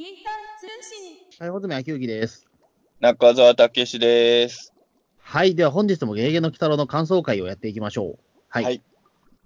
ピータン通信。はい、穂積昭之です。中澤武史です。はい、では本日もゲーゲの鬼太郎の感想会をやっていきましょう。はい。はい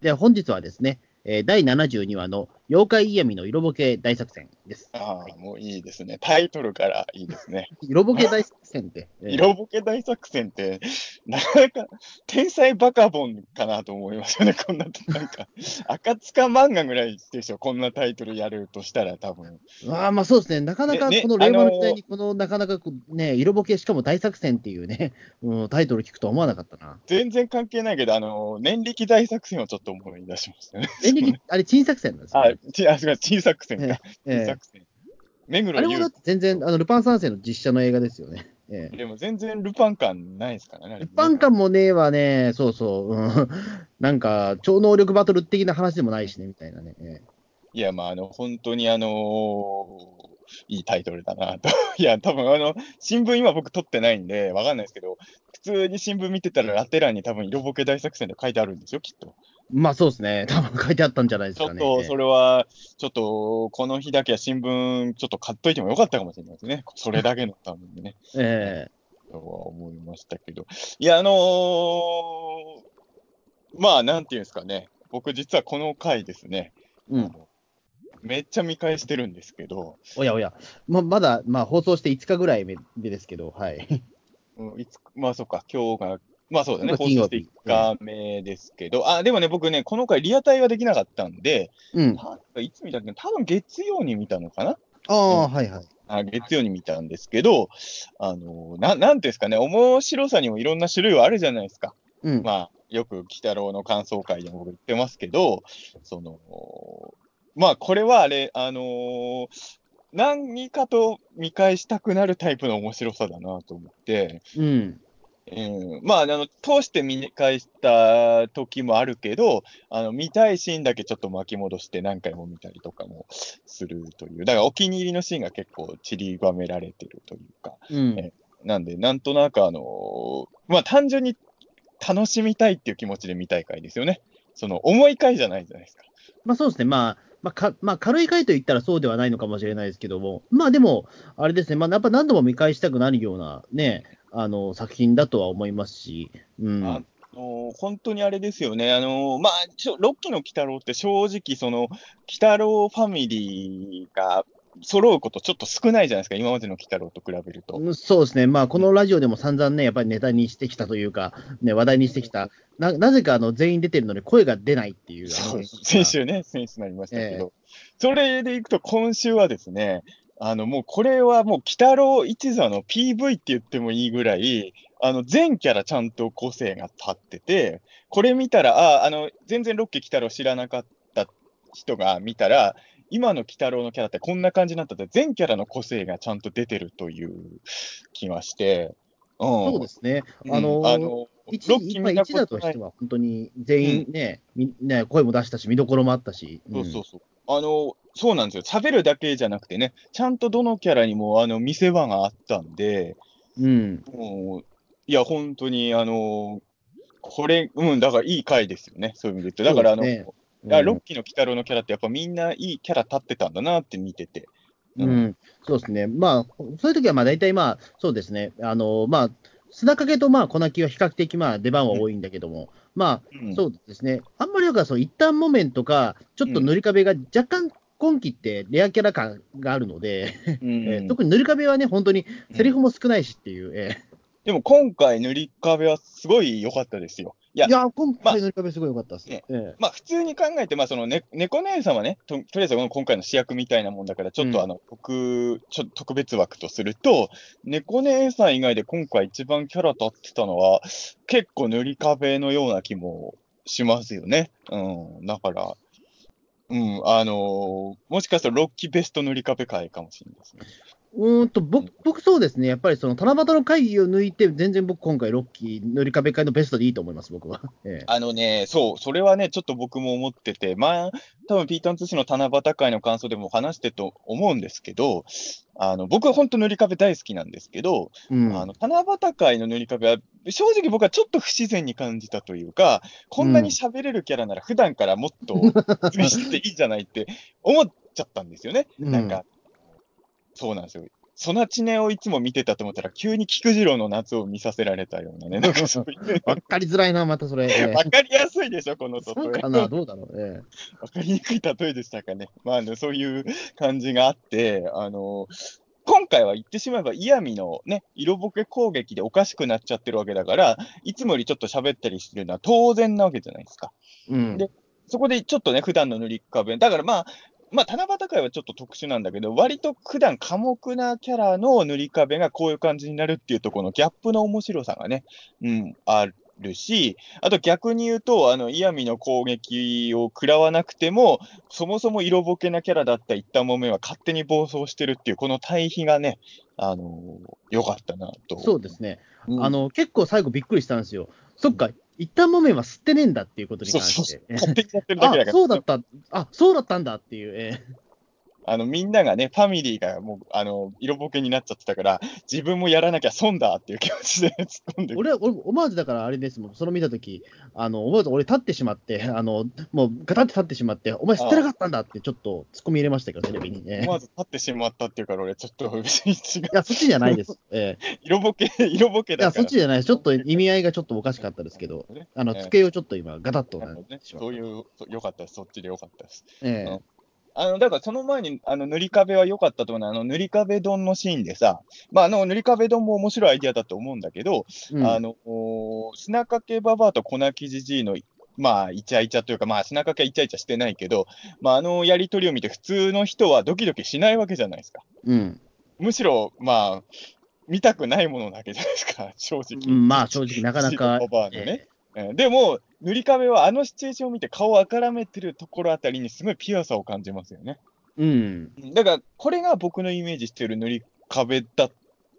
では本日はですね、えー第72話の妖怪イヤミの色ぼけ大作戦です。ああ、もういいですね。タイトルからいいですね。色ぼけ大作戦って。えー色ぼけ大作戦って、なかなか天才バカボンかなと思いますよね。こんな、なんか、赤塚漫画ぐらいでしょ。こんなタイトルやるとしたら多分。あーまあそうですね、なかなかねねこの令和の時あのー代に、このなかなかこうね、色ぼけ、しかも大作戦っていうね、うん、タイトル聞くとは思わなかったな。全然関係ないけど、あの、年力大作戦をちょっと思い出しましたね。演劇、あれ、珍作戦なんですよ、あね。、ちあ、すみません、小作戦か。ええ小作戦。目黒優あれもだって全然、あの、ルパン三世の実写の映画ですよね。ええでも全然ルパン感ないですからね。あれ一般感もねえわね、そうそう、うん、なんか、超能力バトル的な話でもないしね、みたいなね。えいや、まあ、あの、本当にあのーいいタイトルだなと。いや、多分あの、新聞今僕撮ってないんで、わかんないですけど、普通に新聞見てたらラテ欄に多分色ぼけ大作戦で書いてあるんですよ、きっと。えまあそうですね、多分書いてあったんじゃないですかね。ちょっと、それは、ちょっと、この日だけは新聞、ちょっと買っといてもよかったかもしれないですね。それだけのためにね。ええとは思いましたけど。いや、あのーまあ、なんていうんですかね。僕実はこの回ですね、うん。めっちゃ見返してるんですけど、おやおや、ままだ、まあ放送して5日ぐらい目目ですけど、はい。うん、いつまあそうか、今日が、まあそうだね、放送して1日目ですけど、あ、でもね、僕ね、この回リアタイはできなかったんで、うん。たいつ見たっけ多分月曜に見たのかな？ああ、はいはい。あ月曜に見たんですけど、あのな、なんていうんですかね、面白さにもいろんな種類はあるじゃないですか。うん。まあ、よく、鬼太郎の感想会でも僕言ってますけど、その、まあ、これはあれ、あのー何かと見返したくなるタイプの面白さだなと思って、うん。うん、まあ、あの、通して見返した時もあるけど、あの、見たいシーンだけちょっと巻き戻して何回も見たりとかもするという、だからお気に入りのシーンが結構散りばめられてるというか、うん。えなんで、なんとなくあのまあ、単純に楽しみたいっていう気持ちで見たい回ですよね。その、重い回じゃないじゃないですか。まあそうですね、まあ、まあかまあ、軽い回と言ったらそうではないのかもしれないですけども、まあでも、あれですね、まあ、やっぱ何度も見返したくなるようなね、あの作品だとは思いますし、うん。の本当にあれですよね。あのまあ、ちょ6期の鬼太郎って正直、その、鬼太郎ファミリーが揃うことちょっと少ないじゃないですか。今までの鬼太郎と比べると。うんそうですね、まあ、このラジオでも散々ね、やっぱりネタにしてきたというか、ね、話題にしてきた、ななぜかあの全員出てるのに声が出ないっていう、そう先週ね、先週になりましたけど、それでいくと今週はですね、あのもうこれはもう、鬼太郎一座の PV って言ってもいいぐらい、あの全キャラちゃんと個性が立ってて、これ見たら、ああの全然ロッキー鬼太郎知らなかった人が見たら、今の鬼太郎のキャラってこんな感じになったって、全キャラの個性がちゃんと出てるという気がして、うん、そうですね、うん。あのあの一ロッキーまあ見た一打ことしては、本当に全員ね,、みね、声も出したし、見どころもあったし、そうそうそう。あの、そうなんですよ。喋るだけじゃなくてね、ちゃんとどのキャラにもあの見せ場があったんで、うん、もう、いや、本当に、あの、これ、うん、だからいい回ですよね、そういう意味で言うと。だから、あの、ねいやロッキーの鬼太郎のキャラってやっぱみんないいキャラ立ってたんだなって見てて。うん、うん。そうですね、まあ、そういう時はまあ大体まあ、そうですね、あのまあ、砂掛けとまあ粉木は比較的まあ出番は多いんだけども、まあ、うん。そうですね、あんまりだからそう、一旦木綿とか、ちょっと塗り壁が若干、今期ってレアキャラ感があるので、うん。えー特に塗り壁はね、本当にセリフも少ないしっていう、えでも今回塗り壁はすごい良かったですよ。いやーい、や、今回塗り壁すごい良かったです。ねえーまあ普通に考えて、まあそのね、猫姉さんはねと、とりあえずこの今回の主役みたいなもんだから、ちょっうんとあの、特、ちょ特別枠とすると、猫姉さん以外で今回一番キャラ立ってたのは、結構塗り壁のような気もしますよね。うん、だから、うん、あのーもしかしたら6期ベスト塗り壁会かもしれないですね。うーんと僕僕、そうですね、やっぱりその七夕の会議を抜いて、全然僕、今回、ロッキー塗り壁会のベストでいいと思います、僕は。ええ。あのね、そう、それはね、ちょっと僕も思ってて、まあ、多分ピータン通信の七夕会の感想でも話してると思うんですけど、あの、僕は本当塗り壁大好きなんですけど、うん。あの、七夕会の塗り壁は、正直僕はちょっと不自然に感じたというか、こんなに喋れるキャラなら普段からもっと してていいんじゃないって思っちゃったんですよね。うん。なんか、そうなんですよ。ソナチネをいつも見てたと思ったら、急に菊次郎の夏を見させられたようなね、なんかそういう。わかりづらいな、またそれ。え えわかりやすいでしょ、この例そうえ。かな、どうだろう。えわかりにくい例えでしたかね。まあ、あのそういう感じがあって、あの、今回は言ってしまえば、イヤミのね、色ぼけ攻撃でおかしくなっちゃってるわけだから、いつもよりちょっと喋ったりするのは当然なわけじゃないですか。えうん。でそこでちょっとね、普段の塗り壁、だからまあ、まあ、七夕会はちょっと特殊なんだけど、割と普段寡黙なキャラの塗り壁がこういう感じになるっていうところのギャップの面白さがね、うん、あるし、あと逆に言うと、あの、イヤミの攻撃を食らわなくても、そもそも色ぼけなキャラだった一旦もめは勝手に暴走してるっていう、この対比がね、あの良かったなと。そうですね。うんあの、結構最後びっくりしたんですよ。そっか、一旦木綿は吸ってねえんだっていうことに関してそうそう。。勝手にやってるだけだあか、ら。そうだった。あ、そうだったんだっていう。ええあの、みんながね、ファミリーがもう、あの、色ぼけになっちゃってたから、自分もやらなきゃ損だっていう気持ちで突っ込んでる。俺、俺、思わずだからあれですもん、その見たとき、あの、思わず俺立ってしまって、あの、もうガタって立ってしまって、お前吸ってなかったんだってちょっと突っ込み入れましたけど、テレビにね。思わず立ってしまったっていうから、俺ちょっと別に違うい。や、そっちじゃないです。ええ色ぼけ、色ぼけいや、だから。そっちじゃないです。ちょっと意味合いがちょっとおかしかったですけど、ねあの、ええ机をちょっと今、ガタッとなってしまった。そういう、よかったです。そっちでよかったです。ええうんあの、だからその前に、あの、塗り壁は良かったと思うのは、あの、塗り壁丼のシーンでさ、まあ、あの、塗り壁丼も面白いアイディアだと思うんだけど、うんあの、お砂かけババアと粉木じじいの、まあ、イチャイチャというか、まあ、砂かけはイチャイチャしてないけど、まあ、あのやりとりを見て、普通の人はドキドキしないわけじゃないですか。うん。むしろ、まあ、見たくないものなわけじゃないですか、正直。うんまあ、正直なかなかババアのね。えうんでも、塗り壁はあのシチュエーションを見て顔をあからめてるところあたりにすごいピュアさを感じますよね。えうん。だから、これが僕のイメージしてる塗り壁だ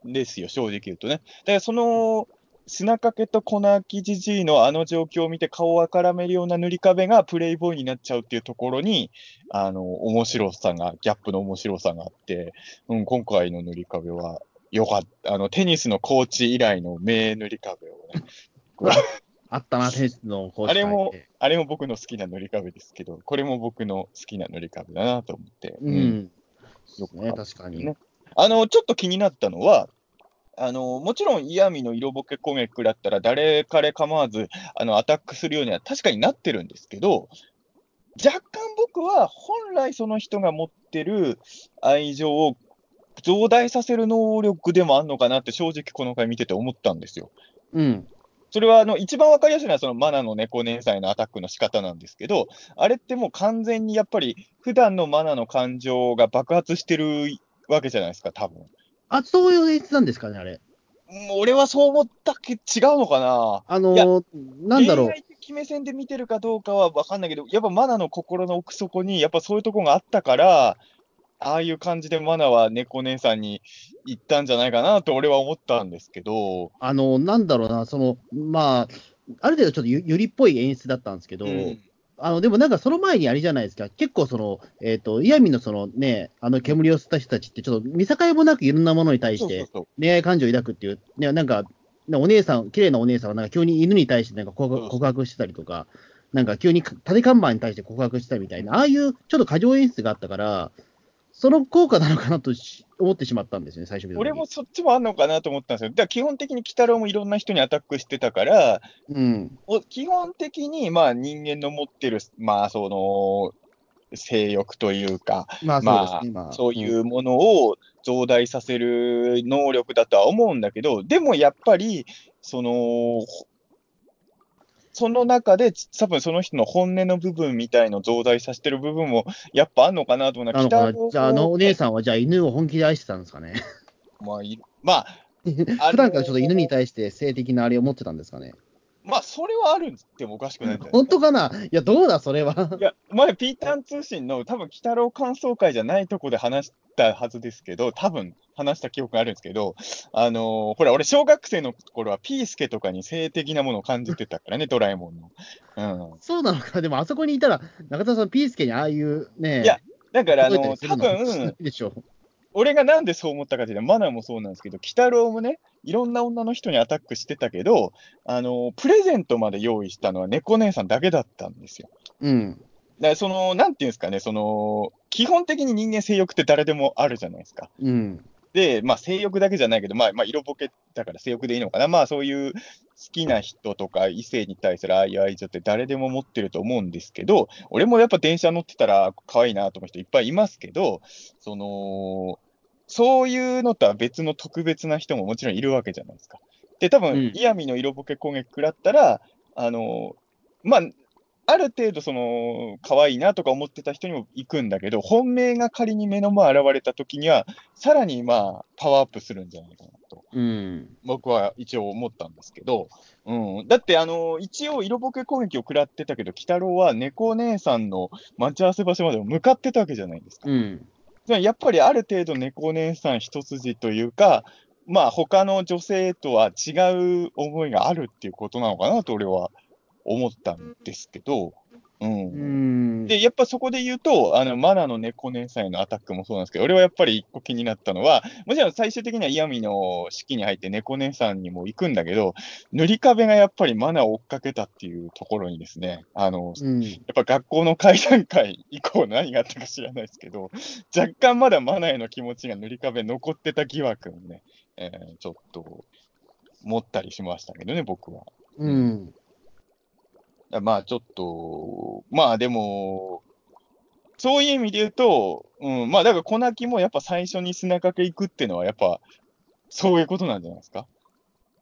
ですよ、正直言うとね。だから、その、砂かけと粉木じじいのあの状況を見て顔をあからめるような塗り壁がプレイボーイになっちゃうっていうところに、あの、面白さが、ギャップの面白さがあって、うん、今回の塗り壁は良かった。あの、テニスのコーチ以来の名塗り壁をね。あったな、テニスのコーチあれもあれも僕の好きな塗り壁ですけど、これも僕の好きな塗り壁だなと思って。ううんん。そうですね、確かに。ねあの、ちょっと気になったのは、あの、もちろん嫌味の色ぼけ攻撃だったら誰彼構わず、あの、アタックするようには確かになってるんですけど、若干僕は本来その人が持ってる愛情を増大させる能力でもあるのかなって正直この回見てて思ったんですよ。うん。それはあの一番わかりやすいのはそのマナの猫年祭のアタックの仕方なんですけど、あれってもう完全にやっぱり普段のマナの感情が爆発してるわけじゃないですか、多分。あ、そういう演出なんですかね、あれ。俺はそう思ったっけ違うのかなあのー、なんだろう恋。愛的目線で見てるかどうかはわかんないけど、やっぱマナの心の奥底に、やっぱそういうとこがあったから、ああいう感じでマナは猫姉さんに行ったんじゃないかなと俺は思ったんですけど、あの、なんだろうな、その、まあ、ある程度ちょっとゆゆりっぽい演出だったんですけど、うん。あの、でもなんかその前にあれじゃないですか、結構その、えっ、と、イヤミのそのね、あの煙を吸った人たちって、ちょっと見境もなくいろんなものに対して恋愛感情を抱くっていう、ね、なんか、ねお姉さん、綺麗なお姉さんがなんか急に犬に対してなんか告白してたりとか、なんか急に縦看板に対して告白したみたいな、ああいうちょっと過剰演出があったから、その効果なのかなとし思ってしまったんですよね、最初俺もそっちもあんのかなと思ったんですよ。だから基本的に鬼太郎もいろんな人にアタックしてたから、うん。お基本的にまあ人間の持ってる、まあその、性欲というか、まあそうまあ。そういうものを増大させる能力だとは思うんだけど、でもやっぱり、その、ほその中で、多分その人の本音の部分みたいのを増大させてる部分も、やっぱあんのかなと思うのは、なのかな北じゃあ、あのお姉さんはじゃあ犬を本気で愛してたんですかね？まあ、いまあ、普段からちょっと犬に対して性的なあれを持ってたんですかね？まあ、それはあるんでもおかしくないんじゃない？本当かな？いや、どうだ、それは。いや、前、ピーターン通信の多分、鬼太郎感想会じゃないとこで話したはずですけど、多分話した記憶があるんですけど、あのーほら、俺、小学生の頃は、ピースケとかに性的なものを感じてたからね、ドラえもんの。うん。そうなのか、でもあそこにいたら、中田さん、ピースケにああいうね、いやだから、あの多たりするのはしな分いでしょう。俺がなんでそう思ったかというと、マナーもそうなんですけど、鬼太郎もね、いろんな女の人にアタックしてたけど、あのープレゼントまで用意したのは猫姉さんだけだったんですよ。うん。だからその、なんていうんですかね、その、鬼基本的に人間性欲って誰でもあるじゃないですか。うん。で、まあ性欲だけじゃないけど、まあ、まあ色ボケだから性欲でいいのかな。まあそういう好きな人とか異性に対するああいう愛情って誰でも持ってると思うんですけど、俺もやっぱ電車乗ってたら可愛いなと思う人いっぱいいますけど、その、そういうのとは別の特別な人ももちろんいるわけじゃないですか。で、多うん分、イヤミの色ボケ攻撃食らったら、あの、まあ、ある程度、その、可愛いなとか思ってた人にも行くんだけど、本命が仮に目の前現れた時には、さらにまあ、パワーアップするんじゃないかなと、うん。僕は一応思ったんですけど、うん。だって、あの、一応、色ボケ攻撃を食らってたけど、鬼太郎は猫姉さんの待ち合わせ場所まで向かってたわけじゃないですか。うん。じゃやっぱりある程度猫姉さん一筋というか、まあ他の女性とは違う思いがあるっていうことなのかなと俺は思ったんですけど、うん。うん。で、やっぱそこで言うと、あの、マナの猫姉さんへのアタックもそうなんですけど、俺はやっぱり一個気になったのは、もちろん最終的には嫌味の式に入って猫姉さんにも行くんだけど、塗り壁がやっぱりマナを追っかけたっていうところにですね、あの、うん。やっぱ学校の階段階以降何があったか知らないですけど、若干まだマナへの気持ちが塗り壁残ってた疑惑をね、えーちょっと持ったりしましたけどね、僕は。うん。まあちょっと、まあでも、そういう意味で言うと、うん、まあだから小泣きもやっぱ最初に砂かけ行くっていうのはやっぱそういうことなんじゃないですか？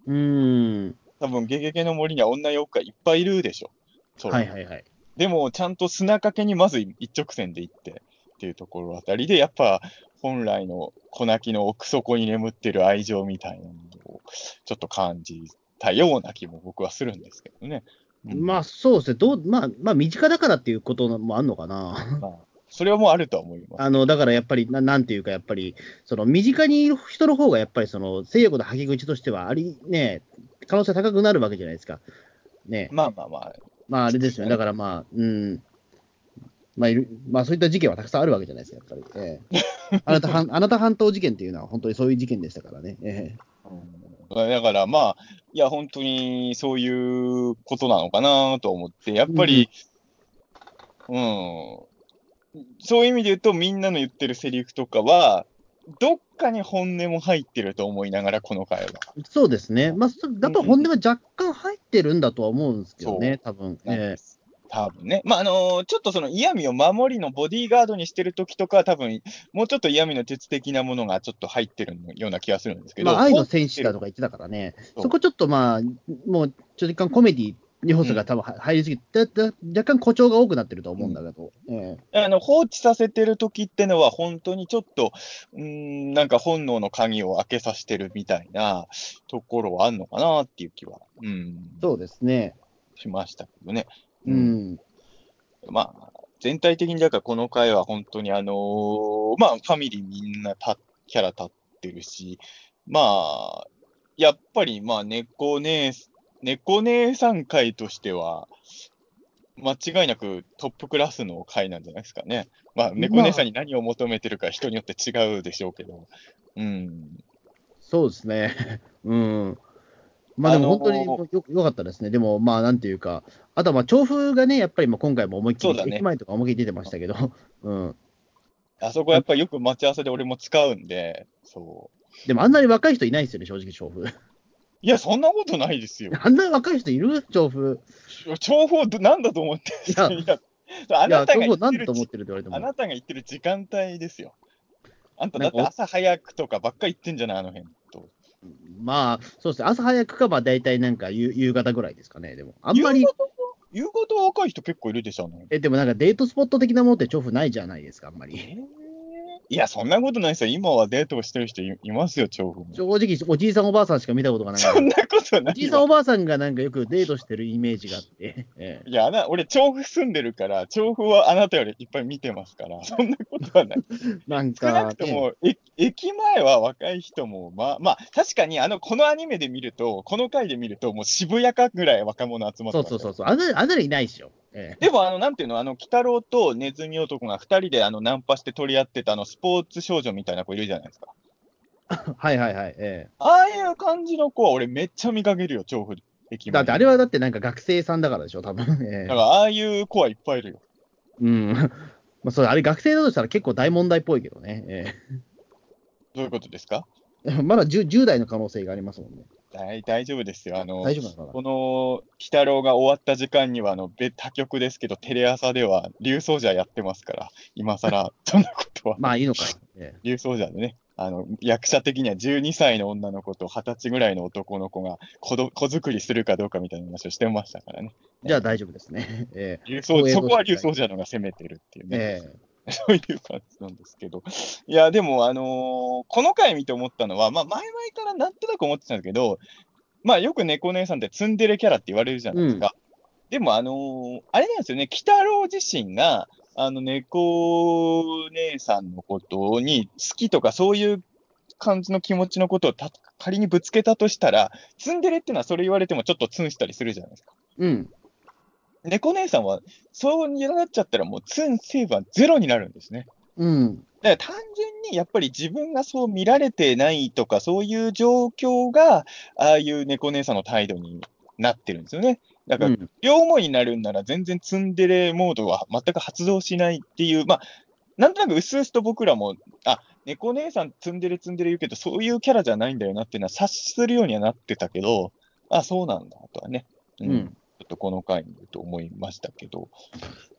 うん。多分ゲゲゲの森には女妖怪いっぱいいるでしょ。そうはいはいはい。でも、ちゃんと砂かけにまず一直線で行ってっていうところあたりで、やっぱ本来の小泣きの奥底に眠ってる愛情みたいなのをちょっと感じたような気も僕はするんですけどね。うんまあそうですね。どう、まあ、まあ身近だからっていうこともあんのかな。まあそれはもうあるとは思います。あの、だからやっぱり、ななんていうか、やっぱり、その、身近にいる人の方が、やっぱり、その、性欲の吐き口としては、あり、ね、可能性高くなるわけじゃないですか。ね。まあまあまあ、まあ、あれですよね。だからまあ、うん。まあ、いる、まあ、そういった事件はたくさんあるわけじゃないですか、やっぱり。ええ あなた半、あなた半島事件っていうのは、本当にそういう事件でしたからね。えうんだからまあ、いや、本当にそういうことなのかなと思って、やっぱり、うん、そういう意味で言うと、みんなの言ってるセリフとかは、どっかに本音も入ってると思いながら、この回は。えそうですね。まあ、そだと本音は若干入ってるんだとは思うんですけどね、多分。ええ多分ね。まあ、あのーちょっとその嫌味を守りのボディーガードにしてるときとかは、多分もうちょっと嫌味の鉄的なものがちょっと入ってるような気がするんですけど。まあ、愛の戦士だとか言ってたからね、そこちょっとまあ、もう、ちょっとコメディ要素が多分は入りすぎて、だだ若干誇張が多くなってると思うんだけど、えあの放置させてる時ってのは、本当にちょっと、うーん、なんか本能の鍵を開けさせてるみたいなところはあるのかなっていう気は、うん、えそうですね。しましたけどね。うん。まあ、全体的にだからこの回は本当にあのーまあ、ファミリーみんなたキャラ立ってるし、まあ、やっぱりまあ、猫姉、猫姉さん回としては、間違いなくトップクラスの回なんじゃないですかね。まあ、猫姉さんに何を求めてるか人によって違うでしょうけど。うん。そうですね。うん。まあでも本当によよかったですね。でもまあなんていうか、あとはまあ調布がね、やっぱりまあ今回も思いっきり、ね駅前とか思いっきり出てましたけど、うん。あそこやっぱりよく待ち合わせで俺も使うんで、そう。でもあんなに若い人いないですよね、正直調布。いや、そんなことないですよ。あんなに若い人いる？調布。情報どなんだと思ってるいいや、あいや、なた調布が言ってるなんだと思ってるって言われても。あなたが言ってる時間帯ですよ。あんただって朝早くとかばっかり言ってんじゃない、あの辺と。まあ、そうですね。朝早くか、まあ大体なんか夕夕方ぐらいですかね。でも、あんまり夕、方夕方は若い人結構いるでしょ、あの辺え、でもなんかデートスポット的なものって調布ないじゃないですか、あんまり。いや、そんなことないですよ。今はデートをしてる人いいますよ、調布も。正直、おじいさんおばあさんしか見たことがない。そんなことなおじい。さんおばあさんがなんかよくデートしてるイメージがあって。ええいや、俺、調布住んでるから、調布はあなたよりいっぱい見てますから、そんなことはない。なん少なか、くとも、え駅前は若い人も、まあ、まあ、確かに、あの、このアニメで見ると、この回で見ると、もう渋谷かぐらい若者集まってますそうそうそうそう、あんなあんなのいないっしょ。ええでも、あの、なんていうの、あの、鬼太郎とネズミ男が二人で、あの、ナンパして取り合ってた、あの、スポーツ少女みたいな子いるじゃないですか。はいはいはい。えああいう感じの子は、俺めっちゃ見かけるよ、調布駅え前。だってあれはだってなんか学生さんだからでしょ、多分。ええだから、ああいう子はいっぱいいるよ。うん。まあ、それ、あれ学生だとしたら結構大問題っぽいけどね。えどういうことですか？えまだ 10, 10代の可能性がありますもんね。大大丈夫ですよ。あの、大丈夫この、鬼太郎が終わった時間には、あの、別他局ですけど、テレ朝では、竜奏者やってますから、今更、そんなことは。まあいいのか竜奏者でね、あの、役者的には12歳の女の子と20歳ぐらいの男の子が子ど子作りするかどうかみたいな話をしてましたからね。えじゃあ大丈夫ですね。え竜奏光栄そこは竜奏者のが攻めてるっていうえね。え そういう感じなんですけど。いや、でも、あのーこの回見て思ったのは、まあ、前々からなんとなく思ってたんだけど、まあ、よく猫姉さんってツンデレキャラって言われるじゃないですか。でも、あのーあれなんですよね、鬼太郎自身が、あの、猫姉さんのことに好きとか、そういう感じの気持ちのことをた仮にぶつけたとしたら、ツンデレっていうのはそれ言われてもちょっとツンしたりするじゃないですか。うん。猫姉さんは、そうなっちゃったらもうツン成分はゼロになるんですね。うん。だから単純にやっぱり自分がそう見られてないとか、そういう状況が、ああいう猫姉さんの態度になってるんですよね。だから、うん両思いになるんなら全然ツンデレモードは全く発動しないっていう、まあ、なんとなく薄々と僕らも、あ、猫姉さんツンデレツンデレ言うけど、そういうキャラじゃないんだよなっていうのは察するようにはなってたけど、あ、そうなんだとはね。ううん。っとこの回にと思いましたけど。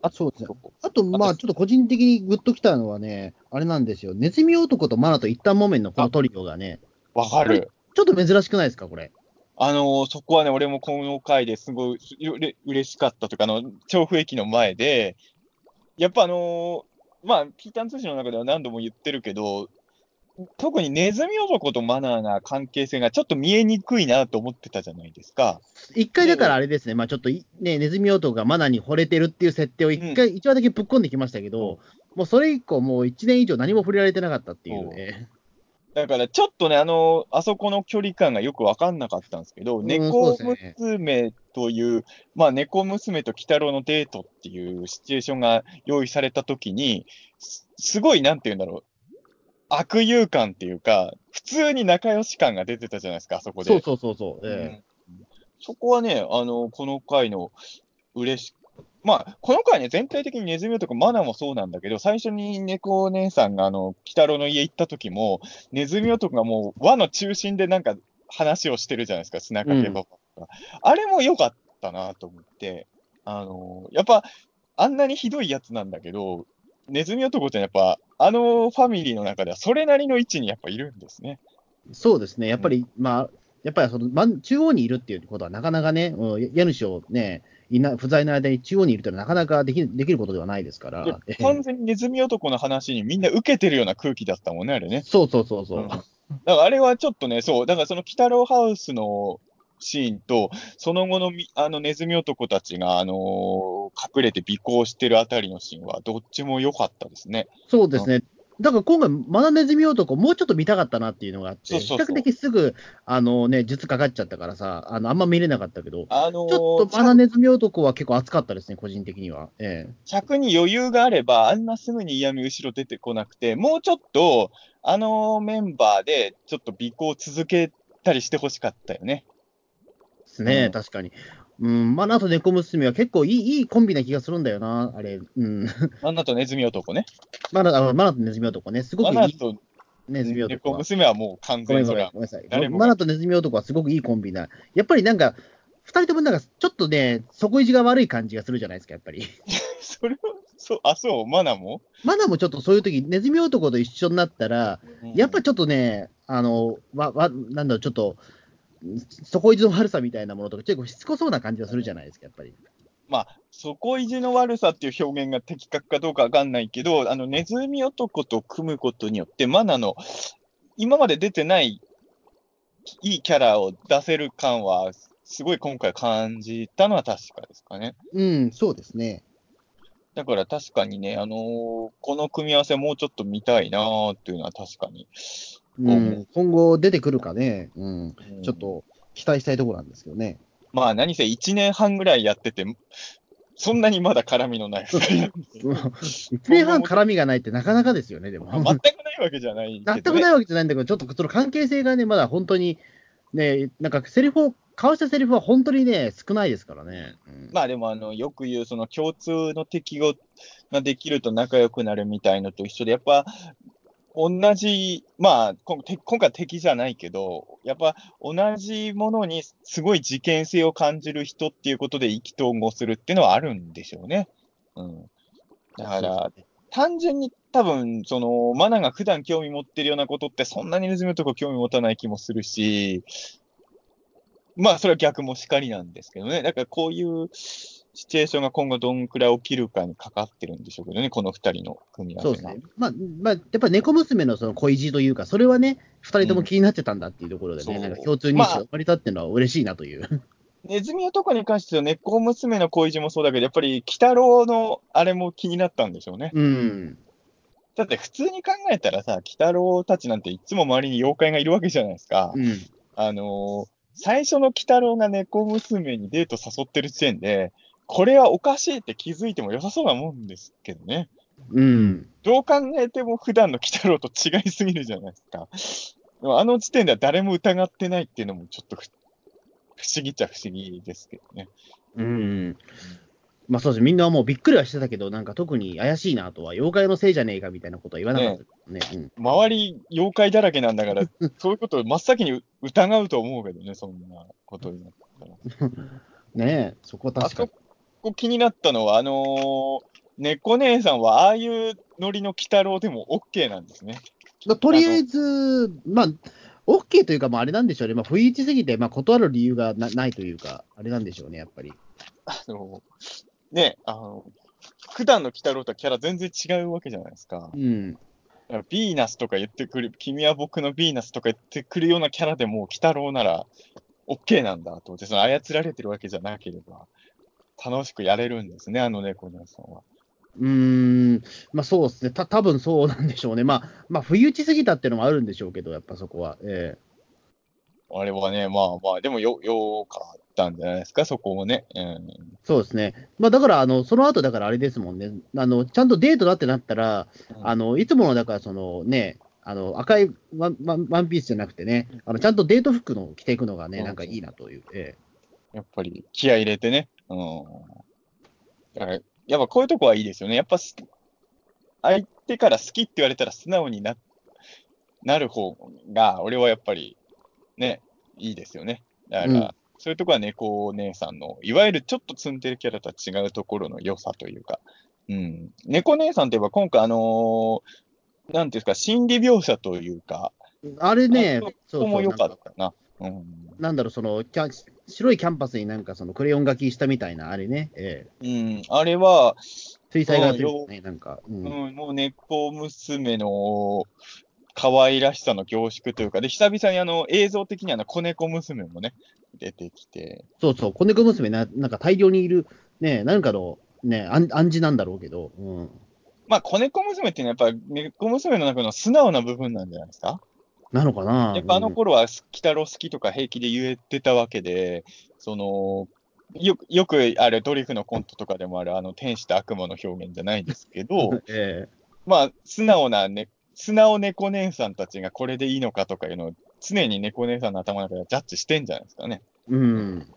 あそうですね。あと、まあ、ちょっと個人的にグッときたのはね、あれなんですよ。ネズミ男とマナと一旦木綿のこのトリオがね、わかる。ちょっと珍しくないですか、これ？あのーそこはね、俺もこの回ですごいうれ嬉しかったというか、あの、調布駅の前で、やっぱあのーまあ、ピーターン通信の中では何度も言ってるけど、特にネズミ男とマナーな関係性がちょっと見えにくいなと思ってたじゃないですか。一回だからあれですね、まあちょっといね、ネズミ男がマナに惚れてるっていう設定を一回、一話だけぶっ込んできましたけど、もうそれ以降、もう1年以上何も触れられてなかったっていうね。だからちょっとね、あのーあそこの距離感がよくわかんなかったんですけど、ん猫そうですね娘という、まあ、猫娘と鬼太郎のデートっていうシチュエーションが用意されたときに、すすごい、なんて言うんだろう、悪友感っていうか、普通に仲良し感が出てたじゃないですか、あそこで。そうそうそうそう。えうんそこはね、あの、この回の嬉しまあ、この回ね、全体的にネズミ男、マナもそうなんだけど、最初に猫お姉さんが、あの、鬼太郎の家行った時も、ネズミ男がもう輪の中心でなんか話をしてるじゃないですか、砂かけパパとか、あれも良かったなと思って、あの、やっぱ、あんなにひどいやつなんだけど、ネズミ男ってやっぱ、あのファミリーの中ではそれなりの位置にやっぱいるんですね。えそうですね。やっぱり、まあ、やっぱりその真ん中央にいるっていうことはなかなかね、うん家主をね、いな不在の間に中央にいるというのはなかなかできできることではないですから。完全にネズミ男の話にみんな受けてるような空気だったもんね、あれね。そうそうそうそう。うんだからあれはちょっとね、そう、だからその鬼太郎ハウスのシーンと、その後のみあのネズミ男たちが、あのー隠れて尾行してるあたりのシーンは、どっちも良かったですね。そうですね。だから今回、マナネズミ男、もうちょっと見たかったなっていうのがあって、比較的すぐ、あのね、術かかっちゃったからさ、あの、あんま見れなかったけど、あのーちょっとマナネズミ男は結構熱かったですね、個人的には。ええ。尺に余裕があれば、あんなすぐに嫌味後ろ出てこなくて、もうちょっと、あのメンバーで、ちょっと尾行続けたりしてほしかったよね。ですね、うん確かに。うん、マナと猫娘は結構いいいいコンビな気がするんだよな、あれ。うん。マナとネズミ男ね。マナあマナとネズミ男ね、すごくいいマナとネズミ男猫は。娘はもう完全にそれごめんなさい。マナとネズミ男はすごくいいコンビな。やっぱりなんか、二人ともなんか、ちょっとね、底意地が悪い感じがするじゃないですか、やっぱり。それは、そう、あ、そう、マナも、マナもちょっとそういう時、ネズミ男と一緒になったら、やっぱりちょっとね、あの、わ、わ、なんだろう、ちょっと、底意地の悪さみたいなものとか、結構しつこそうな感じがするじゃないですか、やっぱり。まあ、底意地の悪さっていう表現が的確かどうかわかんないけど、あの、ネズミ男と組むことによって、マナの、今まで出てない、いいキャラを出せる感は、すごい今回感じたのは確かですかね。うん、そうですね。だから確かにね、あのーこの組み合わせもうちょっと見たいなーっていうのは確かに。うん、今後出てくるかね、うん、うんちょっと期待したいところなんですけどね。まあ何せ1年半ぐらいやってて、そんなにまだ絡みのない二人なんで1年半絡みがないってなかなかですよね、でも。まあ全くないわけじゃないね。全くないわけじゃないんだけど、ちょっとその関係性がね、まだ本当に、ね、なんかセリフを、交わしたセリフは本当にね、少ないですからね。うんまあでもあの、よく言う、その共通の敵を、ができると仲良くなるみたいのと一緒で、やっぱ、同じ、まあ、今回敵じゃないけど、やっぱ同じものにすごい事件性を感じる人っていうことで意気投合するっていうのはあるんでしょうね。うん。だから、単純に多分、その、マナが普段興味持ってるようなことってそんなにネズミのとこ興味持たない気もするし、まあ、それは逆もしかりなんですけどね。だからこういうシチュエーションが今後どんくらい起きるかにかかってるんでしょうけどね、この二人の組み合わせが。そうですね。まあ、まあ、やっぱ猫娘のその恋路というか、それはね、二人とも気になってたんだっていうところでね、うんなんか共通認識が生まれたっていうのは嬉しいなという。ネズミ男に関しては猫娘の恋路もそうだけど、やっぱり鬼太郎のあれも気になったんでしょうね。うん。だって普通に考えたらさ、鬼太郎たちなんていつも周りに妖怪がいるわけじゃないですか。うん。あのー最初の鬼太郎が猫娘にデート誘ってる時点で、これはおかしいって気づいても良さそうなもんですけどね。うん。どう考えても普段の鬼太郎と違いすぎるじゃないですか。でもあの時点では誰も疑ってないっていうのもちょっとふ不思議っちゃ不思議ですけどね。うん。まあそうです。みんなもうびっくりはしてたけど、なんか特に怪しいなとは、妖怪のせいじゃねえかみたいなことは言わなかったですね。周り妖怪だらけなんだから、そういうことを真っ先に疑うと思うけどね、そんなことになったら。うん。ねえ、そこはあ確かそに。こ気になったのは、あのー猫姉さんはああいうノリの鬼太郎でも OK なんですね。まあとりあえず、まあ、OK というか、まああれなんでしょうね。まあ不意打ちすぎて、まあ断る理由がなないというか、あれなんでしょうね、やっぱり。あのね、あの、普段の鬼太郎とはキャラ全然違うわけじゃないですか。うん。ヴィーナスとか言ってくる、君は僕のヴィーナスとか言ってくるようなキャラでも、鬼太郎なら OK なんだと思って、その操られてるわけじゃなければ、楽しくやれるんですね、あの猫姉さんは。うーん、まあそうですね。た多分そうなんでしょうね。まあ、まあ、不意打ちすぎたっていうのもあるんでしょうけど、やっぱそこは。えあれはね、まあまあ、でもよ、よかったんじゃないですか、そこもね。うん。えそうですね。まあだから、あの、その後だからあれですもんね。あの、ちゃんとデートだってなったら、あの、いつもの、だからそのね、あの、赤いワンワンワンピースじゃなくてね、あの、ちゃんとデート服の着ていくのがね、うんなんかいいなという。えやっぱり気合い入れてね。うん。だから、やっぱこういうとこはいいですよね。やっぱす、相手から好きって言われたら素直にな、なる方が、俺はやっぱり、ね、いいですよね。だから、うんそういうとこは猫姉さんの、いわゆるちょっとツンデレキャラとは違うところの良さというか、うん。猫姉さんといえば今回あのーなんていうんですか、心理描写というか、えあれねあ、そここも良かったな。うん。なんだろう、その、キャ白いキャンパスになんかそのクレヨン書きしたみたいな、あれね、ええうん。あれは、水彩画というかね、なんか。うんうん、もう猫娘の可愛らしさの凝縮というか、で、久々にあの映像的にあの子猫娘もね、出てきて、そうそう、子猫娘な、なんか大量にいる、ね、なんかの、ね、暗暗示なんだろうけど、うん。まあ、子猫娘っていうのはやっぱ猫娘の中の素直な部分なんじゃないですか？なのかな？やっぱあの頃は、鬼太郎好きとか平気で言えてたわけで、その、よく、よくあれ、ドリフのコントとかでもある、あの、天使と悪魔の表現じゃないですけどうん、えまあ、素直なね、素直猫姉さんたちがこれでいいのかとかいうのを、常に猫姉さんの頭の中でジャッジしてんじゃないですかね。えうん。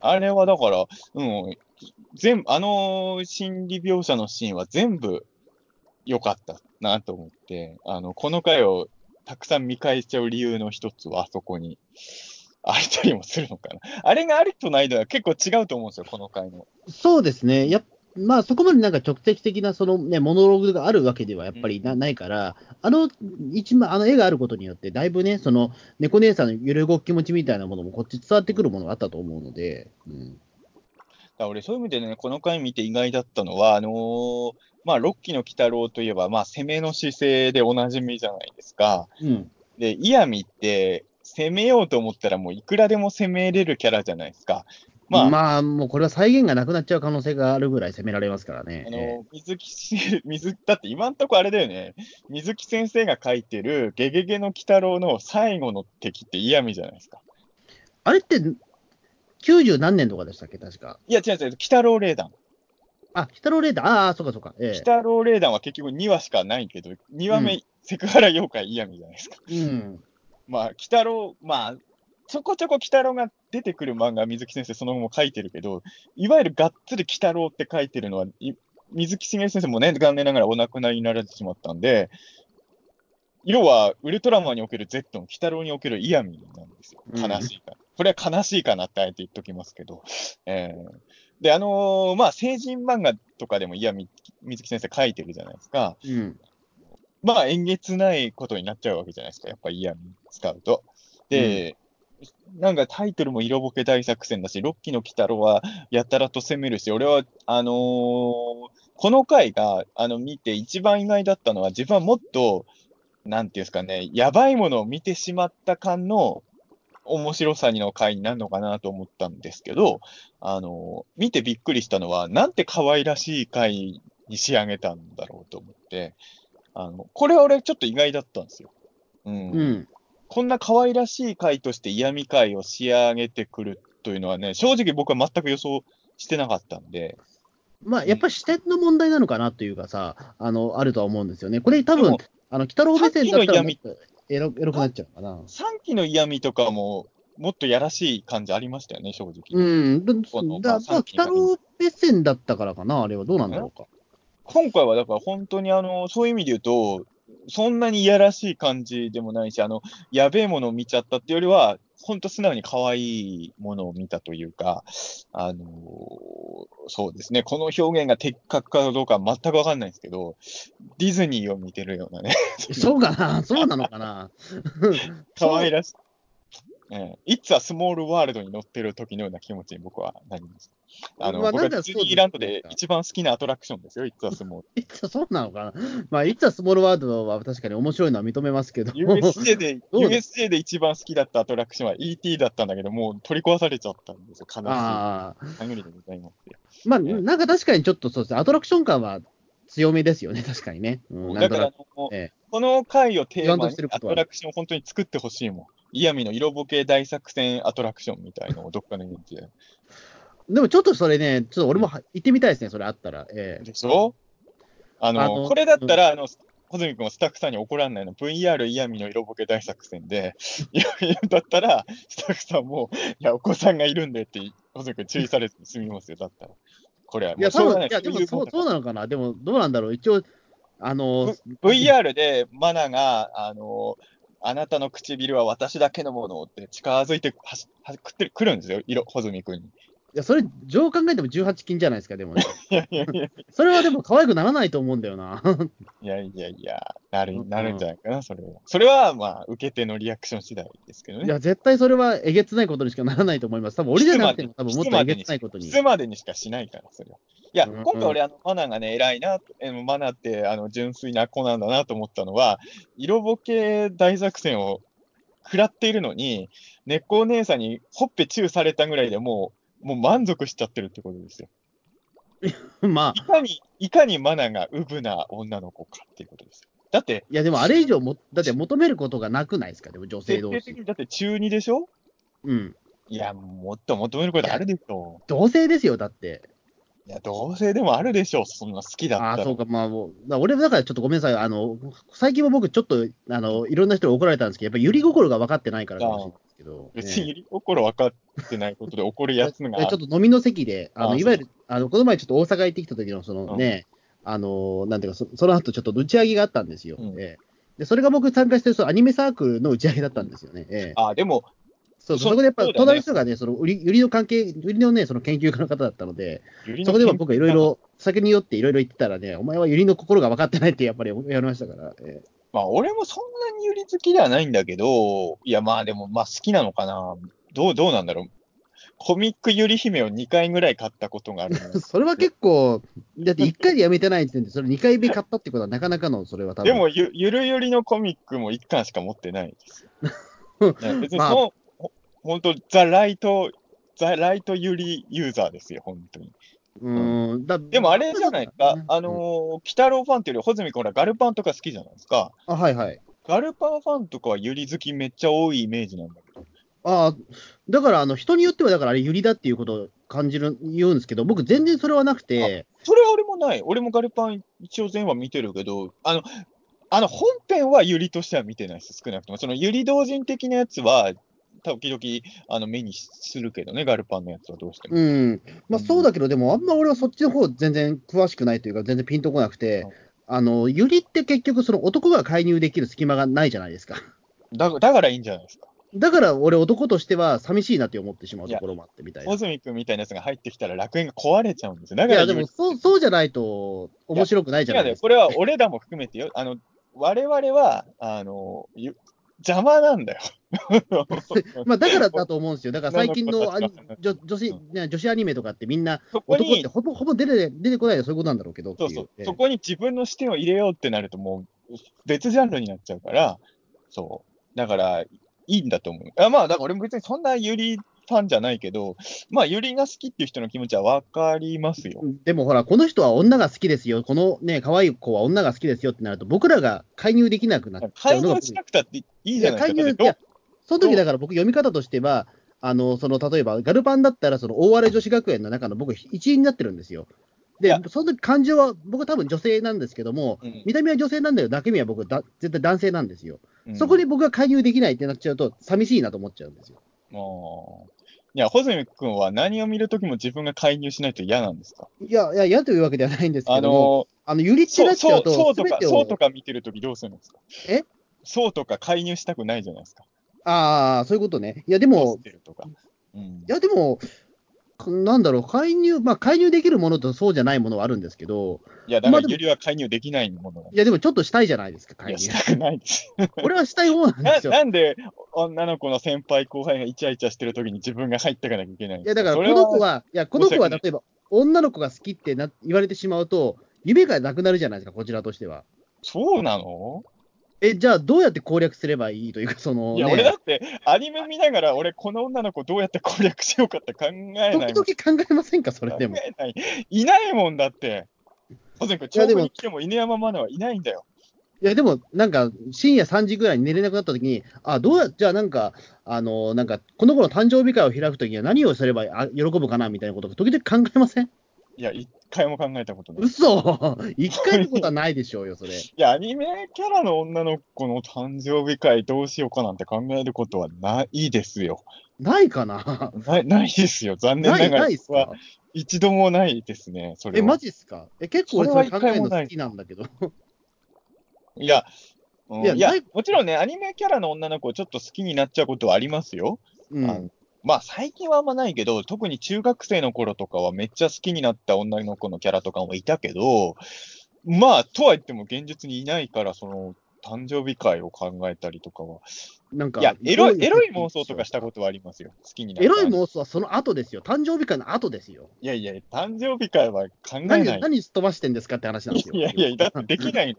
あれはだから、うん、全部、あの心理描写のシーンは全部良かったなと思って、あの、この回をたくさん見返しちゃう理由の一つはあそこにあったりもするのかな。あれがありとないでは結構違うと思うんですよ、この回の。そうですね。やっまあ、そこまでなんか直接的なその、ね、モノローグがあるわけではやっぱりな,、ないから、あの一枚、あの絵があることによって、だいぶね、その猫姉さんの揺れ動く気持ちみたいなものもこっち伝わってくるものがあったと思うので、うん、だ俺、そういう意味でね、この回見て意外だったのは、あのーまあ、6期の鬼太郎といえば、まあ、攻めの姿勢でおなじみじゃないですか。うん、で、イヤミって、攻めようと思ったらもういくらでも攻めれるキャラじゃないですか。まあ、まあ、もうこれは再現がなくなっちゃう可能性があるぐらい攻められますからね。あえの、水木し、水、だって今んとこあれだよね。水木先生が書いてるゲゲゲの鬼太郎の最後の敵ってイヤミじゃないですか。えあれって、90何年とかでしたっけ、確か。いや、違う違う、鬼太郎霊団。あ、鬼太郎レーダー、ああ、そうかそうか。え鬼太郎霊団は結局2話しかないけど、2話目、うセクハラ妖怪イヤミじゃないですか。えうん。まあ、鬼太郎、まあ、ちょこちょこ鬼太郎が出てくる漫画、水木先生その後も書いてるけど、いわゆるがっつり鬼太郎って書いてるのは、い水木しげる先生もね、残念ながらお亡くなりになられてしまったんで、要は、ウルトラマンにおける Z の鬼太郎におけるイヤミなんですよ。悲しいから。これは悲しいかなってあえて言っときますけど。えー、で、あのー、まあ、成人漫画とかでもイヤミ、水木先生書いてるじゃないですか。うん。まあ、えんげつないことになっちゃうわけじゃないですか。やっぱイヤミ使うと。で、うん、なんかタイトルも色ぼけ大作戦だし、ロッキーの鬼太郎はやたらと攻めるし、俺は、あのー、この回が、あの、見て一番意外だったのは、自分はもっと、なんていうんですかね、やばいものを見てしまった感の面白さにの回になるのかなと思ったんですけど、あの、見てびっくりしたのは、なんて可愛らしい回に仕上げたんだろうと思って、あの、これは俺ちょっと意外だったんですよ。うん。うん、こんな可愛らしい回として嫌味回を仕上げてくるというのはね、正直僕は全く予想してなかったんで、まあ、やっぱり視点の問題なのかなというかさ、あの、あるとは思うんですよね。これ多分、あの、北郎目線だったらエロエロくなっちゃうかな。3期の嫌味とかも、もっとやらしい感じありましたよね、正直。うん。だだ、まあ、北郎目線だったからかな、あれは。どうなんだろうか。今回はだから本当にあの、そういう意味で言うと、そんなにいやらしい感じでもないし、あの、やべえものを見ちゃったっていうよりは、本当素直に可愛いものを見たというか、あのー、そうですね、この表現が的確かどうか全くわかんないですけど、ディズニーを見てるようなね。そうかなそうなのかな 可愛らしい。ええ、It's a Small World に乗ってる時のような気持ちに僕はなりました。あの、まあ、僕はディズニーランドで一番好きなアトラクションですよ、It's a Small。It's a そうなのかな？まあ、It's a Small World は確かに面白いのは認めますけど。USJ で、USJ で一番好きだったアトラクションは ET だったんだけど、もう取り壊されちゃったんですよ、悲しい。ああ。まあ、なんか確かにちょっとそうですね、アトラクション感は強めですよね、確かにね。うん、だから、ええ、この回をテーマにアトラクションを本当に作ってほしいもん。嫌味の色ぼけ大作戦アトラクションみたいのをどっかのイで。でもちょっとそれね、ちょっと俺も行ってみたいですね、それあったら。えー、でしょ？あのあのこれだったら、あの、穂積君はスタッフさんに怒らんないの、VR 嫌味の色ぼけ大作戦で、いや、だったら、スタッフさんも、いや、お子さんがいるんでって、穂積君注意されずに済みますよ、だったら。これは。いや、そういやでもそうそうなのかな？でも、どうなんだろう？一応、あの、VR でマナが、あの、あなたの唇は私だけのものって近づいてははくってくるんですよ、色、穂積君に。いや、それ、上考えても18金じゃないですか、でもね。いやいやいや。それはでも可愛くならないと思うんだよな。いやいやいや、なる、なるんじゃないかな、それは。それは、まあ、受け手のリアクション次第ですけどね。いや、絶対それはえげつないことにしかならないと思います。多分俺じゃなくても、多分もっとえげつないことに。いつまでにしかしないから、それは。いや、今回俺、あの、マナーがね、偉いな、マナーって、あの、純粋な子なんだなと思ったのは、色ぼけ大作戦を食らっているのに、猫お姉さんにほっぺチューされたぐらいでもう、もう満足しちゃってるってことですよ。まあ。いかに、いかにマナがウブな女の子かっていうことですよ。だって。いや、でもあれ以上も、だって求めることがなくないですか、でも女性同士。的にだって中2でしょ？うん。いや、もっと求めることあるでしょ。同性ですよ、だって。いや、同性でもあるでしょう、そんな好きだったら。ああ、そうか、まあもう、俺だからちょっとごめんなさい、あの、最近も僕ちょっと、あの、いろんな人に怒られたんですけど、やっぱりゆり心が分かってないからかもしれないですけど。別にゆり心分かってないことで怒るやつが。ちょっと飲みの席で、あの、いわゆる、あの、この前ちょっと大阪行ってきた時の、そのね、うん、あの、なんていうかそ、その後ちょっと打ち上げがあったんですよ。うん、えで、それが僕参加してるそのアニメサークルの打ち上げだったんですよね。ええ、あ、でも、そうそこでやっぱ、隣の人がね、その売り売りの関係、売りのね、その研究家の方だったので、そこでは僕がいろいろ、酒によっていろいろ言ってたらね、お前はゆりの心が分かってないってやっぱり言われましたから。えー、まあ、俺もそんなにゆり好きではないんだけど、いや、まあでも、まあ好きなのかな。どう、どうなんだろう。コミックゆり姫を2回ぐらい買ったことがある。それは結構、だって1回でやめてないって言って、それ2回目買ったってことはなかなかの、それは多分。でもゆ、ゆるゆりのコミックも1巻しか持ってないですよ。別にその、まあ本当、ザ・ライト、ザ・ライトユリユーザーですよ、本当に。うんだでもあれじゃないですか、あのー、鬼太郎ファンっていうより、穂積君らガルパンとか好きじゃないですか。あ、はいはい。ガルパンファンとかはユリ好きめっちゃ多いイメージなんだけど。ああ、だからあの人によっては、だからあれ、ユリだっていうことを感じる、言うんですけど、僕、全然それはなくて。それは俺もない。俺もガルパン一応全話見てるけど、あの、あの本編はユリとしては見てないです、少なくとも。そのユリ同人的なやつは、時々あの目にするけどね、ガルパンのやつはどうしても。うん。まあそうだけど、でもあんま俺はそっちの方全然詳しくないというか、全然ピンとこなくてうん、あの、ユリって結局その男が介入できる隙間がないじゃないですか。だだからいいんじゃないですか。だから俺男としては寂しいなって思ってしまうところもあってみたいな。穂積君みたいなやつが入ってきたら楽園が壊れちゃうんですよ。だいや、でからユリもそうそうじゃないと面白くないじゃないですか。違うねこれは俺らも含めてよ。あの、我々は、あの、ゆ邪魔なんだよ。まあだからだと思うんですよ。だから最近の女女女子ね女子アニメとかってみんな男って、ほぼほぼ出て出てこないでそういうことなんだろうけど。そうそう、そこに自分の視点を入れようってなると、もう別ジャンルになっちゃうから、そう。だから、いいんだと思う。あまあ、だから俺も別にそんなユリファンじゃないけど、まあ、ユリが好きっていう人の気持ちはわかりますよ。でもほら、この人は女が好きですよ、このね、可愛い子は女が好きですよってなると、僕らが介入できなくなっちゃ介うのが入しなくたっていいじゃないですか。その時だから僕、読み方としては、あの、その、例えば、ガルパンだったら、その、大荒れ女子学園の中の僕、一員になってるんですよ。でその時感情は、僕多分女性なんですけども、うん見た目は女性なんだけど、中身は僕だ、絶対男性なんですよ。うんそこに僕が介入できないってなっちゃうと、寂しいなと思っちゃうんですよ。もういや、穂積君は何を見るときも自分が介入しないと嫌なんですか？いや、いや、嫌というわけではないんですけあども、のあの、ゆりっちそう、なっちゃううそうとか、そうと、か見てるときどうするんですか？え？そうとか介入したくないじゃないですか。ああ、そういうことね。いや、でも。うん。いや、でも、かなんだろう、介入、まあ、介入できるものとそうじゃないものはあるんですけど、いや、だからユリは介入できないものいや、でもちょっとしたいじゃないですか、いや、介入。したくないです。俺はしたい方なんでなすよ。なんで女の子の先輩後輩がイチャイチャしてるときに自分が入っていかなきゃいけないんいや、だから、この子は、いや、この子は例えば、女の子が好きってな言われてしまうと、夢がなくなるじゃないですか、こちらとしては。そうなの？え、じゃあ、どうやって攻略すればいいというか、その、いや、ね、俺だって、アニメ見ながら、俺、この女の子どうやって攻略しようかって考えないもん。時々考えませんか、それでも考。えない。いないもんだって。保全君、調布に来ても犬山マナはいないんだよ。いや、でも、なんか、深夜3時ぐらいに寝れなくなった時に、あ、どうや、じゃあなんか、あの、なんか、この子の誕生日会を開くときには何をすればあ喜ぶかなみたいなことが時々考えません？いや、一回も考えたことない。い嘘一回のことはないでしょうよ、それ。や、アニメキャラの女の子の誕生日会どうしようかなんて考えることはないですよ。ないかな？ないないですよ。残念ながらないっすはか一度もないですね。それえ、は。マジっすか？え、結構俺それ考えるの好きなんだけど。いや、うんいやもちろんね、アニメキャラの女の子をちょっと好きになっちゃうことはありますよ。うんまあ最近はあんまないけど、特に中学生の頃とかはめっちゃ好きになった女の子のキャラとかもいたけど、まあ、とは言っても現実にいないから、その、誕生日会を考えたりとかは。なんか、いや、エロい、エロい妄妄想とかしたことはありますよ。好きになったエロい妄想はその後ですよ。誕生日会の後ですよ。いやいや、誕生日会は考え何、ない。何すっ飛ばしてんですかって話なんですよ。いやいや、だってできない。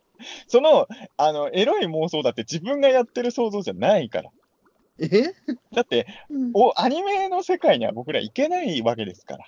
その、あの、エロい妄想だって自分がやってる想像じゃないから。え？だって、お、アニメの世界には僕ら行けないわけですから。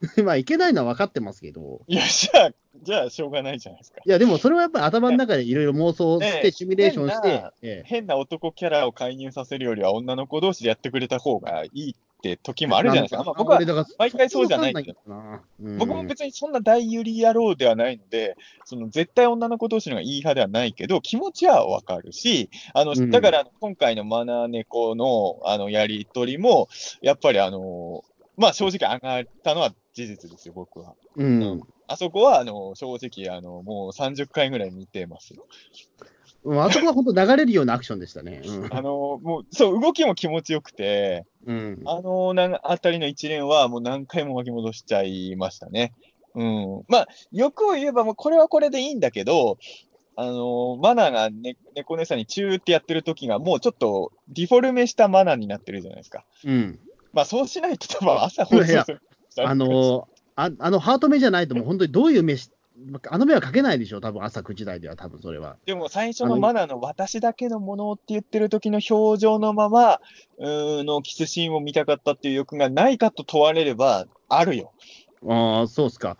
まあ、いけないのは分かってますけど。いや、じゃあ、じゃあ、しょうがないじゃないですか。いや、でもそれはやっぱり頭の中でいろいろ妄想しええて、シミュレーションして変な、ええ変な男キャラを介入させるよりは女の子同士でやってくれた方がいいって時もあるじゃないですか。まあ、僕は毎回そうじゃないけどうん僕も別にそんな大有利野郎ではないので、その絶対女の子同士の方がいい派ではないけど、気持ちはわかるし、あの、うんだから今回のマナー猫のあのやりとりも、やっぱりあの、まあ正直上がったのは事実ですよ、僕は。うん。あそこは、あの、正直、あの、もう30回ぐらい見てますよ。うんあそこは本当流れるようなアクションでしたね。あの、もう、そう、動きも気持ちよくて、うん。うんあのなあたりの一連はもう何回も巻き戻しちゃいましたね。うん。まあ、欲を言えばもうこれはこれでいいんだけど、あのマナーがね、猫姉さんにチューってやってる時がもうちょっとディフォルメしたマナーになってるじゃないですか。うん。まあそうしないと多分朝放送する。あのあ、あの、ハート目じゃないともう本当にどういう目し、あの目はかけないでしょ、多分朝9時台では、多分それは。でも最初のマナーの私だけのものって言ってる時の表情のまま、うのキスシーンを見たかったっていう欲がないかと問われれば、あるよ。ああ、そうっすか。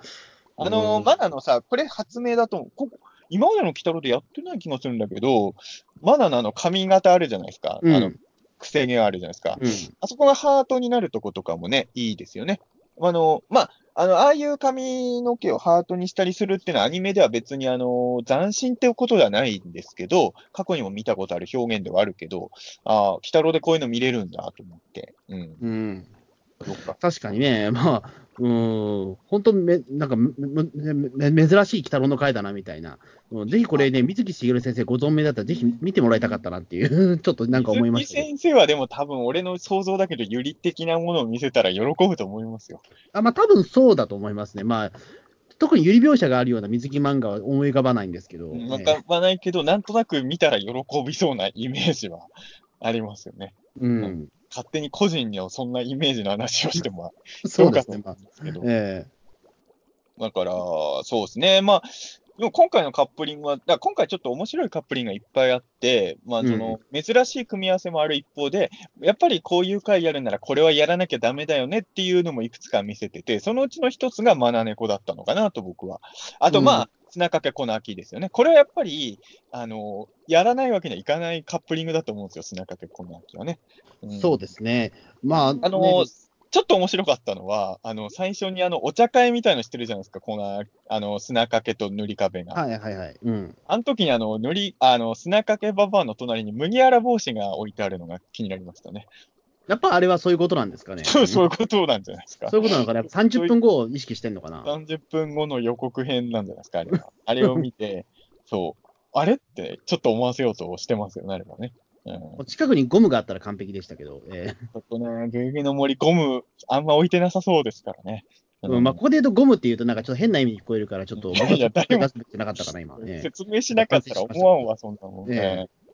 あのうんマナのさ、これ発明だと。ここ今までの鬼太郎でやってない気がするんだけど、マナのあの髪型あるじゃないですか。うんあの、癖毛があるじゃないですか。うん。あそこがハートになるとことかもね、いいですよね。あの、まあ、あの、ああいう髪の毛をハートにしたりするっていうのはアニメでは別にあの、斬新ってことではないんですけど、過去にも見たことある表現ではあるけど、ああ、鬼太郎でこういうの見れるんだと思って。うん。うん。確かにね、まあ、うーん、本当め、なんかめめめ珍しい鬼太郎の回だなみたいな、うん。ぜひこれね、水木しげる先生ご存命だったら、ぜひ見てもらいたかったなっていう、ちょっとなんか思いましたね。水木先生はでも多分俺の想像だけど、ゆり的なものを見せたら喜ぶと思いますよ。あまあ、多分そうだと思いますね。まあ、特にゆり描写があるような水木漫画は思い浮かばないんですけど、わかわないけど、なんとなく見たら喜びそうなイメージはありますよね。うん、勝手に個人にはそんなイメージの話をしてもそうですね、まあどかと思うんですけど。えだから、そうですね。まあ、でも今回のカップリングは、だ今回ちょっと面白いカップリングがいっぱいあって、まあ、その、珍しい組み合わせもある一方で、やっぱりこういう回やるならこれはやらなきゃダメだよねっていうのもいくつか見せてて、そのうちの一つがマナネコだったのかなと僕は。あと、まあ、砂かけ粉の秋ですよね。これはやっぱり、あの、やらないわけにはいかないカップリングだと思うんですよ、砂かけ粉の秋はね。えそうですね。まあ、あのねちょっと面白かったのは、あの、最初にあの、お茶会みたいのしてるじゃないですか、この、あの、砂かけと塗り壁が。はいはいはい。うん。あの時にあの、塗り、あの、砂かけババアの隣に麦わら帽子が置いてあるのが気になりましたね。やっぱあれはそういうことなんですかね。そう、そういうことなんじゃないですか。そういうことなのかな。やっぱ30分後を意識してんのかな。30分後の予告編なんじゃないですか、あれは。あれを見て、そう、あれってちょっと思わせようとしてますよね、あれはね。うん、ち近くにゴムがあったら完璧でしたけど、えょっとね、ゲゲゲの森ゴム、あんま置いてなさそうですからね。えうんまあ、ここで言うとゴムって言うと、なんかちょっと変な意味に聞こえるから、ちょっと僕いやいや誰も今。ね、説明しなかったら思わんわ、そんなもん。ええええ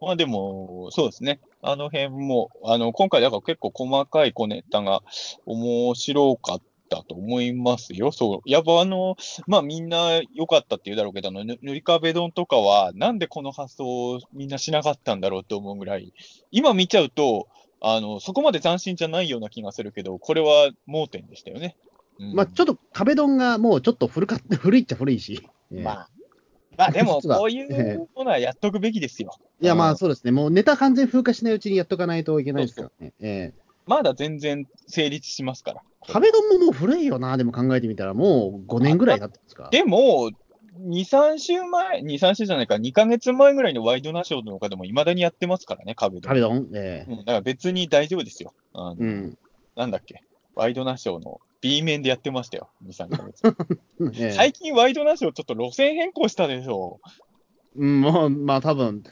まあでも、そうですね。あの辺も、あの、今回だから結構細かい小ネタが面白かったと思いますよ。そう。やっぱあの、まあみんな良かったって言うだろうけど、あの、ぬ塗り壁丼とかは、なんでこの発想をみんなしなかったんだろうと思うぐらい、今見ちゃうと、あの、そこまで斬新じゃないような気がするけど、これは盲点でしたよね。うんまあ、ちょっと壁ドンがもうちょっと古か 古いっちゃ古いし。ええまあ、まあでも、こういうものはやっとくべきですよ。いや、まうんあそうですね。もうネタ完全風化しないうちにやっとかないといけないですからね。ええまだ全然成立しますから。壁ドンももう古いよな、でも考えてみたら、もう5年ぐらい経ってますか。でも、2、3週前、2、3週じゃないか、2ヶ月前ぐらいのワイドナショーとかでも未だにやってますからね、壁で。壁ドン、ええうん、だから別に大丈夫ですよ。あのうん。なんだっけ、ワイドナショーの B 面でやってましたよ、2、3ヶ月。ええ最近ワイドナショーちょっと路線変更したでしょ。うん、まあ、まあ、多分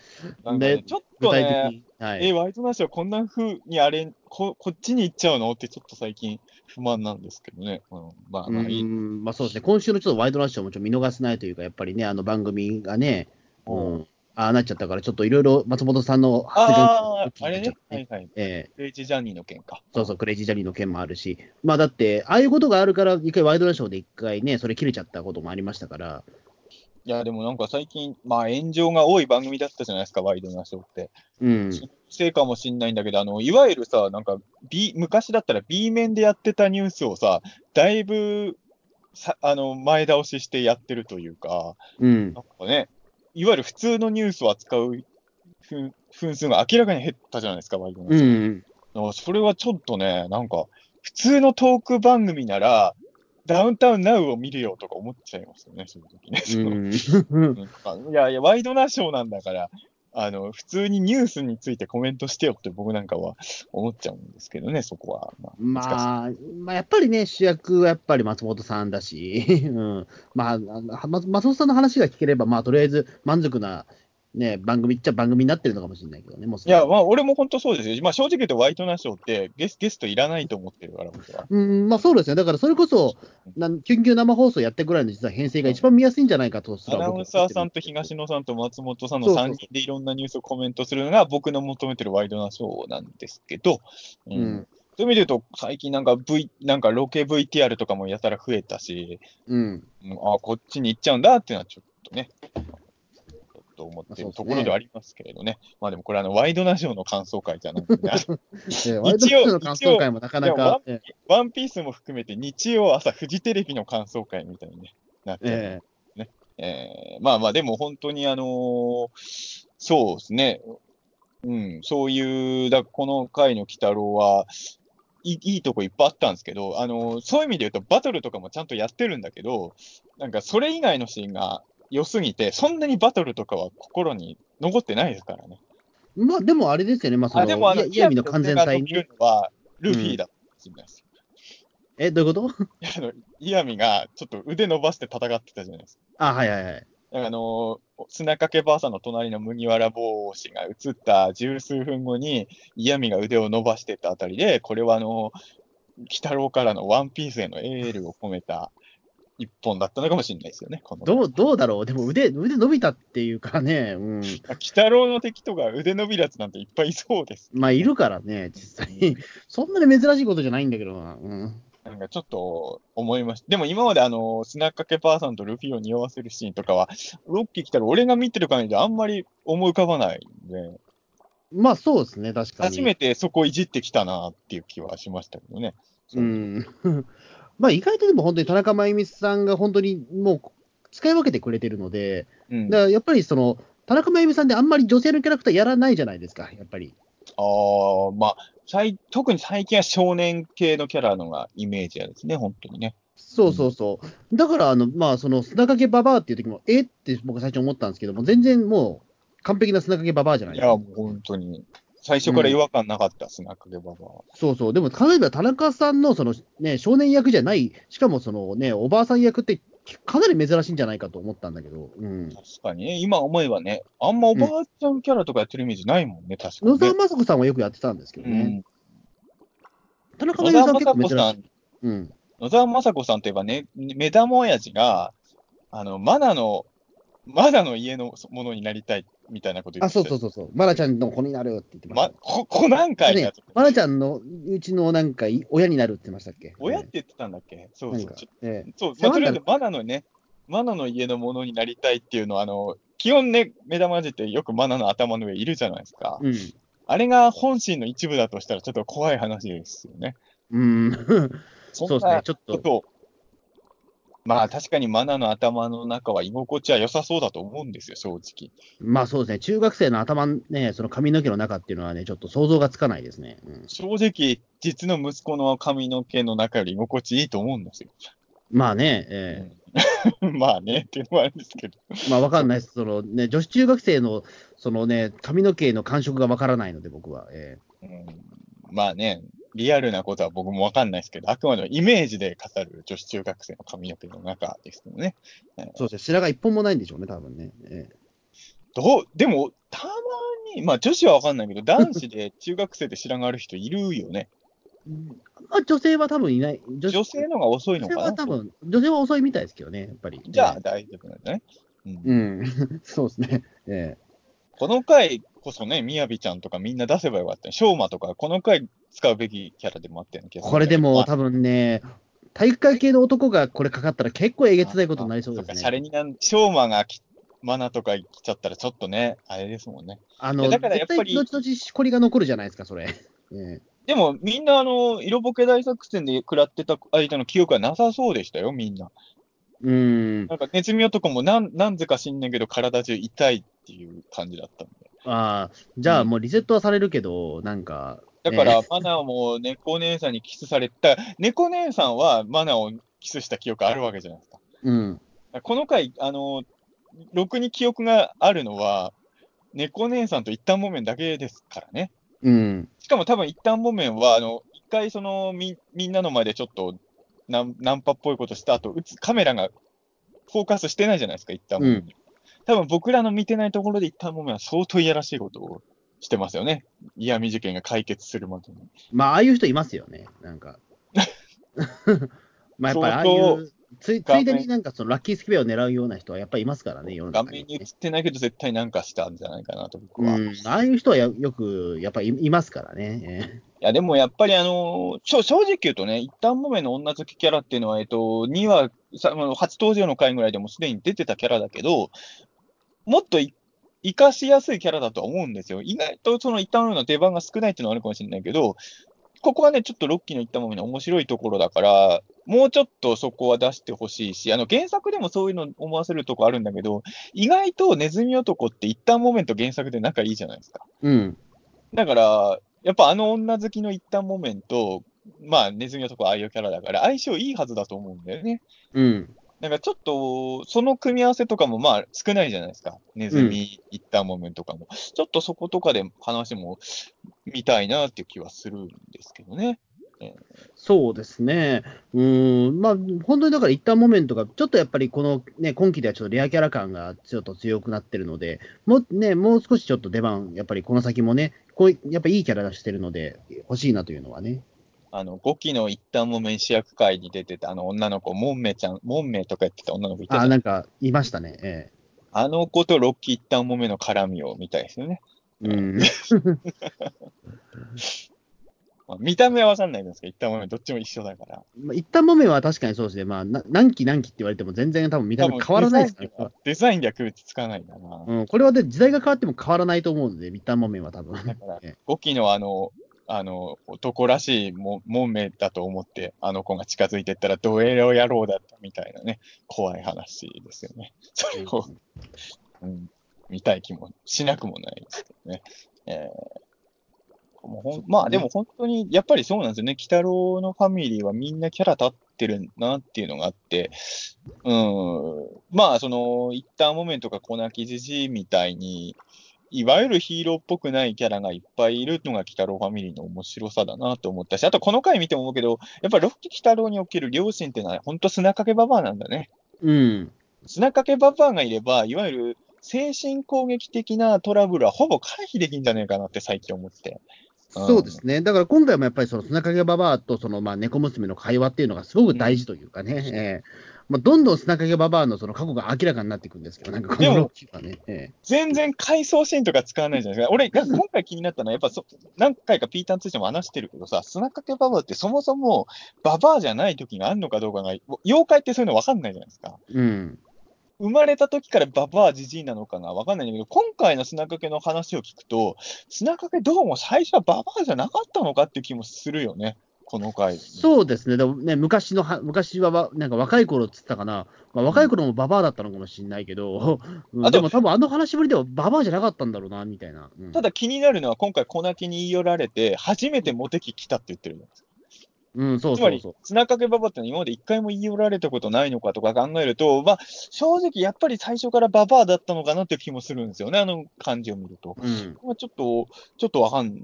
なんかねでちょっ具体とね、的に。はい。え、ワイドナショーこんな風にあれ、ここっちに行っちゃうの？ってちょっと最近不満なんですけどね。うん、まあまあいい。うん、まあそうですね。今週のちょっとワイドナッシュもちょっと見逃せないというか、やっぱりね、あの番組がね、うん、ああなっちゃったから、ちょっといろいろ松本さんの発言ああ、あれね？はいはい。ええクレイジージャーニーの件か。そうそう、クレイジージャニーの件もあるし、まあだって、ああいうことがあるから、一回ワイドナショーで一回ね、それ切れちゃったこともありましたから、いや、でもなんか最近、まあ炎上が多い番組だったじゃないですか、ワイドナショーって。うん、せいかもしんないんだけど、あの、いわゆるさ、なんか、B、昔だったら B 面でやってたニュースをさ、だいぶ、さ、あの、前倒ししてやってるというか、うんなん、かね、いわゆる普通のニュースを扱う分分数が明らかに減ったじゃないですか、ワイドナうショー。ん、だからそれはちょっとね、なんか、普通のトーク番組なら、ダウンタウンナウを見るよとか思っちゃいますよね、そういう時ね。いやいや、ワイドナショーなんだから、あの、普通にニュースについてコメントしてよって僕なんかは思っちゃうんですけどね、そこは。まあ、まあ、まあ、やっぱりね、主役はやっぱり松本さんだし、うん、まあ、松本さんの話が聞ければ、まあ、とりあえず満足な、ね、番組っちゃ番組になってるのかもしれないけどね、もういや、まあ、俺も本当そうですよ。まあ、正直言うとワイドナショーってゲスゲストいらないと思ってるから、僕は。うん、まあそうですね。だからそれこそ、なん緊急生放送やってぐらいの実は編成が一番見やすいんじゃないかとすアナウンサーさんと東野さんと松本さんのそうそうそう3人でいろんなニュースをコメントするのが僕の求めてるワイドナショーなんですけど、うんうんそういう意味で言うと、最近なんか V、なんかロケ VTR とかもやたら増えたし、うん。うんあこっちに行っちゃうんだっていうのはちょっとね、と思ってるところではありますけれどね。まあでもこれあの、ワイドナショーの感想会じゃなくて、ね、えワイドナショーの感想会もなかなか、えワンピースも含めて日曜朝フジテレビの感想会みたいに、ね、なっちゃう。ええ。ーまあまあ、でも本当にあのーそうですね。うん、そういう、だこの回の鬼太郎は、いいいとこいっぱいあったんですけど、あの、そういう意味で言うと、バトルとかもちゃんとやってるんだけど、なんかそれ以外のシーンが良すぎて、そんなにバトルとかは心に残ってないですからね。まあ、でもあれですよね、まあ、その、あでもあの、イヤの完全体イヤミが伸びるのは、ルフィだっすよ。え、どういうこと？い やあの、イヤミがちょっと腕伸ばして戦ってたじゃないですか。あ、はいはいはい。あの、砂掛けばあさんの隣の麦わら帽子が映った十数分後に、嫌味が腕を伸ばしてたあたりで、これはあの、鬼太郎からのワンピースへのエールを込めた一本だったのかもしれないですよね。どう、どうだろう？でも腕、腕伸びたっていうかね、うん。鬼太郎の敵とか腕伸びるやつなんていっぱいいそうです。まあ、いるからね、実際に。そんなに珍しいことじゃないんだけどな。うん。なんかちょっと思いました。でも今まであの、砂掛けばあさんとルフィを匂わせるシーンとかは、ロッキー来たら俺が見てる感じであんまり思い浮かばないんで、まあ、そうですね、確かに。初めてそこいじってきたなっていう気はしましたけどね。うん。まあ、意外とでも本当に田中真由美さんが本当にもう使い分けてくれてるので、うん、だからやっぱりその、田中真由美さんであんまり女性のキャラクターやらないじゃないですか、やっぱり。ああ、まあ、最特に最近は少年系のキャラのがイメージやですね、本当にね。そうそうそう。だから、あの、まあ、その、砂掛けババアっていう時も、えって僕最初思ったんですけども、全然もう、完璧な砂掛けババアじゃないいや、もう本当に。最初から違和感なかった、スナックでババア。そうそう。でも、考えれば田中さんの、その、ね、少年役じゃない、しかもそのね、おばあさん役って、かなり珍しいんじゃないかと思ったんだけど、うん。確かにね、今思えばね、あんまおばあちゃんキャラとかやってるイメージないもんね、確かに、野ね。沢雅子さんはよくやってたんですけどね。うん田中真由野沢美さん結構珍しい。雅子さん、うん。野沢雅子さんといえばね、目玉親父が、あの、マナの、マナの家のものになりたいみたいなこと言あ、ってたそうそうそうそう。マナちゃんの子になるって言ってましま、こ、こなんかね、マナちゃんのうちのなんかい親になるって言ってましたっけ？ね親って言ってたんだっけ？そうそう。ええそう、まあとりあえずマナのね、マナの家のものになりたいっていうのは、あの、基本ね、目玉親父ってよくマナの頭の上いるじゃないですか。うん。あれが本心の一部だとしたらちょっと怖い話ですよね。うん。そ そうですね。ちょっ。と、まあ確かにマナの頭の中は居心地は良さそうだと思うんですよ、正直。まあそうですね。中学生の頭ね、その髪の毛の中っていうのはね、ちょっと想像がつかないですね。うん、正直、実の息子の髪の毛の中より居心地いいと思うんですよ。まあね、え まあね、っていうのはあるんですけど。えまあわかんないです。そのね、女子中学生の、そのね、髪の毛の感触がわからないので、僕は。えうん、まあね、リアルなことは僕もわかんないですけど、あくまでもイメージで語る女子中学生の髪の毛の中ですけどね。えそうですね。白髪一本もないんでしょうね、多分ね。ええどう、でも、たまに、まあ女子はわかんないけど、男子で中学生で知らがる人いるよね。まあ女性は多分いない。女女性の方が遅いの女性かなは多分、女性は遅いみたいですけどね、やっぱり。じゃあえ大丈夫なんだね。うんえうん。そうですね。ええこの回こそね、みやびちゃんとかみんな出せばよかったね。しょうまとか、この回使うべきキャラでもあったような気がするこれでもまあ多分ね、体育会系の男がこれかかったら結構えげつないことになりそうですあかシャレね。になん、しょうまがきマナとか来ちゃったらちょっとね、あれですもんね。あの、だからやっぱり後々しこりが残るじゃないですか、それ。ええでも、みんな、あの、色ボケ大作戦で食らってた間の記憶はなさそうでしたよ、みんな。うん。なんか、ネズミ男もなん、なんぜか知んねんけど、体中痛いっていう感じだったんで。ああ、じゃあもうリセットはされるけど、なんか。だから、えマナも猫姉さんにキスされた、猫姉さんはマナをキスした記憶あるわけじゃないですか。えうん。この回、あの、ろくに記憶があるのは、猫姉さんと一旦木綿だけですからね。うん。しかも多分一旦木綿は、あの、一回そのみ、みんなの前でちょっとナンナンパっぽいことした後、うつカメラがフォーカスしてないじゃないですか、一旦木綿に。多分僕らの見てないところで一旦木綿は相当いやらしいことをしてますよね。嫌味事件が解決するまでに。まあ、ああいう人いますよね、なんか。まあ、やっぱりああいう、ついついでになんかそのラッキースキベを狙うような人はやっぱりいますからね、世の画中にね、面に映ってないけど絶対なんかしたんじゃないかなと僕は。いうん。ああいう人はやよく、やっぱりいいますからね。えやでもやっぱりあの正正直言うとね、一旦木綿の女好きキャラっていうのは、えっと、2話、さあの初登場の回ぐらいでもすでに出てたキャラだけど、もっとい活かしやすいキャラだとは思うんですよ。意外とその一旦の出番が少ないっていうのはあるかもしれないけど、ここはね、ちょっとロッキーの一旦木綿の面白いところだから、もうちょっとそこは出してほしいし、あの原作でもそういうの思わせるとこあるんだけど、意外とネズミ男って一旦木綿と原作で仲いいじゃないですか。うん。だから、やっぱあの女好きの一旦木綿と、まあ、ネズミ男ああいうキャラだから、相性いいはずだと思うんだよね。うん。なんかちょっと、その組み合わせとかもまあ少ないじゃないですか。ネズミ一旦もめとかも。ちょっとそことかで話も見たいなっていう気はするんですけどね。そうですね。うーん、まあ、本当にだから一旦モメントが、ちょっとやっぱりこのね、今期ではちょっとレアキャラ感がちょっと強くなってるので、もうね、もう少しちょっと出番、やっぱりこの先もね、こういやっぱいいキャラ出してるので、欲しいなというのはね。あの、5期の一旦もめん主役会に出てたあの女の子、モンメちゃん、モンメとか言ってた女の子いたあ、んなんか、いましたね。えあの子と6期一旦もめの絡みを見たいですよね。え。うん。まあ見た目はわかんないんですけど、一旦もめどっちも一緒だから。まあ、一旦モメは確かにそうですね。まあ、な何期何期って言われても全然多分見た目変わらないですから。デザインでは区別つかないんだな。うん、これはで時代が変わっても変わらないと思うんで、一旦モメは多分。だから ええ5期のあの、あの、男らしいも、門名だと思って、あの子が近づいてったら、ドエロ野郎だったみたいなね、怖い話ですよね。それを、うん、見たい気もしなくもないですけどね。えーもうほんまあでも本当に、やっぱりそうなんですよね。鬼太郎のファミリーはみんなキャラ立ってるなっていうのがあって、うん、まあその、一旦モメントか小泣きじじいみたいに、いわゆるヒーローっぽくないキャラがいっぱいいるのが鬼太郎ファミリーの面白さだなと思ったし、あとこの回見ても思うけど、やっぱりロッキー鬼太郎における両親ってのは本当砂かけババアなんだね。うん。砂かけババアがいれば、いわゆる精神攻撃的なトラブルはほぼ回避できんじゃねえかなって最近思って。そうですね。だから今回もやっぱりその砂影ババアとそのまあ猫娘の会話っていうのがすごく大事というかね、ええまあ、どんどん砂影ババアのその過去が明らかになっていくんですけど、なんかこのロッキーはね。え全然回想シーンとか使わないじゃないですか。俺、が今回気になったのは、やっぱそ何回かピーターン通しても話してるけどさ、砂かけババアってそもそもババアじゃない時があるのかどうかが、妖怪ってそういうの分かんないじゃないですか。えうん。生まれた時からババアじじいなのかが分かんないんだけど、今回の砂かけの話を聞くと、砂かけどうも最初はババアじゃなかったのかっていう気もするよね、この回。そうですね。でもね、昔のは、昔はわ、なんか若い頃っつったかな。まあ、若い頃もババアだったのかもしれないけど、うんあとでも多分あの話ぶりではババアじゃなかったんだろうな、みたいな。うんただ気になるのは、今回、小泣きに言い寄られて、初めてモテ期来たって言ってるじゃないですか。うん、そうつまりそうそう。、砂かけババアってのは今まで一回も言い寄られたことないのかとか考えると、まあ、正直やっぱり最初からババアだったのかなっていう気もするんですよね、あの感じを見ると。うん。まあ、ちょっと、ちょっとわかん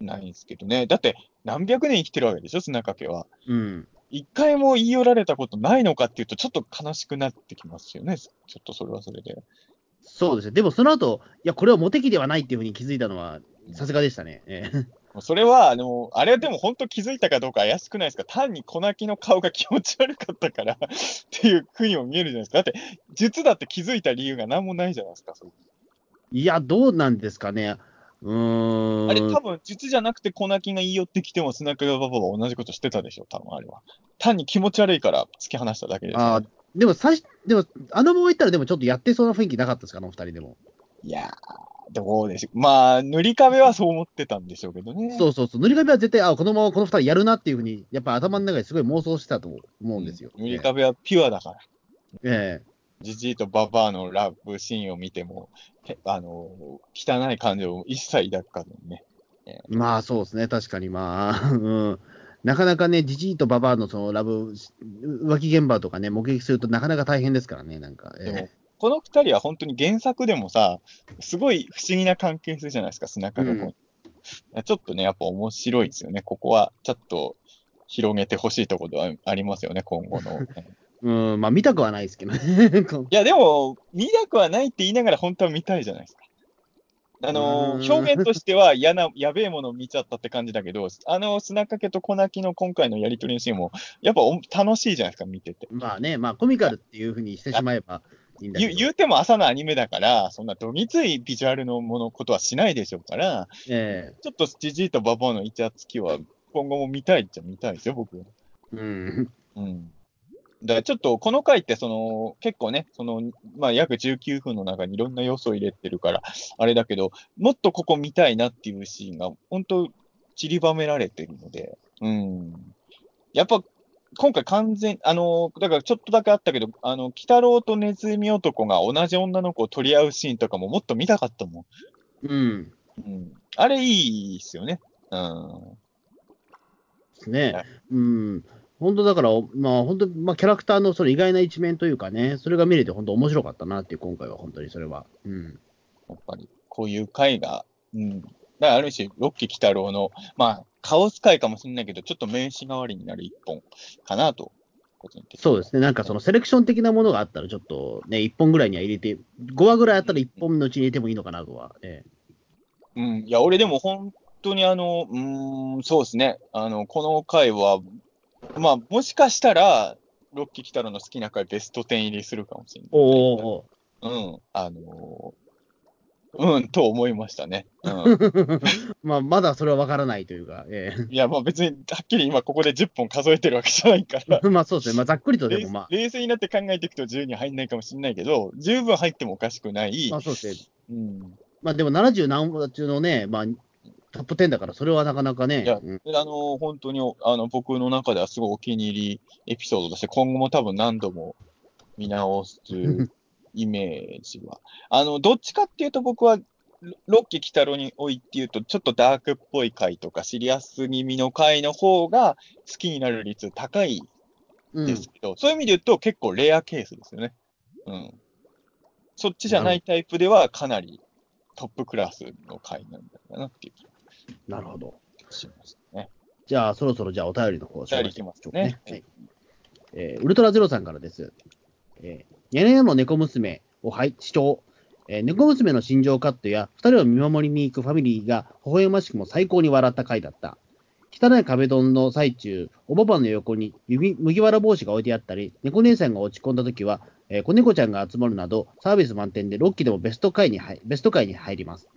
ないんですけどね。だって、何百年生きてるわけでしょ、砂かけは。うん。一回も言い寄られたことないのかっていうと、ちょっと悲しくなってきますよね。ちょっとそれはそれで。そうですね。でもその後、いや、これはモテ期ではないっていうふうに気づいたのは、さすがでしたね。ええそれは、あの、あれはでも本当気づいたかどうか怪しくないですか？単に小泣きの顔が気持ち悪かったから っていう風にも見えるじゃないですか？だって、術だって気づいた理由が何もないじゃないですか。いや、どうなんですかね。うーん。あれ多分、術じゃなくて小泣きが言い寄ってきても、砂川ババアは同じことしてたでしょ、多分あれは。単に気持ち悪いから突き放しただけですよね、あーでも最初、でも、あのまま言ったら、でもちょっとやってそうな雰囲気なかったですか、あの二人でも。いやー、どうでしょう。まあ、塗り壁はそう思ってたんでしょうけどね。そうそうそう、塗り壁は絶対、あこのままこの二人やるなっていうふうに、やっぱ頭の中ですごい妄想してたと思うんですよ。塗り壁はピュアだから。ええジジイとババアのラブシーンを見ても、へあの、汚い感情を一切抱くかにね。まあそうですね、確かにまあ、うん。なかなかね、ジジイとババアのそのラブ、浮気現場とかね、目撃するとなかなか大変ですからね、なんか。えでもえ、この二人は本当に原作でもさ、すごい不思議な関係性じゃないですか、砂川君。ちょっとね、やっぱ面白いですよね。ここはちょっと広げてほしいところはありますよね、今後の。うん、まあ見たくはないですけどね。いや、でも、見たくはないって言いながら本当は見たいじゃないですか。あの表現としては嫌な、やべえものを見ちゃったって感じだけど、あの、砂かけと小泣きの今回のやりとりのシーンも、やっぱお楽しいじゃないですか、見てて。まあね、まあコミカルっていうふうにしてしまえばいいんだけど。言う言うても朝のアニメだから、そんなどぎついビジュアルのものことはしないでしょうから、えちょっとジジイとババアのイチャつきは今後も見たいっちゃ見たいですよ、僕うん。うん。だからちょっとこの回ってその結構ね、そのまあ約19分の中にいろんな要素を入れてるから、あれだけど、もっとここ見たいなっていうシーンが本当散りばめられてるので、うん。やっぱ今回完全、あの、だからちょっとだけあったけど、あの、鬼太郎とネズミ男が同じ女の子を取り合うシーンとかももっと見たかったもん。うん。うん。あれいいっすよね。うん。ですね。はいうん。本当だから、まあ本当、まあキャラクターのその意外な一面というかね、それが見れて本当面白かったなっていう、今回は本当にそれは。うん。やっぱり、こういう回が、うん。だからある種、ロッキー北郎の、まあ、カオス回かもしれないけど、ちょっと名刺代わりになる一本かなと、個人的にそうですね。なんかそのセレクション的なものがあったら、ちょっとね、1本ぐらいには入れて、5話ぐらいあったら1本のうちに入れてもいいのかなとは。えうん。いや、俺でも本当にあの、うーん、そうですね。あの、この回は、まあ、もしかしたら、ロッキー北郎の好きな回ベスト10入りするかもしれない。おおうん。あのーうん、と思いましたね。うん。ー まあ、まだそれは分からないというか、えいや、まあ別に、はっきり今ここで10本数えてるわけじゃないからえ、まあそうですね。まあざっくりとで冷もまあ、冷静になって考えていくと10に入んないかもしれないけど、十分入ってもおかしくない。まあそうですね。うん。まあでも70何話中のね、まあトップ10だから、それはなかなかね。いやうんであのー本当にあの僕の中ではすごいお気に入りエピソードとして、今後も多分何度も見直すイメージは。あの、どっちかっていうと僕は、ロロッキー北郎において言うと、ちょっとダークっぽい回とか、シリアス気味の回の方が好きになる率高いうんですけど、そういう意味で言うと結構レアケースですよね。うん。そっちじゃないタイプではかなりトップクラスの回なんだなっていう気なるほど。がしましたね。じゃあ、そろそろじゃあお便りの方を紹介しましょうかね。お便りいはいえーウルトラゼロさんからです。えー、ニャニャニャの猫娘を拝聴。えー猫娘の心情カットや、二人を見守りに行くファミリーが微笑ましくも最高に笑った回だった。汚い壁ドンの最中、おばばの横に麦麦わら帽子が置いてあったり、猫姉さんが落ち込んだ時は、えー子猫ちゃんが集まるなど、サービス満点で6期でもベスト回に入ベスト回に入ります。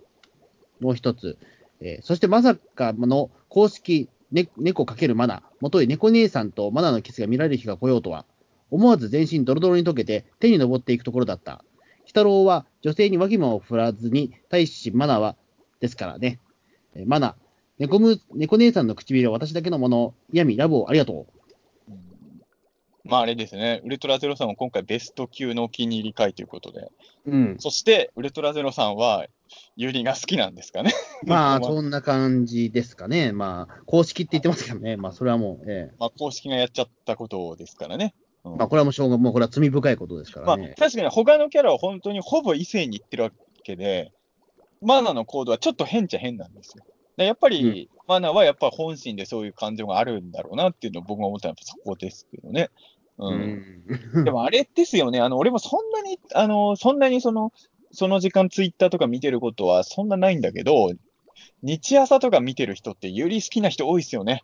もう一つ、えーそしてまさかの公式、ね、猫×マナ、もとい猫姉さんとマナのキスが見られる日が来ようとは、思わず全身ドロドロに溶けて手に登っていくところだった。鬼太郎は女性に脇間を振らずに、対しマナは、ですからね。えーマナ、猫む猫姉さんの唇は私だけのもの、ヤミ、ラブをありがとうんまああれですね、ウルトラゼロさんは今回ベスト級のお気に入り回ということで、う。うん。そしてウルトラゼロさんはユリが好きなんですかね。まあ、ま あそんな感じですかね。まあ、公式って言ってますけどね。まあ、それはもう、ええまあ公式がやっちゃったことですからね。うんまあ、これはもうしょうが、もうこれは罪深いことですかまあらね。確かに他のキャラは本当にほぼ異性に言ってるわけで、マナの行動はちょっと変っちゃ変なんですよ。でやっぱり、マナはやっぱ本心でそういう感情があるんだろうなっていうのを僕が思ったのはそこですけどね。う。うんん。でもあれですよね、あの、俺もそんなに、あの、そんなにその、その時間ツイッターとか見てることはそんなないんだけど、日朝とか見てる人ってより好きな人多いですよね。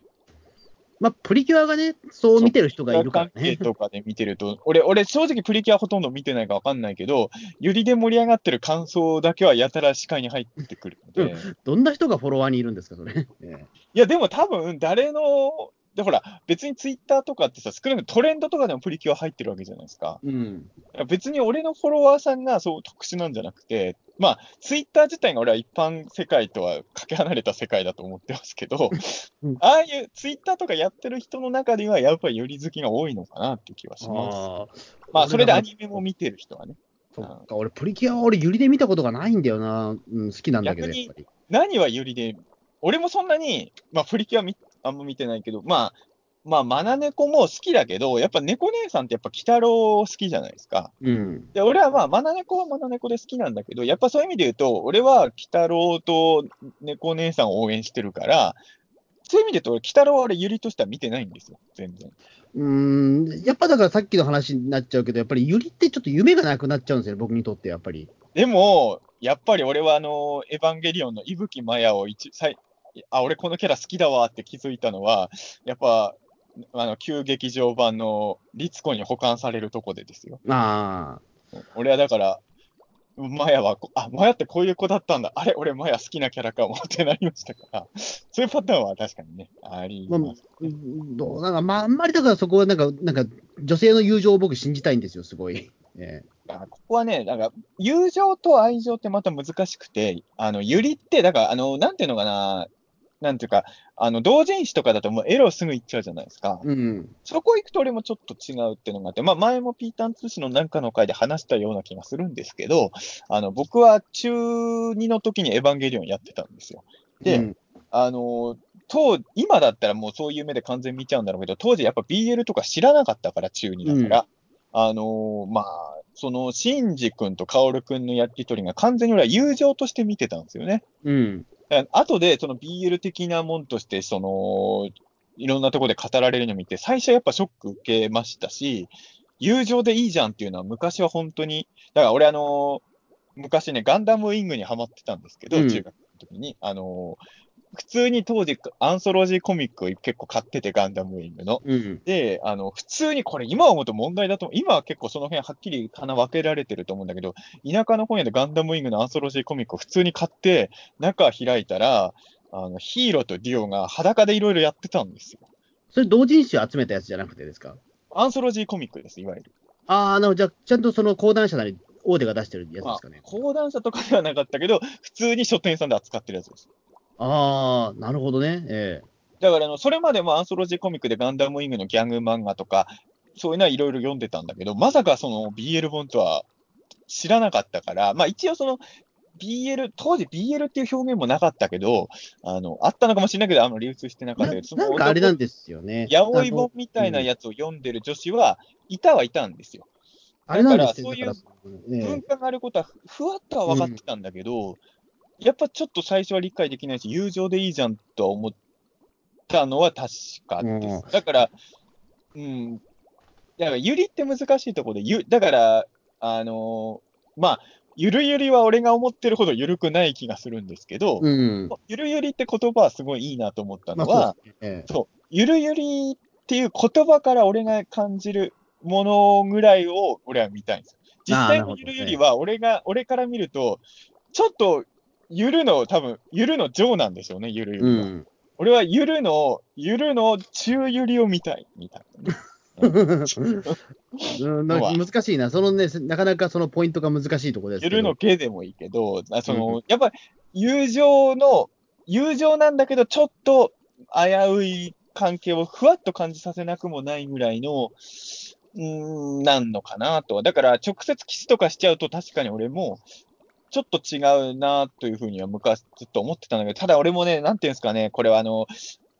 まあ、プリキュアがね、そう見てる人がいるからね。とかで見てると、俺、俺正直プリキュアほとんど見てないかわかんないけど、よりで盛り上がってる感想だけはやたら視界に入ってくるので。どんな人がフォロワーにいるんですか、それ。いや、でも多分、誰の、で、ほら、別にツイッターとかってさ、少なくトレンドとかでもプリキュア入ってるわけじゃないですか。えうん。別に俺のフォロワーさんがそう特殊なんじゃなくて、まあ、ツイッター自体が俺は一般世界とはかけ離れた世界だと思ってますけどうん、ああいうツイッターとかやってる人の中では、やっぱりより好きが多いのかなって気はします。まあ、それでアニメも見てる人はね。そっか、俺、プリキュアは俺、ユリで見たことがないんだよな。うん、好きなんだけど、やっぱり。何はよりで、俺もそんなに、まあ、プリキュアみあんま見てないけど、まあ、まあ、マナネコも好きだけど、やっぱ猫姉さんってやっぱ鬼太郎好きじゃないですか。うん。で、俺はまあ、マナネコはマナネコで好きなんだけど、やっぱそういう意味で言うと、俺は鬼太郎と猫姉さんを応援してるから、そういう意味で言うと、俺、鬼太郎は俺、ユリとしては見てないんですよ、全然。うん、やっぱだからさっきの話になっちゃうけど、やっぱりユリってちょっと夢がなくなっちゃうんですよ、僕にとってやっぱり。でも、やっぱり俺はあの、エヴァンゲリオンの伊吹マヤを一、さいあ、俺このキャラ好きだわって気づいたのは、やっぱ、あの、旧劇場版の律子に保管されるとこでですよ。ああ。俺はだから、マヤはこ、あ、マヤってこういう子だったんだ。あれ、俺マヤ好きなキャラかもってなりましたから、そういうパターンは確かにね、ありまあます。うんどうなんか、まあ、あんまりだからそこはなんか、なんか、女性の友情を僕信じたいんですよ、すごい。えあここはね、なんか、友情と愛情ってまた難しくて、あの、ゆりって、だから、あの、なんていうのかな、なんていうか、あの、同人誌とかだともうエロすぐ行っちゃうじゃないですか。えうん。そこ行くと俺もちょっと違うっていうのがあって、まあ前もピータン通信のなんかの回で話したような気がするんですけど、あの、僕は中2の時にエヴァンゲリオンやってたんですよ。で、うんあの、当今だったらもうそういう目で完全に見ちゃうんだろうけど、当時やっぱ BL とか知らなかったから、中2だから。あのーまあ、その、シンジ君とカオル君のやりとりが完全に俺は友情として見てたんですよね。うん。後でその BL 的なもんとして、その、いろんなところで語られるのを見て、最初はやっぱショック受けましたし、友情でいいじゃんっていうのは昔は本当に、だから俺あの昔ね、ガンダムウィングにハマってたんですけど、うん。中学の時に、あの普通に当時アンソロジーコミックを結構買ってて、ガンダムウィングの。うん。で、あの、普通にこれ今思うと問題だと思う。今は結構その辺はっきり花分けられてると思うんだけど、田舎の本屋でガンダムウィングのアンソロジーコミックを普通に買って、中開いたら、あの、ヒーローとデュオが裸でいろいろやってたんですよ。それ同人誌を集めたやつじゃなくてですか？アンソロジーコミックです、いわゆる。ああ、なるほど。じゃあ、ちゃんとその講談社なり、大手が出してるやつですかね。講談社とかではなかったけど、普通に書店さんで扱ってるやつです。ああ、なるほどね。えだからあの、それまでもアンソロジーコミックでガンダムウィングのギャグ漫画とか、そういうのはいろいろ読んでたんだけど、まさかその BL 本とは知らなかったから、まあ一応その BL、当時 BL っていう表現もなかったけど、あの、あったのかもしれないけど、あんまり流通してなかったけど、えななんかあれなんですよね。やおい本みたいなやつを読んでる女子はいたはいたんですよ。あれなんですよ。だからだからえ文え化があることはふふわっとは分かってたんだけど、やっぱちょっと最初は理解できないし、友情でいいじゃんとは思ったのは確かです。うんだから、うん、だから、ゆりって難しいところで、ゆだから、あのーまあ、ゆるゆりは俺が思ってるほどゆるくない気がするんですけど、うん。ゆるゆりって言葉はすごいいいなと思ったまあのは、そうですねええそう、ゆるゆりっていう言葉から俺が感じるものぐらいを俺は見たいんですよ。実際のゆるゆりは、俺が、俺から見ると、ちょっと、ゆるの、多分、ゆるの上なんでしょうね、ゆるゆうりは。ん。俺はゆるの、ゆるの中ゆりを見たい、みたいな 難しいな。そのね、なかなかそのポイントが難しいところです。ゆるの系でもいいけど、あその、やっぱり友情の、友情なんだけど、ちょっと危うい関係をふわっと感じさせなくもないぐらいの、うーん、なんのかなと。だから、直接キスとかしちゃうと、確かに俺も、ちょっと違うなというふうには昔ずっと思ってたんだけど、ただ俺もね、なんていうんですかね、これはあの、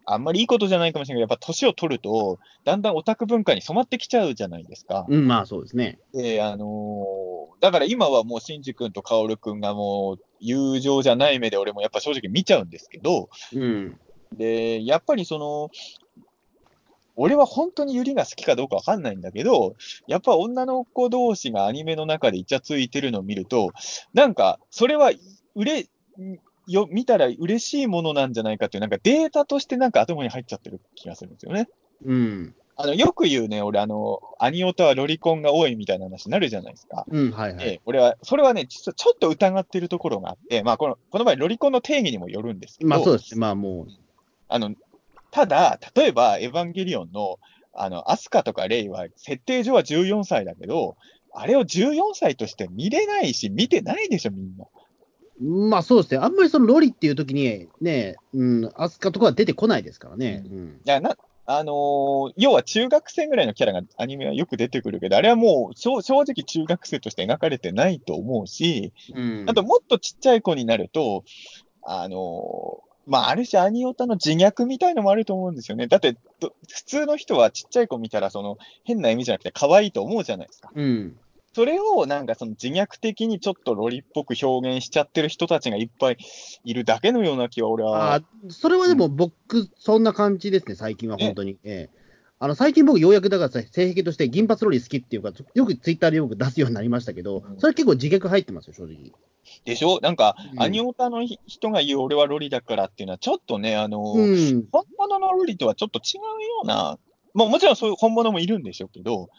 あんまりいいことじゃないかもしれないけど、やっぱ年を取ると、だんだんオタク文化に染まってきちゃうじゃないですか。うん、まあそうですね。で、あのーだから今はもう、シンジ君とカオル君がもう、友情じゃない目で俺もやっぱ正直見ちゃうんですけど、うん。で、やっぱりその、俺は本当にユリが好きかどうかわかんないんだけど、やっぱ女の子同士がアニメの中でイチャついてるのを見ると、なんか、それは、うれ、よ、見たら嬉しいものなんじゃないかっていう、なんかデータとしてなんか頭に入っちゃってる気がするんですよね。うん。あの、よく言うね、俺、あの、アニオタはロリコンが多いみたいな話になるじゃないですか。うん、はいはい。で、俺は、それはね、実はちょっと疑ってるところがあって、まあ、この、この場合、ロリコンの定義にもよるんですけど、まあそうですね。まあもう。あの、ただ、例えば、エヴァンゲリオンの、あの、アスカとかレイは、設定上は14歳だけど、あれを14歳として見れないし、見てないでしょ、みんな。まあそうですね。あんまりそのロリっていう時に、ね、うん、アスカとかは出てこないですからね。ううん。いや、な、あのー要は中学生ぐらいのキャラがアニメはよく出てくるけど、あれはもう正正直中学生として描かれてないと思うし、うん。あともっとちっちゃい子になると、あのーまあ、ある種アニオタの自虐みたいのもあると思うんですよね。だって、ど普通の人はちっちゃい子見たら、その、変な意味じゃなくて可愛いと思うじゃないですか。うん。それをなんかその自虐的にちょっとロリっぽく表現しちゃってる人たちがいっぱいいるだけのような気は俺は。あそれはでも僕、そんな感じですね、最近は本当に。ええあの最近僕、ようやくだから性癖として銀髪ロリ好きっていうか、よくツイッターでよく出すようになりましたけどうん、それ結構自虐入ってますよ、正直。でしょ？なんか、うんアニオタのひ人が言う俺はロリだからっていうのはちょっとね、あの、うん。本物のロリとはちょっと違うような、もうもちろんそういう本物もいるんでしょうけど、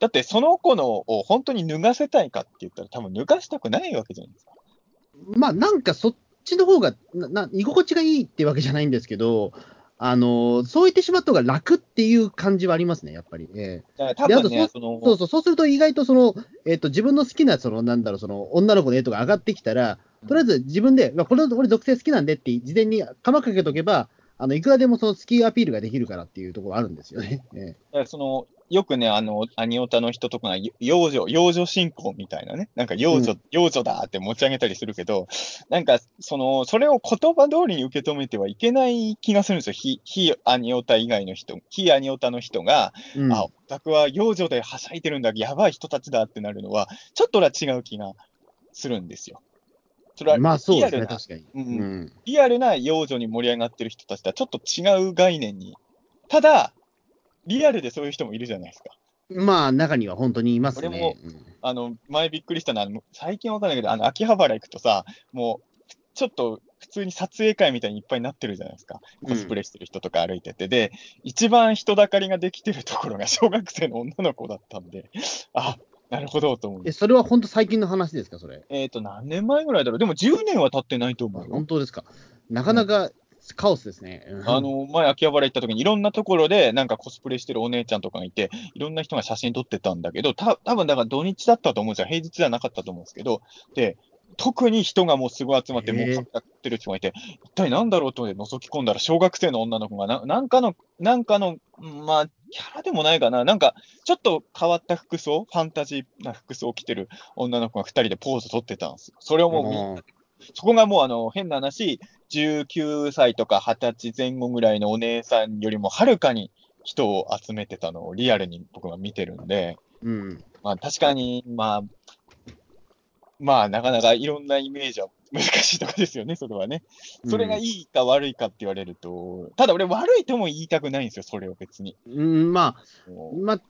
だってその子のを本当に脱がせたいかって言ったら多分脱がしたくないわけじゃないですか。まあなんかそっちの方がなな居心地がいいってわけじゃないんですけど、あのそう言ってしまった方が楽っていう感じはありますね、やっぱり。そうそう、そうすると意外とその、えっと自分の好きなそのなんだろうその女の子の絵とか上がってきたら、とりあえず自分で、まあ、これ俺属性好きなんでって事前に釜かけとけば、あのいくらでもその好きアピールができるからっていうところあるんですよね。えだからその、よくね、あの、アニオタの人とかが、幼女、幼女信仰みたいなね、なんか幼女、うん幼女だって持ち上げたりするけど、なんか、その、それを言葉通りに受け止めてはいけない気がするんですよ。非、非アニオタ以外の人、非アニオタの人が、うんあ、オタクは幼女ではしゃいでるんだ、やばい人たちだってなるのは、ちょっと俺は違う気がするんですよ。それは、まあそうですね、リアルな確かに。うんうんリアルな幼女に盛り上がってる人たちとはちょっと違う概念に。ただ、リアルでそういう人もいるじゃないですか。まあ、中には本当にいますね。俺もうんあの、前びっくりしたのは、最近わかんないけど、あの、秋葉原行くとさ、もう、ちょっと普通に撮影会みたいにいっぱいになってるじゃないですか。コスプレしてる人とか歩いてて。で、一番人だかりができてるところが 小学生の女の子だったんで、あ、なるほどと思うえ、。それは本当最近の話ですか、それ？えっ、と、何年前ぐらいだろう。でも10年は経ってないと思うよ。本当ですか。なかなかカオスですね。うんあ、の、前、秋葉原行った時に、いろんなところで、なんかコスプレしてるお姉ちゃんとかがいて、いろんな人が写真撮ってたんだけど、た多分だから土日だったと思うんですよ。平日じゃなかったと思うんですけど、で、特に人がもうすごい集まって、もう買ってる人がいて、一体なんだろうと思って覗き込んだら、小学生の女の子がな、なんかの、なんかの、うんまあ、キャラでもないかな、なんか、ちょっと変わった服装、ファンタジーな服装を着てる女の子が二人でポーズ撮ってたんですよ。それをもうみんなそこがもうあの変な話、19歳とか20歳前後ぐらいのお姉さんよりもはるかに人を集めてたのをリアルに僕は見てるんで、うん。まあ確かに、まあ、まあなかなかいろんなイメージは難しいとこですよね、それはね。それがいいか悪いかって言われると、ただ俺悪いとも言いたくないんですよ、それを別に。うん、まあ、まあ、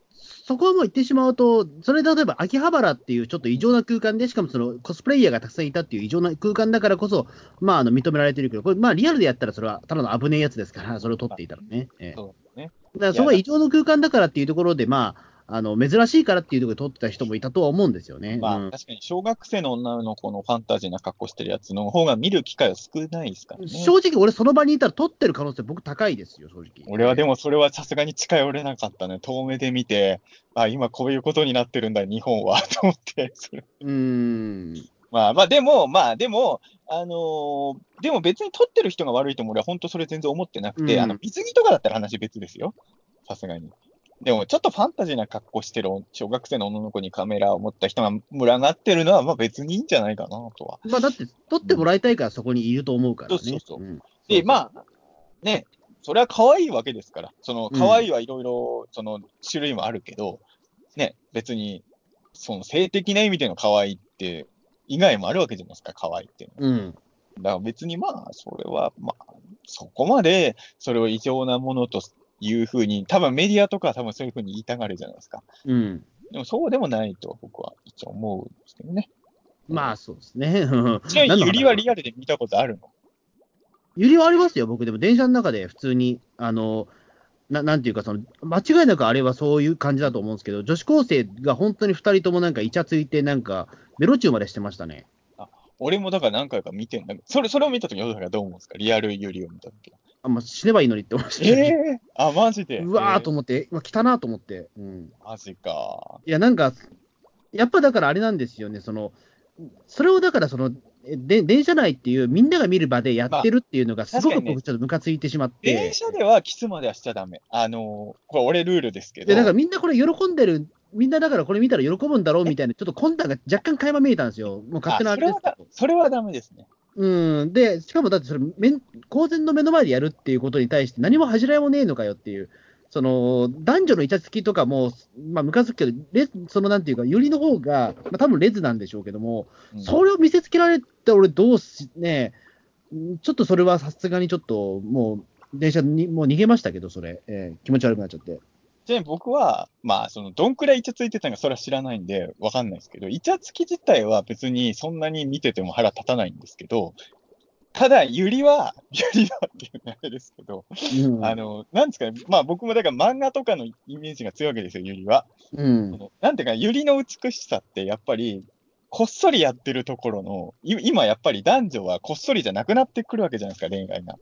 そこはもう言ってしまうと、それ例えば秋葉原っていうちょっと異常な空間で、しかもそのコスプレイヤーがたくさんいたっていう異常な空間だからこそ、まあ、あの認められてるけど、これ、まあ、リアルでやったらそれはただの危ねえやつですから、それを取っていたらね。ええそうね。だからそこが異常の空間だからっていうところで、まあ、あの珍しいからっていうところで撮ってた人もいたとは思うんですよね。まあ、うん確かに小学生の女の子のファンタジーな格好してるやつの方が見る機会は少ないですからね。正直、俺、その場にいたら撮ってる可能性、僕、高いですよ、正直。俺はでもそれはさすがに近寄れなかったね。遠目で見て、あ、今こういうことになってるんだ、日本は、と思って。それうーん。まあまあ、でも、まあでも、あのーでも別に撮ってる人が悪いとも俺は本当それ全然思ってなくて、うんあの、水着とかだったら話別ですよ。さすがに。でも、ちょっとファンタジーな格好してる小学生の女の子にカメラを持った人が群がってるのは、まあ別にいいんじゃないかなとは。まあ、だって、撮ってもらいたいからそこにいると思うからね。そうそうそうんで、まあ、ね、それは可愛いわけですから、その可愛いはいろいろ、その種類もあるけど、ね、別に、その性的な意味での可愛いって、以外もあるわけじゃないですか、可愛いっていうのは。うん。だから別にまあ、それは、まあ、そこまで、それを異常なものというふうに、多分メディアとかは多分そういうふうに言いたがるじゃないですか。うん。でもそうでもないと僕は一応思うんですけどね。まあ、そうですね。う んちなみに、ゆりはリアアルで見たことあるの？ゆりはありますよ、僕。でも、電車の中で普通に、あの、ななんていうか、その、間違いなくあれはそういう感じだと思うんですけど、女子高生が本当に二人ともなんかイチャついて、なんか、メロチューまでしてましたね。俺もだから何回か見てんだけど、それ、それを見たとき、どう思うんですか？リアルユリを見たとき。あ、まあ、死ねばいいのにって思いましたえね。えあ、マジで。うわーとえ思って、うわ、来たなと思って。うん。ーマジか。いや、なんか、やっぱだからあれなんですよね、その、それをだからその、えで電車内っていうみんなが見る場でやってるっていうのが、すごく僕ちょっとムカついてしまって。電車ではキスまではしちゃダメ。あのーこれ俺ルールですけど。で、だからみんなこれ喜んでる、みんなだからこれ見たら喜ぶんだろうみたいな、ちょっと魂胆が若干垣間見えたんですよ。もう勝手なあれはだれです。それはダメですね。うん。で、しかもだってそれ、めん公然の目の前でやるっていうことに対して何も恥じらいもねえのかよっていう。その、男女のイチャつきとかも、まあ、ムカつくけど、レそのなんていうか、よりの方が、まあ、多分レズなんでしょうけども、うんそれを見せつけられて、俺、どうし、ね、んちょっとそれはさすがにちょっと、もう、電車にもう逃げましたけど、それ、えー気持ち悪くなっちゃって。ちなみに僕は、まあ、その、どんくらいイチャついてたのか、それは知らないんで、わかんないですけど、イチャつき自体は別にそんなに見てても腹立たないんですけど、ただ、ゆりは、ゆりはっていうあれですけど、うん、あの、なんですかね、まあ僕もだから漫画とかのイメージが強いわけですよ、ゆりは。うん、なんていうか、ゆりの美しさって、やっぱり、こっそりやってるところの、い今やっぱり男女はこっそりじゃなくなってくるわけじゃないですか、恋愛が。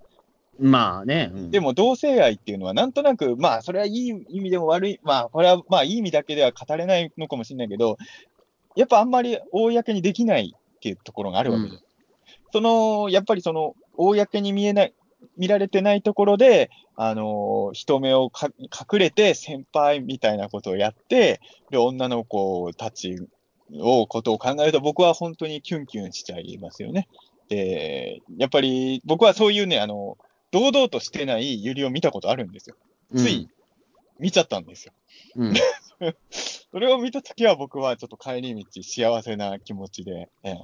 まあね、うんでも同性愛っていうのはなんとなく、まあそれはいい意味でも悪い、まあこれはまあいい意味だけでは語れないのかもしれないけど、やっぱあんまり公にできないっていうところがあるわけです。その、やっぱりその、公に見えない、見られてないところで、あのー人目をか隠れて先輩みたいなことをやって、で、女の子たちを、ことを考えると僕は本当にキュンキュンしちゃいますよね。で、やっぱり僕はそういうね、あの、堂々としてないユリを見たことあるんですよ。つい見ちゃったんですよ。うん。それを見たときは僕はちょっと帰り道幸せな気持ちで、えー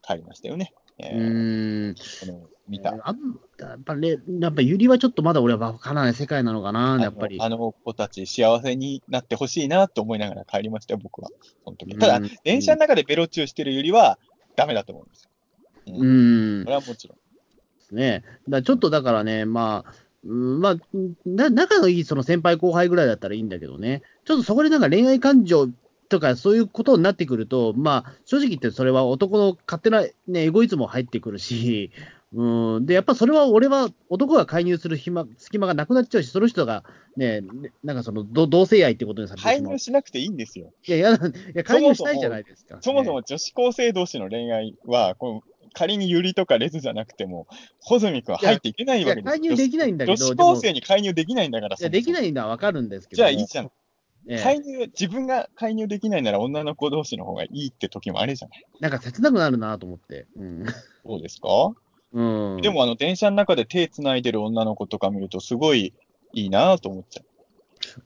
帰りましたよね。えうーん。その見た。あんやっぱり、やっぱゆりはちょっとまだ俺はわからない世界なのかな、やっぱり。あの子たち幸せになってほしいなと思いながら帰りましたよ、僕は。その時ただうん、電車の中でベロチューしてるよりはダメだと思うんですよ。うん。それはもちろん。ですね。だちょっとだからね、まあ、うんまあ、な仲のいいその先輩後輩ぐらいだったらいいんだけどね、ちょっとそこでなんか恋愛感情とかそういうことになってくると、まあ、正直言ってそれは男の勝手な、ね、エゴイズムも入ってくるし、うん、で、やっぱそれは俺は男が介入する暇隙間がなくなっちゃうし、その人がね、なんかその同同性愛ってことにされて介入。しなくていいんですよ。いや、いや、介入したいじゃないですか。そもそも女子高生同士の恋愛は、こう仮にユリとかレズじゃなくても、穂積君は入っていけないわけですよ。介入できないんだけど、女子高生に介入できないんだから、いや、できい。ないのはわかるんですけども。じゃあいいじゃん。ええ介入、自分が介入できないなら女の子同士の方がいいって時もあるじゃない。なんか切なくなるなと思って。うん。そうですか？うん、でも、あの、電車の中で手繋いでる女の子とか見ると、すごいいいなと思っちゃう。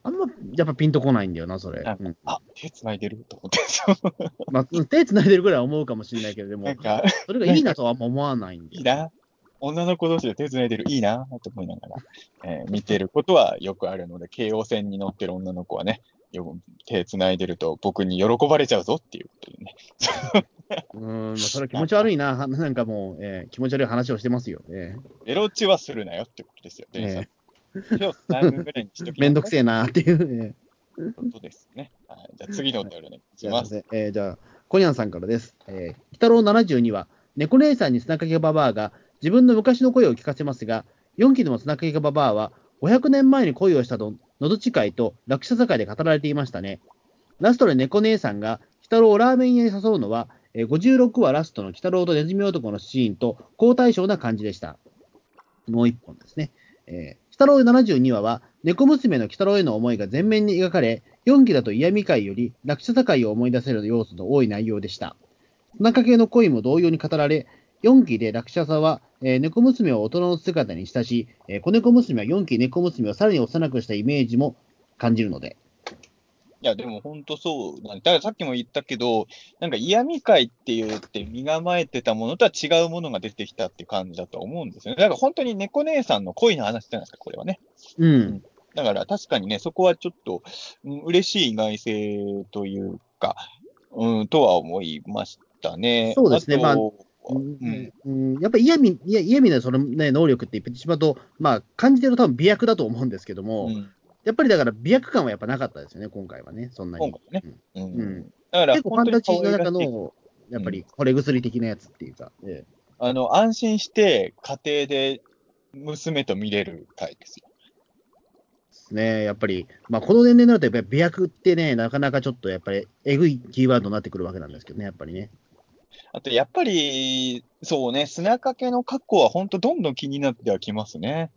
あんまやっぱピンとこないんだよな、それ。なんかうんあ、手繋いでると思って。まあ、手繋いでるぐらいは思うかもしれないけれどもなん、か、それがいいなとはあんま思わないんで。いいな。女の子同士で手繋いでる、いいなと思いながら、えー見てることはよくあるので、京王線に乗ってる女の子はね、よく手繋いでると僕に喜ばれちゃうぞっていうことでね。うん、まあ、それは気持ち悪いな、は なんかもう、えー気持ち悪い話をしてますよ。えエロチはするなよってことですよ、え。手を繋ぐぐらいにしときーめんどくせええなっていう。えーことですね。はい、じゃあ次のお便りお願いしじゃあ、ます。えーじゃあ、コニャンさんからです。えー、北郎72は、猫姉さんに砂かけババアが自分の昔の声を聞かせますが、4期でも砂かけババアは、500年前に恋をしたと、のどち会と落車坂で語られていましたね。ラストで猫姉さんが、北郎をラーメン屋に誘うのは、えー56話ラストの北郎とネズミ男のシーンと好対照な感じでした。もう一本ですね。えー、北郎72話は、猫娘の鬼太郎への思いが前面に描かれ、4期だと嫌味界より落車界を思い出せる要素の多い内容でした。田中系の恋も同様に語られ、4期で落車座は、えー猫娘を大人の姿にしたし、えー子猫娘は4期猫娘をさらに幼くしたイメージも感じるので。いや、でも本当そうなんだからさっきも言ったけど、なんか嫌味会って言って身構えてたものとは違うものが出てきたって感じだと思うんですよね。だから本当に猫姉さんの恋の話じゃないですか、これはね。うん。だから確かにね、そこはちょっと、うん嬉しい意外性というか、うん、とは思いましたね。そうですねとまあううんんやっぱり嫌味、嫌味のその、ね、能力って言ってしまうと、まあ、感じてると多分美薬だと思うんですけども、うんやっぱりだから美薬感はやっぱなかったですよね、今回はね、そんなに。うん。うん。だから結構ファンタジーの中の、やっぱり惚れ薬的なやつっていうか、ええ。あの、安心して家庭で娘と見れる回ですよ。ですね、やっぱり、まあ、この年齢になると、やっぱり美薬ってね、なかなかちょっとやっぱり、えぐいキーワードになってくるわけなんですけどね、やっぱりね。あと、やっぱり、そうね、砂かけの格好は本当どんどん気になってはきますね。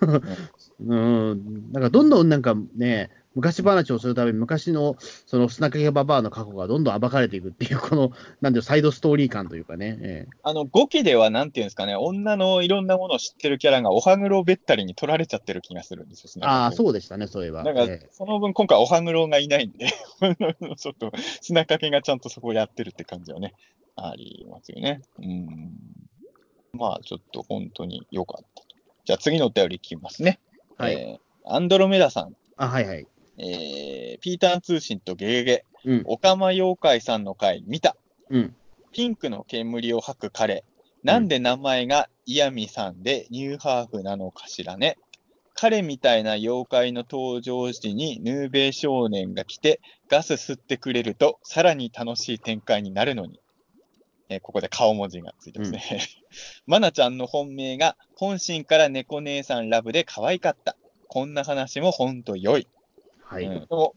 うん、なんかどんどんなんかね、昔話をするために、昔のその砂かけババアの過去がどんどん暴かれていくっていう、この、なんていうのサイドストーリー感というかね。ええあの、5期ではなんていうんですかね、女のいろんなものを知ってるキャラがおはぐろべったりに取られちゃってる気がするんですよ、ああ、そうでしたね、そういえば。だからええ、その分今回おはぐろがいないんで、ちょっと砂かけがちゃんとそこをやってるって感じはね、ありますよね。うん。まあ、ちょっと本当に良かったと。じゃあ次のお便りいきますね。はい。えーアンドロメダさん、あ、はいはい。えー、ピーターン通信とゲゲゲ、うん、オカマ妖怪さんの回見た。うん。ピンクの煙を吐く彼。なんで名前がイヤミさんでニューハーフなのかしらね。彼みたいな妖怪の登場時にヌーベイ少年が来てガス吸ってくれるとさらに楽しい展開になるのに。えーここで顔文字がついてますね。マナちゃんの本命が本心から猫姉さんラブで可愛かった。こんな話もほんと良い。はい。うん、でも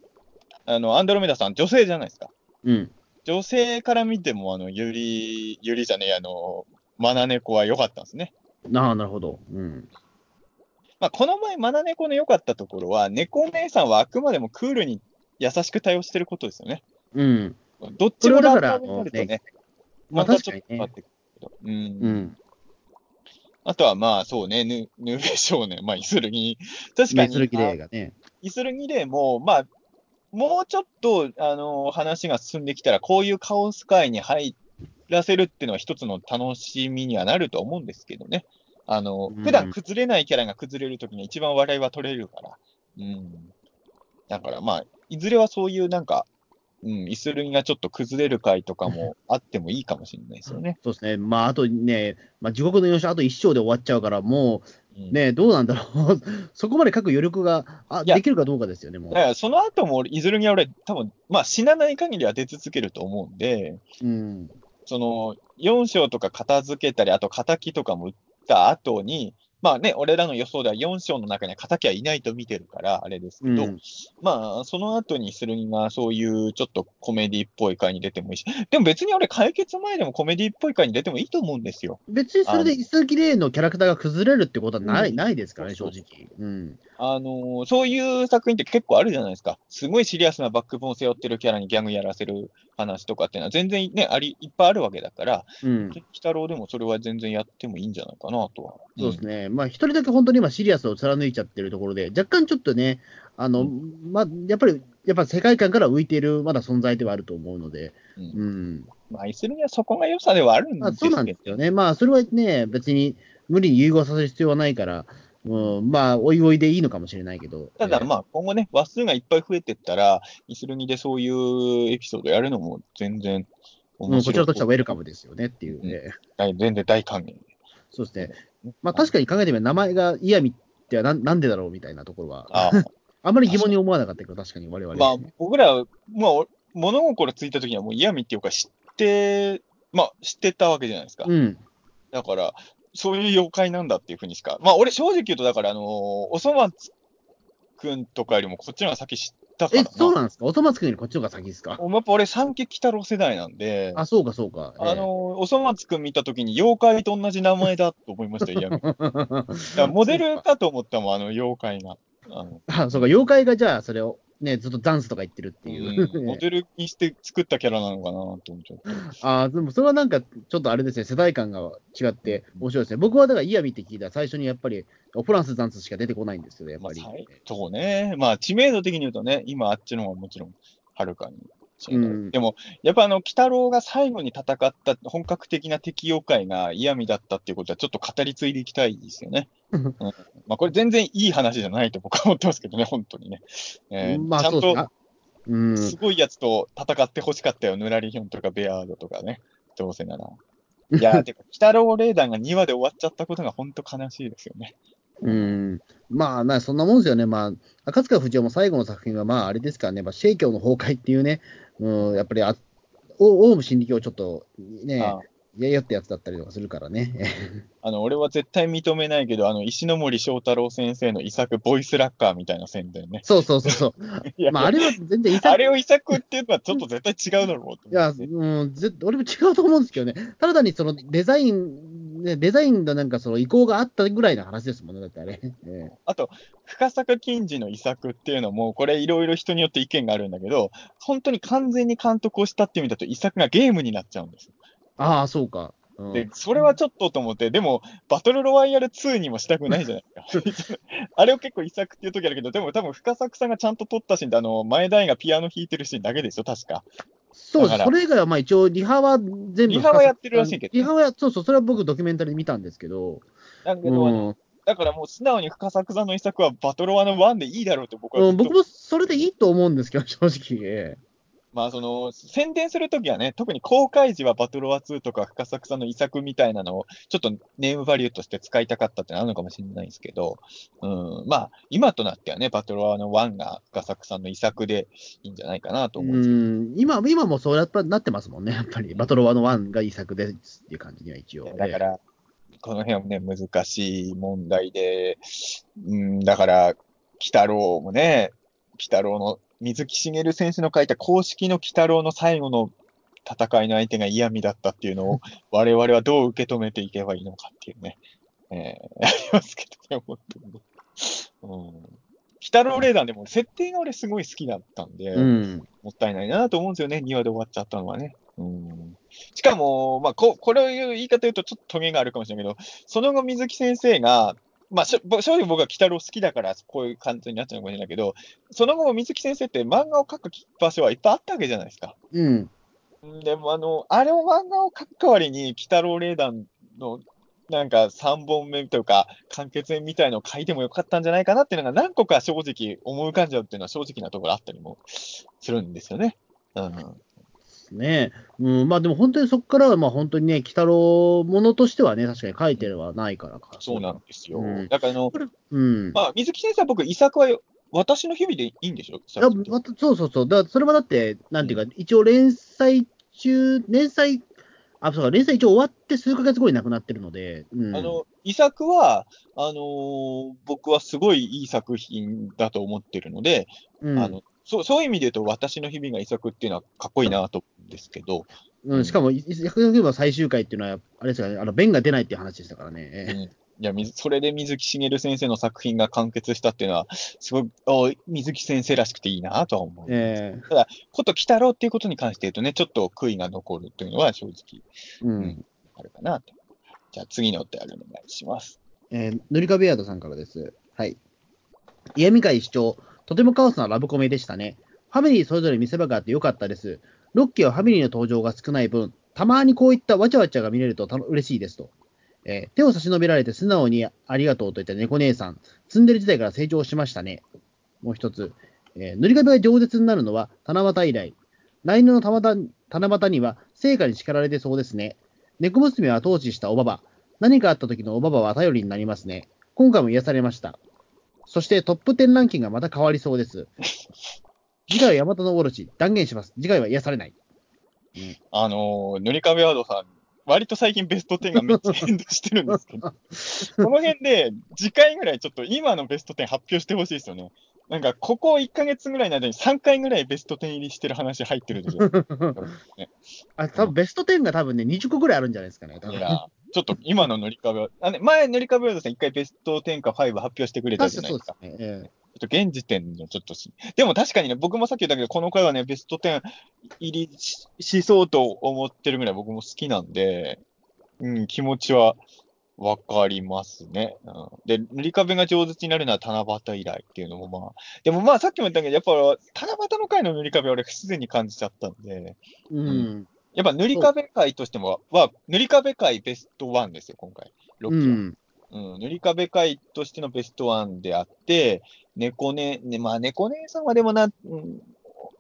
あの、アンドロメダさん女性じゃないですか。うん。女性から見ても、あの、ゆり、ゆりじゃねえ、あの、マナネコは良かったんですね。ああ、なるほど。うん。まあ、この前、マナネコの良かったところは、猫姉さんはあくまでもクールに優しく対応してることですよね。うん。どっちもだからねね、またちょっとまあ確かにね。うんうん。あとはまあそうね、ヌヌーベ少年、まあイスルギ、確かに、メスルキレイがね。イスルギでも、まあ、もうちょっと、あの話が進んできたら、こういうカオス界に入らせるっていうのは一つの楽しみにはなると思うんですけどね。あの、うん普段崩れないキャラが崩れるときに一番笑いは取れるから。うん。だからまあ、いずれはそういうなんか、うん、イスルギがちょっと崩れる回とかも あってもいいかもしれないですよね。そうですね。まあ、あとね、まあ、地獄の4勝、あと1勝で終わっちゃうから、もうね、どうなんだろう。そこまで書く余力があできるかどうかですよね、もだからその後も俺、イズルギは俺、多分まあ死なない限りは出続けると思うんで、う。うん。その4章とか片付けたり、あと敵とかも打った後に、まあね、俺らの予想では4章の中には敵はいないと見てるから、あれですけど、うんまあ、その後にするには、そういうちょっとコメディっぽい回に出てもいいし、でも別に俺、解決前でもコメディっぽい回に出てもいいと思うんですよ。別にそれでイスルキレイのキャラクターが崩れるってことはない,、うんないですからね、正直。うん。あのーそういう作品って結構あるじゃないですか。すごいシリアスなバックボーンを背負ってるキャラにギャグやらせる話とかっていうのは全然ね、あり、いっぱいあるわけだから、うん。鬼太郎でもそれは全然やってもいいんじゃないかなとは。そうですね。まあ、一人だけ本当に今シリアスを貫いちゃってるところで、若干ちょっとね、あの、うまあ、やっぱり、やっぱ世界観から浮いているまだ存在ではあると思うので、うん。うんうん。まあ、イスルにはそこが良さではあるんまあ、ですけど、そうなんですよね。まあ、それはね、別に無理に融合させる必要はないから、うん、まあ、おいおいでいいのかもしれないけど。ただ、あ、まあ、今後ね、話数がいっぱい増えてったら、イスルニでそういうエピソードやるのも全然うん、面白い。こちらとしてはウェルカムですよねっていうね。はい全然大歓迎。そうですね。まあ、確かに考えてみれば、名前がイヤミってななんでだろうみたいなところは、ああんまり疑問に思わなかったけど、確かに我々。まあ、僕ら、まあ、お物心ついた時にはもう嫌味っていうか知って、まあ、知ってたわけじゃないですか。うん。だから、そういう妖怪なんだっていうふうにしか。まあ、俺正直言うと、だから、あのーおそ松くんとかよりもこっちの方が先知ったからえな。、そうなんですか？おそ松くんよりこっちの方が先ですか？やっぱ俺三家鬼太郎世代なんで、あ、そうか、そうか。あのーおそ松くん見た時に妖怪と同じ名前だと思いましたよ、嫌味。だからモデルかと思ったもん、あの妖怪が。あのあ、そうか、妖怪がじゃあ、それを、ね、ずっとダンスとか言ってるっていう。うんモデルにして作ったキャラなのかなと思っちゃって。あでもそれはなんか、ちょっとあれですね、世代間が違って面白いですね。僕はだから、イヤミって聞いたら、最初にやっぱり、フランスダンスしか出てこないんですよね、やっぱり。まあはいそうね。まあ、知名度的に言うとね、今あっちの方がもちろん、はるかに。うんでも、やっぱあの、鬼太郎が最後に戦った本格的な敵妖怪が嫌味だったっていうことは、ちょっと語り継いでいきたいですよね。うんまあ、これ全然いい話じゃないと僕は思ってますけどね、本当にね。えーまあ、ちゃんとそうん。すごいやつと戦ってほしかったよ、ヌラリヒョンとかベアードとかね、どうせなら。いや、てか、鬼太郎レーダーが2話で終わっちゃったことが本当悲しいですよね。うん。まあ、なそんなもんですよね。まあ、赤塚不二夫も最後の作品は、まあ、あれですからね、まあ、シェイキョウの崩壊っていうね、うん、やっぱりあ、オウム真理教ちょっと、ね、あややってやつだったりとかするからね。あの、俺は絶対認めないけど、あの、石ノ森章太郎先生の遺作、ボイスラッカーみたいな宣伝ね。そうそうそうそう。いやまあ、あれは全然遺作あれを遺作っていうのはちょっと絶対違うだろうといや。うん、ぜ俺も違うと思うんですけどね。ただ単にそのデザイン、ね、デザインのなんかその意向があったぐらいの話ですもんね、だってあれ。えあと、深坂金次の遺作っていうのも、これいろいろ人によって意見があるんだけど、本当に完全に監督をしたっていう意味だと遺作がゲームになっちゃうんです。ああ、そうか。うんで、それはちょっとと思って、でも、バトルロワイヤル2にもしたくないじゃないですか。あれを結構遺作っていう時あるけど、でも多分深作さんがちゃんと撮ったシーンで、あの、前田愛がピアノ弾いてるシーンだけでしょ、確か。そうです。それ以外はまあ一応、リハは全部。リハはやってるらしいけどリハはや、そうそう、それは僕ドキュメンタリーで見たんですけど。だけど、うんだからもう素直に深作さんの遺作はバトロワの1でいいだろうって僕はうん、僕もそれでいいと思うんですけど、正直。ええまあ、その、宣伝するときはね、特に公開時はバトロワ2とか深作さんの遺作みたいなのを、ちょっとネームバリューとして使いたかったってのあるのかもしれないんですけど、うん、まあ、今となってはね、バトロワの1が深作さんの遺作でいいんじゃないかなと思うんです今、今もそうやっぱなってますもんね、やっぱり。バトロワの1がいい作ですっていう感じには一応。だから、この辺はね、難しい問題で、うん、だから、鬼太郎もね、鬼太郎の、水木しげる選手の書いた公式の鬼太郎の最後の戦いの相手が嫌味だったっていうのを、我々はどう受け止めていけばいいのかっていうね、えー、ありますけどね、本当にね。うん。鬼太郎レーダーでも設定が俺すごい好きだったんで、うん。もったいないなと思うんですよね、2話で終わっちゃったのはね。うん、しかも、まあこ、これを言う言い方言うとちょっとトゲがあるかもしれないけど、その後水木先生が、まあ、しょぼ正直僕は鬼太郎好きだから、こういう感じになっちゃうかもしれないけど、その後も水木先生って漫画を描く場所はいっぱいあったわけじゃないですか。うん。うんでも、あの、あれを漫画を描く代わりに、鬼太郎霊団の、なんか3本目というか、完結編みたいのを書いてもよかったんじゃないかなっていうのが何個か正直思い浮かんじゃうっていうのは正直なところあったりもするんですよね。うん。ねうん、まあでも本当にそこからは、まあ本当にね、鬼太郎ものとしてはね、確かに書いてはないからか。そうなんですよ。うんだからあの、うん。まあ、水木先生は僕、遺作は私の日々でいいんでしょ？いやそうそうそう。だそれはだって、なんていうか、一応連載中、連載、あ、そうか、連載一応終わって数ヶ月後に亡くなってるので、うん。あの、遺作は、あのー僕はすごいいい作品だと思ってるので、うん、あのそうそういう意味で言うと、私の日々が遺作っていうのはかっこいいなと思うんですけど、うん、しかも、百作の最終回っていうのは、あれですかね、あの、弁が出ないっていう話でしたからうね。んいや水それで水木しげる先生の作品が完結したっていうのは、すごい、お水木先生らしくていいなとは思う。ええこと鬼太郎っていうことに関して言うとね、ちょっと悔いが残るというのは正直うん。あるかなと。じゃあ次のお便りお願いします。えー、塗り壁ヤードさんからです。はい。嫌味会視聴、とてもカオスなラブコメでしたね。ファミリーそれぞれ見せ場があってよかったです。ロッキーはファミリーの登場が少ない分、たまにこういったわちゃわちゃが見れると嬉しいですと。えー手を差し伸べられて素直にありがとうといった猫姉さん、ツンデレ時代から成長しましたね。もう一つ、えー塗り壁が饒舌になるのは七夕以来。来年の七夕には聖火に叱られてそうですね。猫娘は統治したおばば。何かあった時のおばばは頼りになりますね。今回も癒されました。そしてトップ10ランキングがまた変わりそうです。次回はヤマタノオロチ、断言します。次回は癒されない。あのー、塗り壁ワードさん、割と最近ベスト10がめっちゃ変動してるんですけど、この辺で次回ぐらいちょっと今のベスト10発表してほしいですよね。なんか、ここ1ヶ月ぐらいの間に3回ぐらいベスト10入りしてる話入ってるでしょ。ねあ、多分ベスト10が多分ね、20個ぐらいあるんじゃないですかね。いや、ちょっと今の塗り壁は、あね、前塗り壁ワードさん1回ベスト10か5発表してくれたじゃないですか。そうですね。えちょっと現時点のちょっとし、でも確かにね、僕もさっき言ったけど、この回はね、ベスト10入りししそうと思ってるぐらい僕も好きなんで、うん、気持ちはわかりますね。うん、で、塗り壁が上手になるのは七夕以来っていうのもまあ、でもまあさっきも言ったけど、やっぱ七夕の回の塗り壁は俺すでに感じちゃったんで、えうん。やっぱ塗り壁回としてもは、塗り壁回ベスト1ですよ、今回。ロうッキーは。ん。うん、塗り壁会としてのベストワンであって、猫ね、ね、まあ猫姉さんはでもな、うん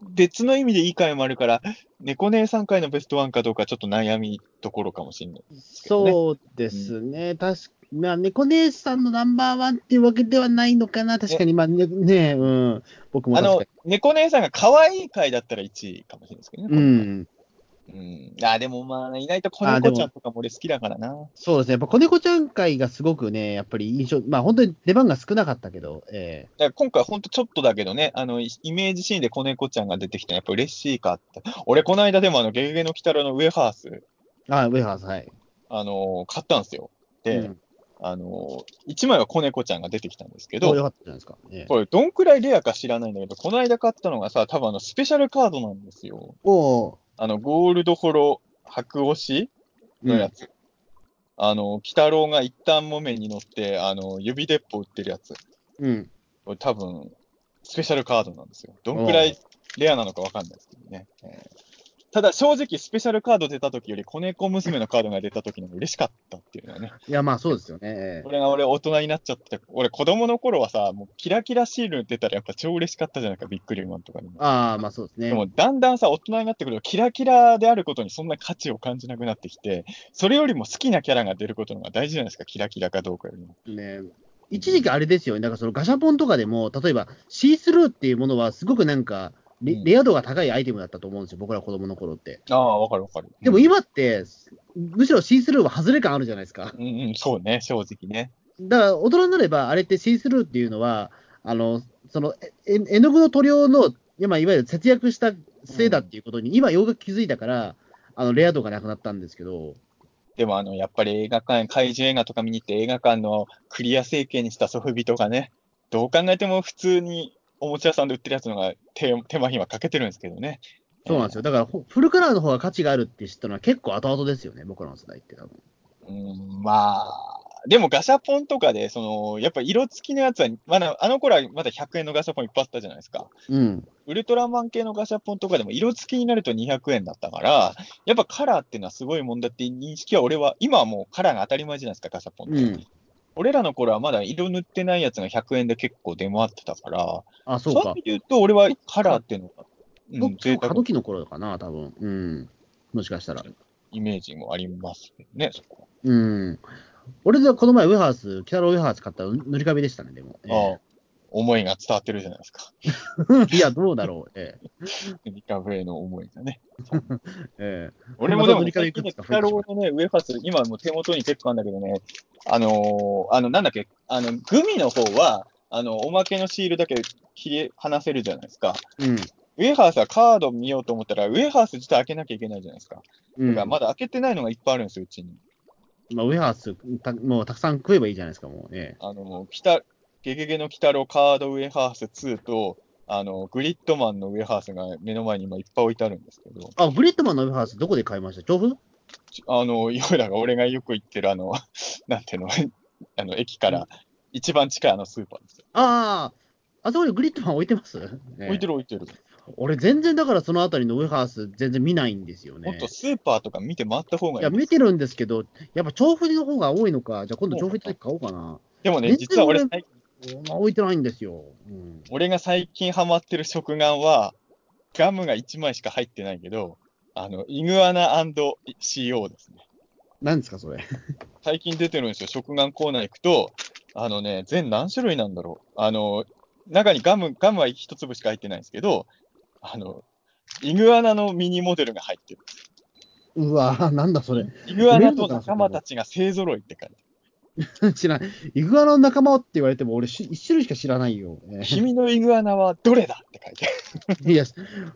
別の意味でいい回もあるから、猫姉さん回のベストワンかどうかちょっと悩みところかもしれない。そうですね。確かまあ、猫姉さんのナンバーワンっていうわけではないのかな。確かに、まあね、ねうん。僕もあの猫姉さんが可愛い回だったら1位かもしれないですけどね。に。うん。うん。あ、でもまあ、意外と子猫ちゃんとかも俺好きだからな。そうですね。やっぱ子猫ちゃん会がすごくね、やっぱり印象、まあ本当に出番が少なかったけど、えだから今回ほんとちょっとだけどね、あの、イイメージシーンで子猫ちゃんが出てきてやっぱ嬉しいかって。俺この間でもあの、ゲゲゲの鬼太郎のウェハース、えあ、ウェハース、はい。あの買ったんですよ。で、うん、あの、1枚は子猫ちゃんが出てきたんですけど、よかったじゃないですか。ええこれどんくらいレアか知らないんだけど、この間買ったのがさ、多分あの、スペシャルカードなんですよ。おーあの、ゴールドホロ白押しのやつ。あの、鬼太郎が一旦木綿に乗って、あの、指鉄砲撃ってるやつ。うん。これ多分、スペシャルカードなんですよ。どんくらいレアなのかわかんないですけどね。えーただ正直、スペシャルカード出た時より、子猫娘のカードが出た時の方が嬉しかったっていうのはね。いや、まあそうですよね。ええこれが俺大人になっちゃって、俺子供の頃はさ、もうキラキラシール出たらやっぱ超嬉しかったじゃないか、ビックリマンとかでも。ああ、まあそうですね。でもだんだんさ、大人になってくると、キラキラであることにそんな価値を感じなくなってきて、それよりも好きなキャラが出ることの方が大事じゃないですか、キラキラかどうかよりも。ね、一時期あれですよね、だからそのガシャポンとかでも、例えばシースルーっていうものは、すごくなんかレ、うんレア度が高いアイテムだったと思うんですよ、僕ら子供の頃って。ああ、わかるわかる。でも今って、むしろシースルーは外れ感あるじゃないですか。うん、うん、そうね、正直ね。だから大人になれば、あれってシースルーっていうのは、あのそのええ絵の具の塗料の、いわゆる節約したせいだっていうことに、今、ようやく気づいたから、あのレア度がなくなったんですけど、でもあの、やっぱり映画館、怪獣映画とか見に行って映画館のクリア成形にしたソフビとかね、どう考えても普通におもちゃ屋さんで売ってるやつのが手手間暇かけてるんですけどね。そうなんですよ。だから、ほフルカラーの方が価値があるって知ったのは結構後々ですよね、僕らの世代って多分。うん、まあ、でもガシャポンとかで、その、やっぱ色付きのやつは、まだ、あの頃はまだ100円のガシャポンいっぱいあったじゃないですか。うん。ウルトラマン系のガシャポンとかでも色付きになると200円だったから、やっぱカラーっていうのはすごいもんだって認識は俺は、今はもうカラーが当たり前じゃないですか、ガシャポンって。うん。俺らの頃はまだ色塗ってないやつが100円で結構出回ってたから、あ、そうかそういう意味。で言うと、俺はカラーっていうのが、うん、僕、贅沢過渡期の頃かな、多分。うん。もしかしたら。イメージもありますね、そこうん。俺でこの前、ウェハース、北ロウェハース買ったら塗り壁でしたね、でも。は。ああ思いが伝わってるじゃないですか。え えいや、どうだろう。えリカフェの思いがね。えええ俺もでも、また塗り壁最近ね、いくつか増え北てしまうロのね、ウェハース、今もう手元に結構あるんだけどね、あのーあの、なんだっけ、あの、グミの方は、あの、おまけのシールだけ切り離せるじゃないですか。うん。ウェハースはカード見ようと思ったら、ウェハース自体開けなきゃいけないじゃないですか。うんだからまだ開けてないのがいっぱいあるんですよ、うちに。まあ、ウェハースた、もうたくさん食えばいいじゃないですか、もうね。あの、北、ゲゲゲの鬼太郎カードウェハース2と、あの、グリッドマンのウェハースが目の前に今いっぱい置いてあるんですけど、あ、グリッドマンのウェハース、どこで買いました？調布？あの、いわゆる俺がよく行ってるあの、なんていうの、あの、駅から一番近いあのスーパーですよ。ああ、あそこにグリッドマン置いてます、置いてる。る置いてる。俺、全然だからそのあたりのウェハース、全然見ないんですよね。もっとスーパーとか見て回った方がいや、いいです。見てるんですけど、やっぱ調布の方が多いのか。じゃあ今度調布行った時買おうかな。でもね、実は俺まあ置いてないんですよ。うん。俺が最近ハマってる食玩は、ガムが1枚しか入ってないけど、あの、イグアナ &CO ですね。何ですか、それ。最近出てるんですよ。食玩コーナー行くと、あのね、全何種類なんだろう。あの、中にガム、ガムは一粒しか入ってないんですけど、あの、イグアナのミニモデルが入ってる。うわなんだそれ。イグアナと仲間たちが勢揃いって感 知らない。イグアナの仲間って言われても、俺し、一種類しか知らないよ。えじ。君のイグアナはどれだって書いてある。ー いや、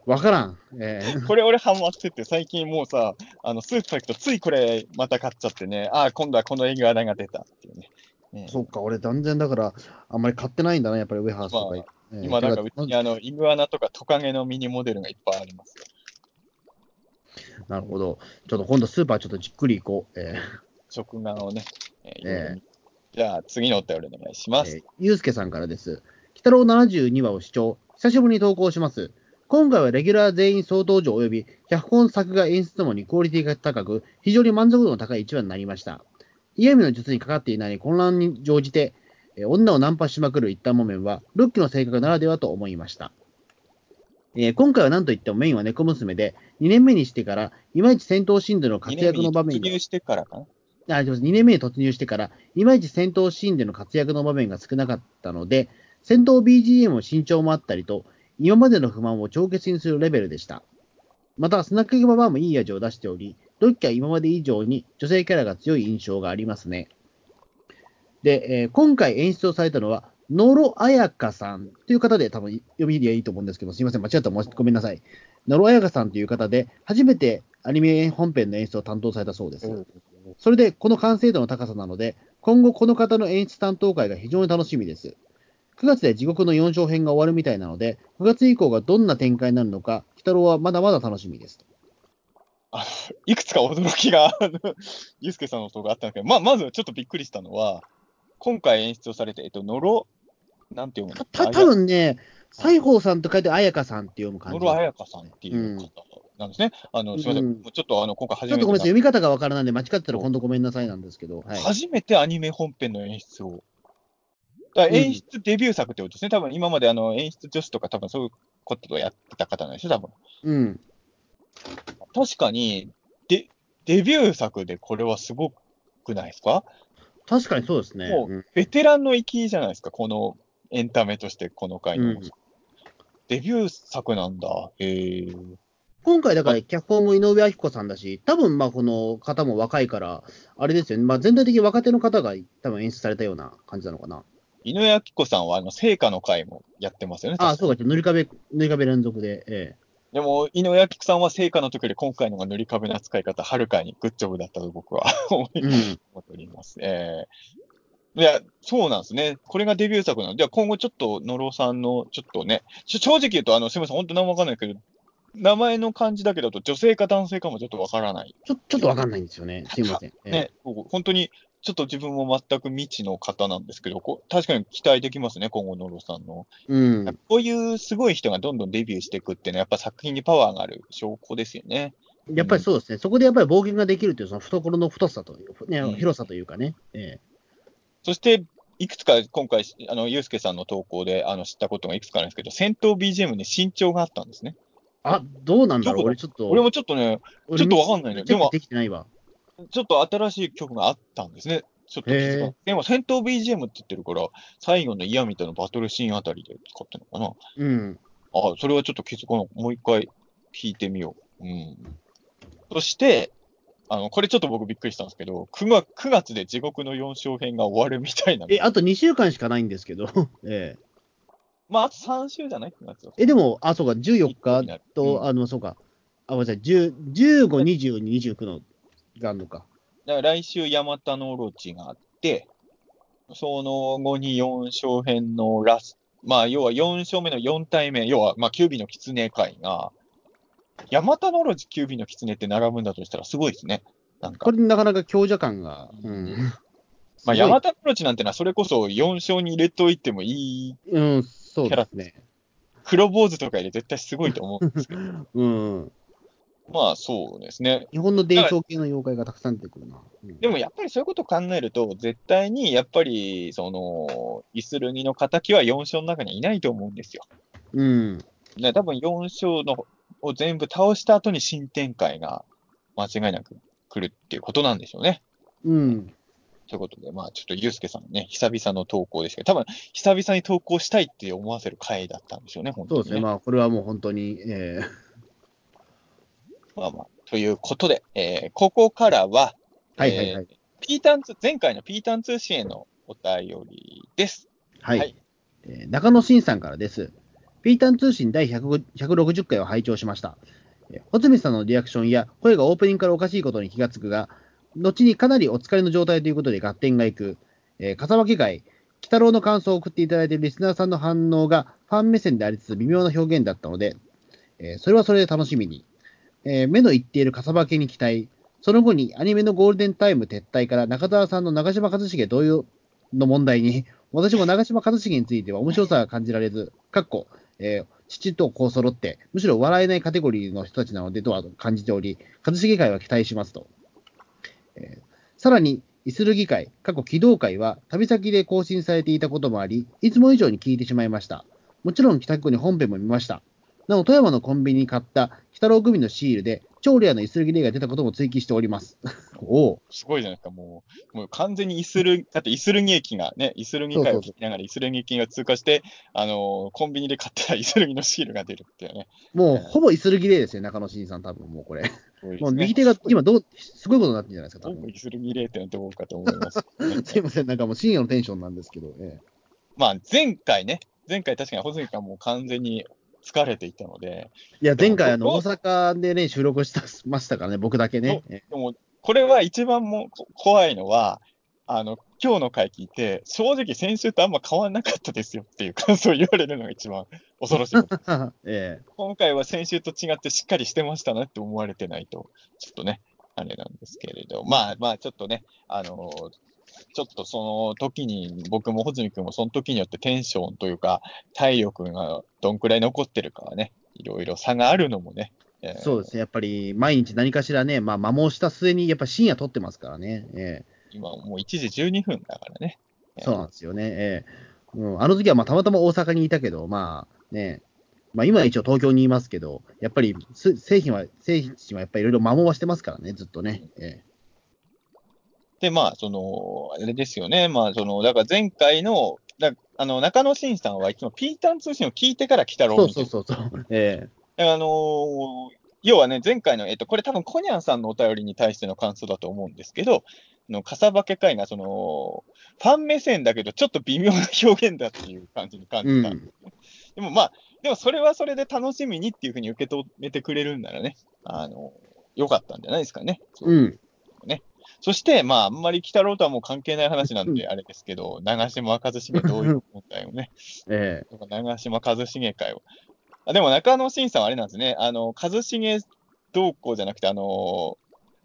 わからん。えー これ俺ハマってて、最近もうさ、あの、スーパー行くとついこれまた買っちゃってね、ああ、今度はこのイグアナが出たっていうね。ねそっか、俺断然だから、あんまり買ってないんだな、やっぱりウェハースとか。えー今なんかうてちにあの、イグアナとかトカゲのミニモデルがいっぱいありますよ。なるほど。ちょっと今度スーパーちょっとじっくり行こう。え食玩をね。えーじゃあ次のお便りお願いします。ーえーゆうすけさんからです。鬼太郎72話を視聴。久しぶりに投稿します。今回はレギュラー全員総登場及び、脚本作画演出ともにクオリティが高く、非常に満足度の高い1話になりました。嫌味の術にかかっていない混乱に乗じて、えー女をナンパしまくる一旦場面は、ルッキの性格ならではと思いました。えー今回は何といってもメインは猫娘で、2年目にしてから、いまいち戦闘シーンでの活躍の場面2年目に突入してからかな？あ、2年目に突入してから、いまいち戦闘シーンでの活躍の場面が少なかったので、戦闘 BGM の身長もあったりと、今までの不満を帳消しにするレベルでした。また、スナックギババーもいい味を出しており、ドッキは今まで以上に女性キャラが強い印象がありますね。で、えー今回演出をされたのは、野呂彩香さんという方で、多分読みでいいと思うんですけど、すいません、間違ったら申しごめんなさい。野呂彩香さんという方で、初めてアニメ本編の演出を担当されたそうです。それで、この完成度の高さなので、今後この方の演出担当会が非常に楽しみです。9月で地獄の4章編が終わるみたいなので、9月以降がどんな展開になるのか、鬼太郎はまだまだ楽しみです。あのいくつか驚きが、あのゆうすけさんのとがあったんだけど、まあ、まずちょっとびっくりしたのは、今回演出をされて、えっと、のろ、なんて読むの？た、多分ね、西宝さんと書いて彩香さんって読む感じ。野呂彩香さんっていう方なんですね。あの、すみません。うんちょっとあの、今回初めてちょっとごめんなさい、な読み方がわからないんで、間違ってたら今度ごめんなさいなんですけど、はい。初めてアニメ本編の演出を。だ演出デビュー作ってことですね。多分今まであの演出女子とか多分そういうことをやってた方なんですよ、多分。うん。確かに、で、デビュー作でこれはすごくないですか？確かにそうですね。もうんうベテランの域じゃないですか、このエンタメとして、この回の。うんデビュー作なんだ。へえ。今回だから脚本も井上明子さんだし、多分まあこの方も若いから、あれですよね、まあ、全体的に若手の方が多分演出されたような感じなのかな。井上明子さんはあの、聖火の回もやってますよね。ああ、そうか、塗り壁、塗り壁連続で、えでも、井上明子さんは聖火の時より今回のが塗り壁の扱い方、はるかにグッジョブだったと僕は 思っております。えいや、そうなんですね。これがデビュー作なので、今後ちょっと、野呂さんの、ちょっとね、正直言うと、あの、すみません、本当何もわかんないけど、名前の感じだけだと、女性か男性かもちょっとわからない。ちょ、ちょっとわかんないんですよね。すいません。ね、僕本当に、ちょっと自分も全く未知の方なんですけど、こ確かに期待できますね、今後、野呂さんの。うん。こういうすごい人がどんどんデビューしていくっていうのは、やっぱ作品にパワーがある証拠ですよね。やっぱりそうですね、そこでやっぱり暴言ができるという、その懐の太さという、ね、うん、広さというかね。えそして、いくつか今回、あの、ゆうすけさんの投稿であの知ったことがいくつかあるんですけど、戦闘 BGM に身長があったんですね。あ、どうなんだろう？俺ちょっと。俺もちょっとね、ちょっとわかんないね。でも、できてないわ。ちょっと新しい曲があったんですね。ちょっとでも戦闘 BGM って言ってるから、最後のイヤミとのバトルシーンあたりで使ってるのかな。うん。あ、それはちょっと気づかない。もう一回聞いてみよう。うん。そして、あの、これちょっと僕びっくりしたんですけど、9月 ,9 月で地獄の4章編が終わるみたいな。え、あと2週間しかないんですけど、ええ。まあ、あと3週じゃない ?9 月は。え、でも、あ、そうか、14日と、うん、あの、そうか、あ、ごめんなさい、15、22、29のがあるのか。だから来週、ヤマタノオロチがあって、その後に4章編のラスまあ、要は4章目の4体目、要は、まあ、キュービの狐会が、ヤマタノオロチ、キュービの狐って並ぶんだとしたらすごいですね。なんか。これなかなか強者感が。うん。まあ、ヤマタノオロチなんてのはそれこそ4勝に入れといてもいいキャラ、うん、ね。黒坊主とかより絶対すごいと思うんですけど。うん。まあそうですね。日本の伝承系の妖怪がたくさん出てくるな。うん、でもやっぱりそういうことを考えると、絶対にやっぱり、その、イスルギの敵は4勝の中にはいないと思うんですよ。うん。ね、多分4勝のを全部倒した後に新展開が間違いなく来るっていうことなんでしょうね。うん。ということで、まあちょっとユうスケさんね、久々の投稿ですけど、多分久々に投稿したいって思わせる回だったんでしょうね、本当に、ね、そうですね、まあこれはもう本当に、えー、まあまあ、ということで、えー、ここからは、はいはいはい。えー、ピータン通、前回のピータン通信へのお便りです。はい。はい、えー、中野慎さんからです。ピータン通信第160回を拝聴しました。ホツミさんのリアクションや声がオープニングからおかしいことに気がつくが、後にかなりお疲れの状態ということで合点がいく、えー、笠間会、鬼太郎の感想を送っていただいているリスナーさんの反応がファン目線でありつつ微妙な表現だったので、えー、それはそれで楽しみに。えー、目の言っている笠間家に期待。その後にアニメのゴールデンタイム撤退から中澤さんの長嶋一茂同様の問題に、私も長嶋一茂については面白さが感じられず、かっこ、えー、父と子揃って、むしろ笑えないカテゴリーの人たちなのでとは感じており、一茂会は期待しますと。えー、さらに、イスル議会、過去機動会は旅先で更新されていたこともあり、いつも以上に聞いてしまいました。もちろん帰宅後に本編も見ました。なお、富山のコンビニに買った鬼太郎組のシールで、超レアなイスルギレイが出たことも追記しております。おすごいじゃないですか、もう、もう完全にイスル、だってイスルギ駅がね、イスルギ会を聞きながらイスルギ駅が通過して、あのー、コンビニで買ったイスルギのシールが出るっていうね。もう、ほぼイスルギレイですよ、中野慎さん、多分もうこれ。ね、もう右手が今どう、すごいことになってるんじゃないですか、多分。イスルギレイってのはどうかと思います、すいません、なんかもう深夜のテンションなんですけど、ええ、まあ、前回ね、前回確かに穂積君はもう完全に疲れていたので。いや、前回、あの、大阪でね、収録したましたからね、僕だけね。でも、これは一番も怖いのは、あの、今日の回聞いて、正直先週とあんま変わらなかったですよっていう感想を言われるのが一番恐ろしい ええ、今回は先週と違ってしっかりしてましたなって思われてないと、ちょっとね、あれなんですけれど、まあまあ、ちょっとね、あのちょっとその時に、僕も穂積君もその時によってテンションというか、体力がどんくらい残ってるかはね、いろいろ差があるのもね。えー、そうですね、やっぱり毎日何かしらね、まあ、摩耗した末に、やっぱ深夜撮ってますからね。えー、今もう1時12分だからね。そうなんですよね。えー、うん、あの時はまあたまたま大阪にいたけど、まあね、まあ、今は一応東京にいますけど、やっぱり製品は、製品はやっぱりいろいろ摩耗はしてますからね、ずっとね。えーで、まあ、その、あれですよね。まあ、その、だから前回の、だあの、中野慎さんはいつもピータン通信を聞いてから来たろうそうそうそうそう。ええー、あのー、要はね、前回の、えっと、これ多分コニャンさんのお便りに対しての感想だと思うんですけど、の、かさばけ会が、その、ファン目線だけど、ちょっと微妙な表現だっていう感じに感じた。うん、でもまあ、でもそれはそれで楽しみにっていうふうに受け止めてくれるんならね、あの、良かったんじゃないですかね。うん。ね。そして、まあ、あんまり北郎とはもう関係ない話なんであれですけど、長嶋一茂どういう問題をね、え長嶋一茂会を。あでも中野慎さんはあれなんですね、あの、一茂どうこうじゃなくて、あの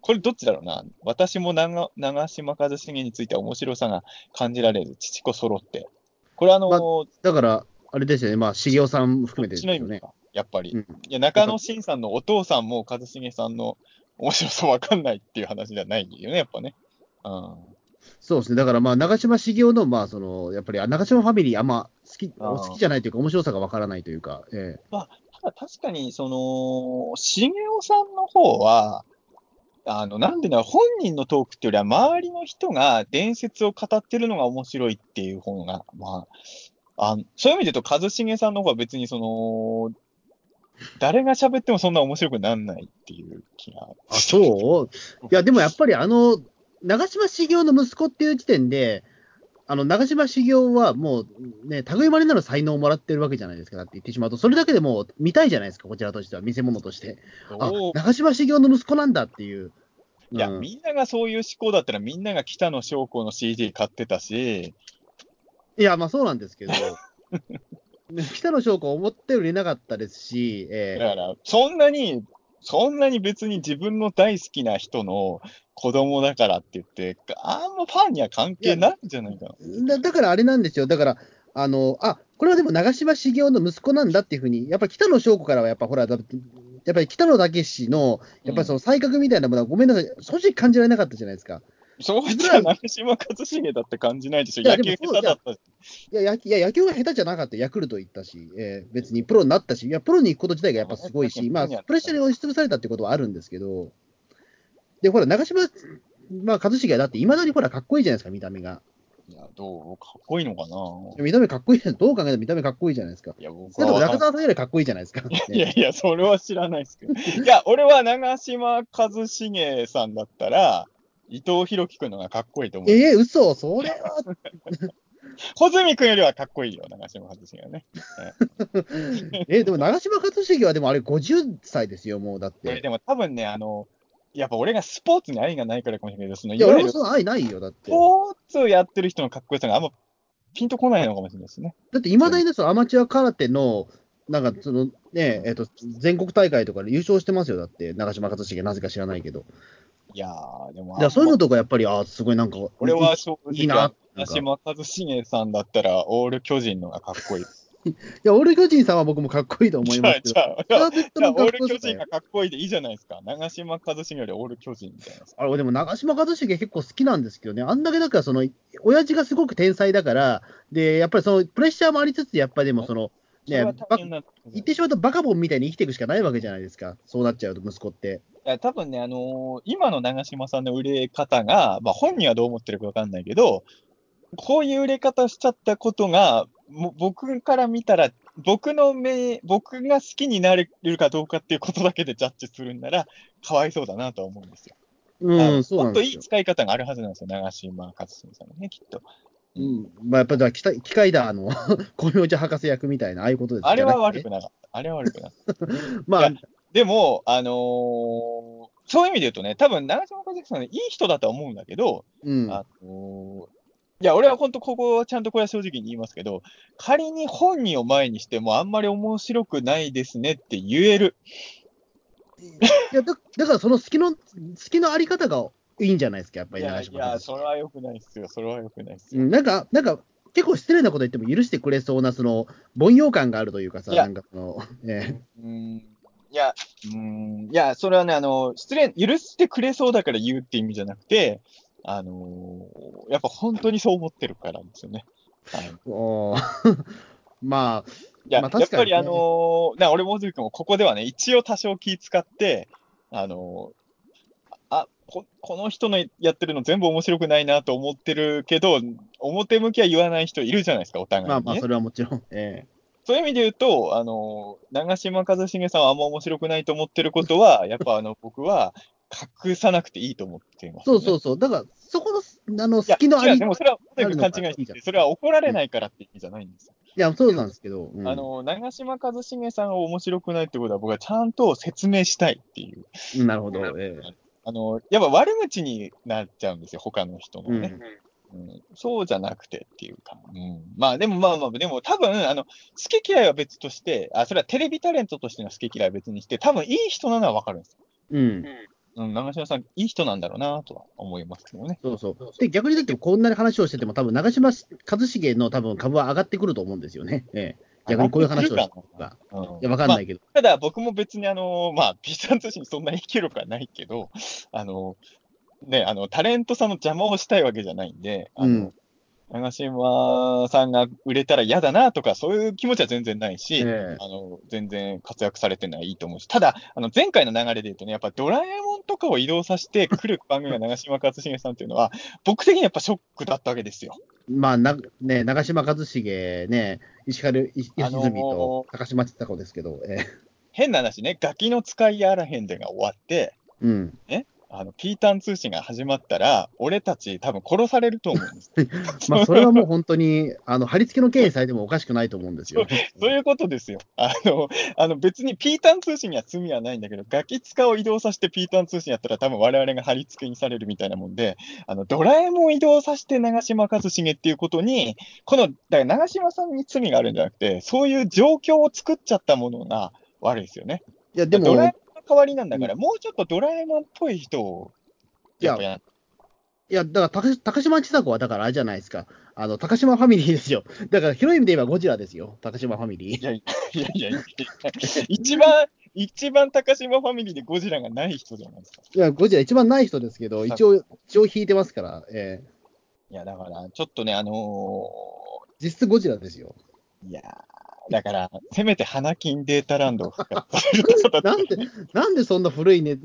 これどっちだろうな。私も長長嶋一茂については面白さが感じられる、父子揃って。これあのまだから、あれですよね、まあ、茂雄さん含めてですよね。やっぱり。うんいや、中野慎さんのお父さんも一茂さんの面白さわかんないっていう話じゃないよね、やっぱね。うん。そうですね。だからまあ、長嶋茂雄の、まあ、その、やっぱり、あ長嶋ファミリーあんま好き、あー好きじゃないというか、面白さがわからないというか、えただ確かに、その、茂雄さんの方は、あの、なんでだろう、本人のトークっていうよりは、周りの人が伝説を語ってるのが面白いっていう方が、まあ、あそういう意味で言うと、一茂さんの方は別にその、誰が喋ってもそんな面白くならないっていう気が。あ、そう？いや、でもやっぱりあの、長嶋茂雄の息子っていう時点で、あの、長嶋茂雄はもうね、類まれなる才能をもらってるわけじゃないですか。だって言ってしまうと、それだけでもう見たいじゃないですか、こちらとしては、見せ物として。あ長嶋茂雄の息子なんだっていう。いや、うんみんながそういう思考だったら、みんなが北野翔子の CD 買ってたし、いや、まあそうなんですけど、ね 北野翔子思ったよりなかったですし、えだから、そんなに、そんなに別に自分の大好きな人の子供だからって言って、あんまファンには関係ないんじゃないかな。ーだだからあれなんですよ、だから、あの、あ、これはでも長嶋茂雄の息子なんだっていうふうに、やっぱ北野翔子からはやっぱほら、やっぱり北野武の、やっぱりその才覚みたいなものはごめんなさい、正直感じられなかったじゃないですか。そうじゃ長嶋一茂だって感じないでしょ。野球下手だったし。いや、野いや野球が下手じゃなかった、ヤクルト行ったし、えー別にプロになったし、いや、プロに行くこと自体がやっぱすごいし、まあ、プレッシャーに押しつぶされたってことはあるんですけど、で、ほら、長嶋、まあ、一茂はだって、いまだにほら、かっこいいじゃないですか、見た目が。いや、どう？かっこいいのかな見た目かっこいいじゃん、どう考えても見た目かっこいいじゃないですか。いや、僕は中澤さんよりかっこいいじゃないですか。いやいや、それは知らないですけど。いや、俺は長嶋一茂さんだったら、伊藤博樹君の方がかっこいいと思う。ええ嘘、それは、穂積君よりはかっこいいよ、長嶋一茂はね。えでも長嶋一茂はでもあれ50歳ですよ、もうだって。でも多分ね、あの、やっぱ俺がスポーツに愛がないからかもしれないけど、そのいや、俺もその愛ないよ、だって。ポーツをやってる人のかっこよさがあんまピンとこないのかもしれないですね。だって、いまだにねそのアマチュア空手の、なんか、そのね、えっ、と、全国大会とかで優勝してますよ、だって、長嶋一茂、なぜか知らないけど。いやー、でもだからそういうのとか、やっぱり、ああ、すごいなんか、俺は正直、いいな長嶋一茂さんだったら、オール巨人のがかっこいい。いや、オール巨人さんは僕もかっこいいと思いますけど。じオール巨人がかっこいいでいいじゃないですか。長嶋一茂よりオール巨人みたいな。あれ、でも長嶋一茂結構好きなんですけどね、あんだけだから、その、親父がすごく天才だから、で、やっぱりその、プレッシャーもありつつ、やっぱりでもその、ね言ってしまうとバカボンみたいに生きていくしかないわけじゃないですか。そうなっちゃうと、息子って。いや、多分ね、あのー今の長嶋さんの売れ方が、まあ本人はどう思ってるかわかんないけど、こういう売れ方しちゃったことが、もう僕から見たら、僕の目、僕が好きになれるかどうかっていうことだけでジャッジするんなら、かわいそうだなとは思うんですよ。うん、そうもっといい。使い方があるはずなんですよ、長嶋一茂さんはね、きっと。うん、まあ、やっぱり、機械機械だ、あの、小明寺博士役みたいな、ああいうことですあれは悪くなかった。あれは悪くなかった。まあい、でも、あのーそういう意味で言うとね、多分長嶋一茂さんね、いい人だとは思うんだけど、うん。あのーいや、俺は本当、ここはちゃんとこれは正直に言いますけど、仮に本人を前にしてもあんまり面白くないですねって言える。いやだだから、その好きの、好きのあり方がいいんじゃないですか、やっぱりいやいや、長嶋さん。それは良くないっすよ。それは良くないっすよ。うん、なんか、なんか、結構失礼なこと言っても許してくれそうな、その、凡庸感があるというかさ、いやなんかその、えうーん。いや、うーん。いや、それはね、あの、失礼、許してくれそうだから言うって意味じゃなくて、あのーやっぱ本当にそう思ってるからですよね。はい。ーおー まあ、いや、まあねやっぱりあのーな俺もずいくんもここではね、一応多少気使って、あのーあこ、この人のやってるの全部面白くないなと思ってるけど、表向きは言わない人いるじゃないですか、お互いに、ね。まあまあ、それはもちろん。えそういう意味で言うと、あのー長嶋一茂さんはあんま面白くないと思ってることは、やっぱあの、僕は隠さなくていいと思っています、。えそうそううそう。だから、そこの、あの、いや好きのあり、でもそれは、勘違いしてて、それは怒られないからって意味じゃないんですよ。いや、そうなんですけど。うんあの、長嶋一茂さんが面白くないってことは、僕はちゃんと説明したいっていう。うんなるほど。ええあの、やっぱ悪口になっちゃうんですよ、他の人のね。うん、そうじゃなくてっていうか。うん、まあでもまあまあ、でも多分、あの、好き嫌いは別として、あ、それはテレビタレントとしての好き嫌いは別にして、多分いい人なのはわかるんですよ。うん。うん、長嶋さん、いい人なんだろうなとは思いますけどね。そうそう。で、逆にだってこんなに話をしてても、多分長嶋一茂の多分株は上がってくると思うんですよね。ええ。逆にこういう話をしてたが。うん、いや、わかんないけど。ただ僕も別にあの、まあ、ピーターン通信にそんな影響力はないけど、あの、ね、あの、タレントさんの邪魔をしたいわけじゃないんで、あの、うん長嶋さんが売れたら嫌だなとか、そういう気持ちは全然ないし、ええあの、全然活躍されてるのはいいと思うし、ただ、あの、前回の流れで言うとね、やっぱドラえもんとかを移動させて 来る番組が長嶋一茂さんっていうのは、僕的にやっぱショックだったわけですよ。まあ、な、ね、長嶋一茂ね、石原良純あのーと高嶋ちさ子ですけど、ええ。変な話ね、ガキの使いやあらへんでが終わって、うん。あの、ピーターン通信が始まったら、俺たち多分殺されると思うんです。まあ、それはもう本当に、あの、貼り付けの刑にされてもおかしくないと思うんですよ。そういうことですよ。あの、あの別にピーターン通信には罪はないんだけど、ガキ使を移動させてピーターン通信やったら多分我々が貼り付けにされるみたいなもんで、あの、ドラえもん移動させて長嶋一茂っていうことに、この、だから長嶋さんに罪があるんじゃなくて、そういう状況を作っちゃったものが悪いですよね。いや、でも、代わりなんだから、もうちょっとドラえもんっぽい人を、やっぱやいや、だから高、高島ちさ子はだからあれじゃないですか。あの、高島ファミリーですよ。だから、広い意味で言えばゴジラですよ。高島ファミリー。いやいやいやいや一番、一番高島ファミリーでゴジラがない人じゃないですか。いや、ゴジラ一番ない人ですけど、一応、一応引いてますから、ええいや、だから、ちょっとね、あの実質ゴジラですよ。ーいやー、だから、せめて花金データランドを復活させるとかだなんで、なんでそんな古いね、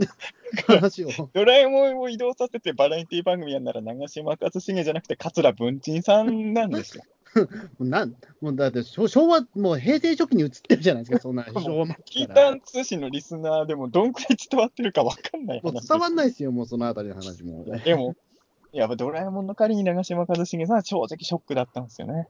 話を。ドラえもんを移動させてバラエティ番組やんなら長嶋一茂じゃなくて桂文珍さんなんですよ。なんもうだって昭昭和、もう平成初期に移ってるじゃないですか、そんな昭和末キータン通信のリスナーでもどんくらい伝わってるかわかんない話もう伝わんないですよ、もうそのあたりの話も。でも、やっぱドラえもんの代わりに長嶋一茂さんは正直ショックだったんですよね。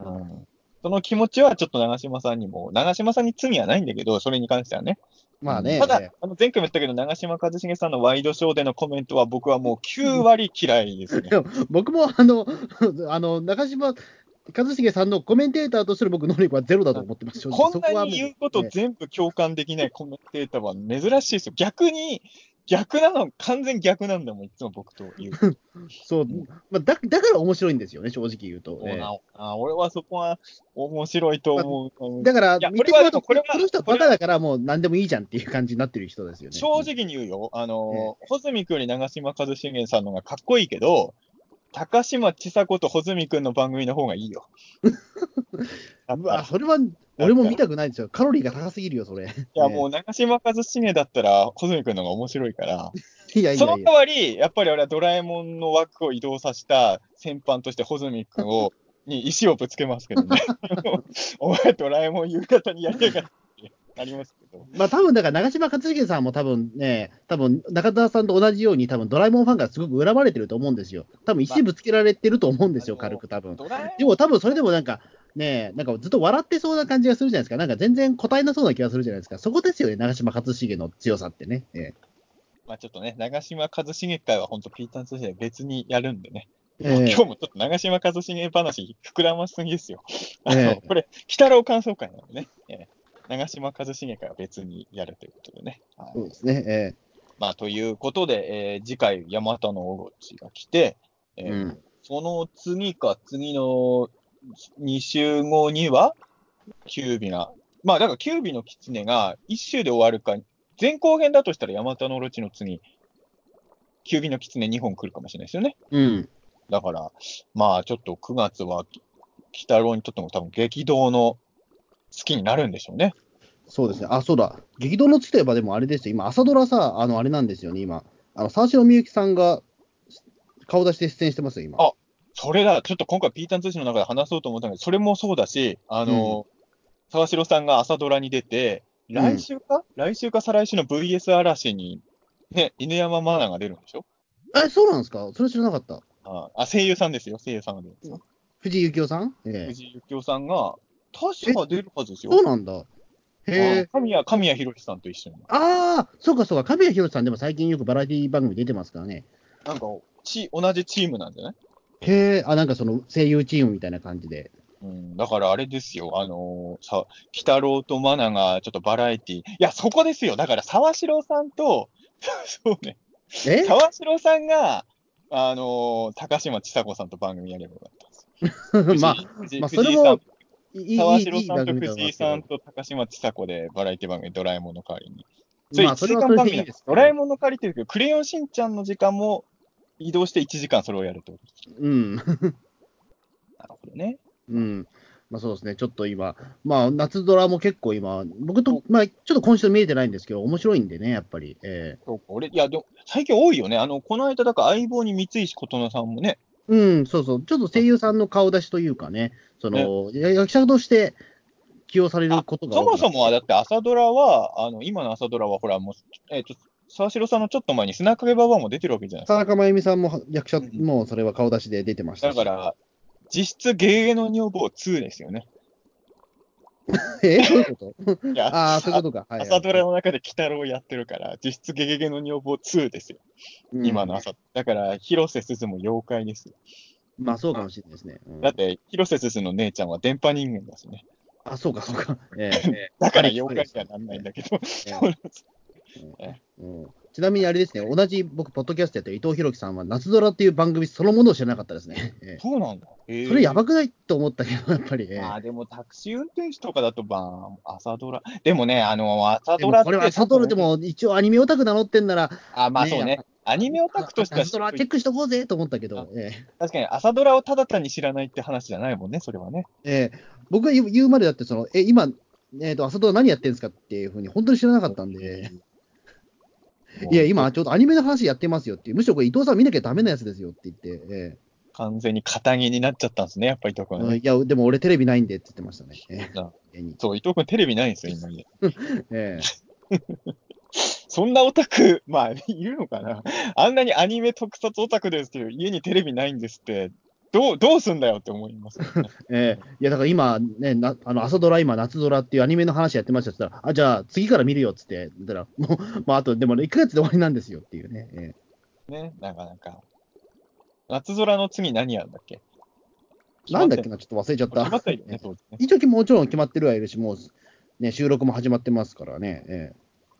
うん。その気持ちはちょっと長嶋さんにも、長嶋さんに罪はないんだけど、それに関してはね。まあね、ただ、あの前回も言ったけど、長嶋一茂さんのワイドショーでのコメントは僕はもう 9割嫌いですね僕もあの、あの中島一茂さんのコメンテーターとしての僕、能力はゼロだと思ってます、こんなに言うことね全部共感できないコメンテーターは珍しいですよ。逆に、逆なの、完全逆なんだもん、いつも僕と言う。そう、まあ、だだから面白いんですよね、正直言うと。ええあ俺はそこは面白いと思う。だからいや、見てもらうと、これはこの人はバカだから、もう何でもいいじゃんっていう感じになってる人ですよね。正直に言うよ。あの、穂積君より長嶋一茂さんの方がかっこいいけど、高嶋ちさ子と穂積君の番組の方がいいよ。やっうわ、ぱそれは俺も見たくないですよ。カロリーが高すぎるよ、それ。いや、ねもう長嶋一茂だったら、穂積君の方が面白いから、いやいそのやいや。代わり、やっぱり俺はドラえもんの枠を移動させた先般として穂積君を、に石をぶつけますけどね。お前ドラえもん夕方にやりやがってなりますけど。まあ多分だから長嶋一茂さんも多分ね、多分中田さんと同じように、多分ドラえもんファンがすごく恨まれてると思うんですよ。多分石ぶつけられてると思うんですよ、まあ軽く多分。でも多分それでもなんか、ねなんかずっと笑ってそうな感じがするじゃないですか。なんか全然答えなそうな気がするじゃないですか。そこですよね、長嶋一茂の強さってね。えまあちょっとね、長嶋一茂会は本当ピーターン通信で別にやるんでね。えええ今日もちょっと長嶋一茂話膨らますぎですよ。あの、ええこれ、北郎感想会なのでね。ええ長嶋一茂会は別にやるということでね。はいそうですね。えまあ、ということで、えー次回、ヤマタのオロチが来て、えーえうん。その次か次の2週後には、キュービが、まあ、だからキュービの狐が1週で終わるか、前後編だとしたらヤマタのオロチの次、キュービの狐2本来るかもしれないですよね。うん。だから、まあ、ちょっと9月は、鬼太郎にとっても多分激動の月になるんでしょうね。そうですね。あ、そうだ。激動の月といえばでもあれですよ。今、朝ドラさ、あの、あれなんですよね、今。あの、沢城みゆきさんが顔出して出演してますよ、今。あそれだ、ちょっと今回ピーターン通信の中で話そうと思ったんだけど、それもそうだし、あの、沢城さんが朝ドラに出て、ん来週か、来週か再来週の VS 嵐に、ね、犬山マナが出るんでしょ？え、そうなんですか？それ知らなかった。ああ、声優さんですよ、声優さんが出るんですよ。藤井幸雄さん？ええ藤井幸雄さんが、確か出るはずですよ。そうなんだ。へえ。神谷、神谷博さんと一緒に。ああ、そうかそうか、神谷博さんでも最近よくバラエティ番組出てますからね。なんか、ち、同じチームなんじゃない？へえ、あ、なんかその声優チームみたいな感じで。うん、だからあれですよ、あのーさ、北郎とマナがちょっとバラエティいや、そこですよ。だから沢城さんと、そうね、え？沢城さんが、あのー高嶋ちさ子さんと番組やればよかったんですよ。まあ、藤井まあそれも藤井いい、いい、いいさん沢城さんと藤井さんと高嶋ちさ子でバラエティ番組、ドラえもんの代わりに。それ1まあ、それ時間番組。ドラえもんの代わりって言うけど、クレヨンしんちゃんの時間も移動して1時間それをやるってこと。うん。なるほどね。うん。まあそうですね、ちょっと今、まあ夏ドラも結構今、僕と、まあちょっと今週見えてないんですけど、面白いんでね、やっぱり。えそうか、俺、いや、でも、最近多いよね。あの、この間、だから相棒に三石琴乃さんもね、えうん、そうそう、ちょっと声優さんの顔出しというかね、その、や役者として起用されることがそもそもはだって朝ドラは、あの、今の朝ドラは、ほら、もう、えっ、と、沢城さんのちょっと前に砂影ババアも出てるわけじゃないですか。田中真由美さんも役者うんもそれは顔出しで出てましたし。だから、実質、ゲゲの女房2ですよね。えどういうこと？いや、ああ、そういうことか。はいはい、朝ドラの中で鬼太郎やってるから、実質、ゲゲゲの女房2ですよ。うん今の朝。だから、広瀬すずも妖怪ですよ。まあそうかもしれないですね。うんだって、広瀬すずの姉ちゃんは電波人間だしね。あ、そうか、そうか。えええ だから妖怪にはなんないんだけど。えうんちなみにあれですね、同じ僕、ポッドキャストやってる伊藤弘樹さんは、夏ドラっていう番組そのものを知らなかったですね。ええそうなんだ。へーそれやばくないと思ったけど、やっぱり。ええあーでもタクシー運転手とかだと、まあ、朝ドラ。でもね、あの、朝でドラって。もこれは朝ドラで。も一応アニメオタク名乗ってんなら、あ、まあそうね。ねアニメオタクとしては朝ドラチェックしとこうぜと思ったけど、ええ確かに朝ドラをただ単に知らないって話じゃないもんね、それはね。ええ僕が言う言うまでだってその、え、今、えーと、朝ドラ何やってるんですかっていうふうに本当に知らなかったんで、いや、今、ちょうどアニメの話やってますよっていう、むしろこれ伊藤さん見なきゃダメなやつですよって言って、え完全に肩着になっちゃったんですね、やっぱり伊藤え君はね。いや、でも俺テレビないんでって言ってましたね。そう、伊藤君テレビないんですよ、今ね。え そんなオタク、まあ、いるのかな。あんなにアニメ特撮オタクですけど、家にテレビないんですって、どう、どうすんだよって思いますよね、えええいや、だから今、ね、なあの朝ドラ、今、夏ドラっていうアニメの話やってましたって言ったら、あ、じゃあ次から見るよっつって、言ったら、もう、まあ、あと、でも1ヶ月で終わりなんですよっていうね。ええね、なかなか。夏空の次何やるんだっけ？なんだっけな、ちょっと忘れちゃった。決まったよね、当時ね。一応もちろん決まってるはいるし、もう、ね、収録も始まってますからね。え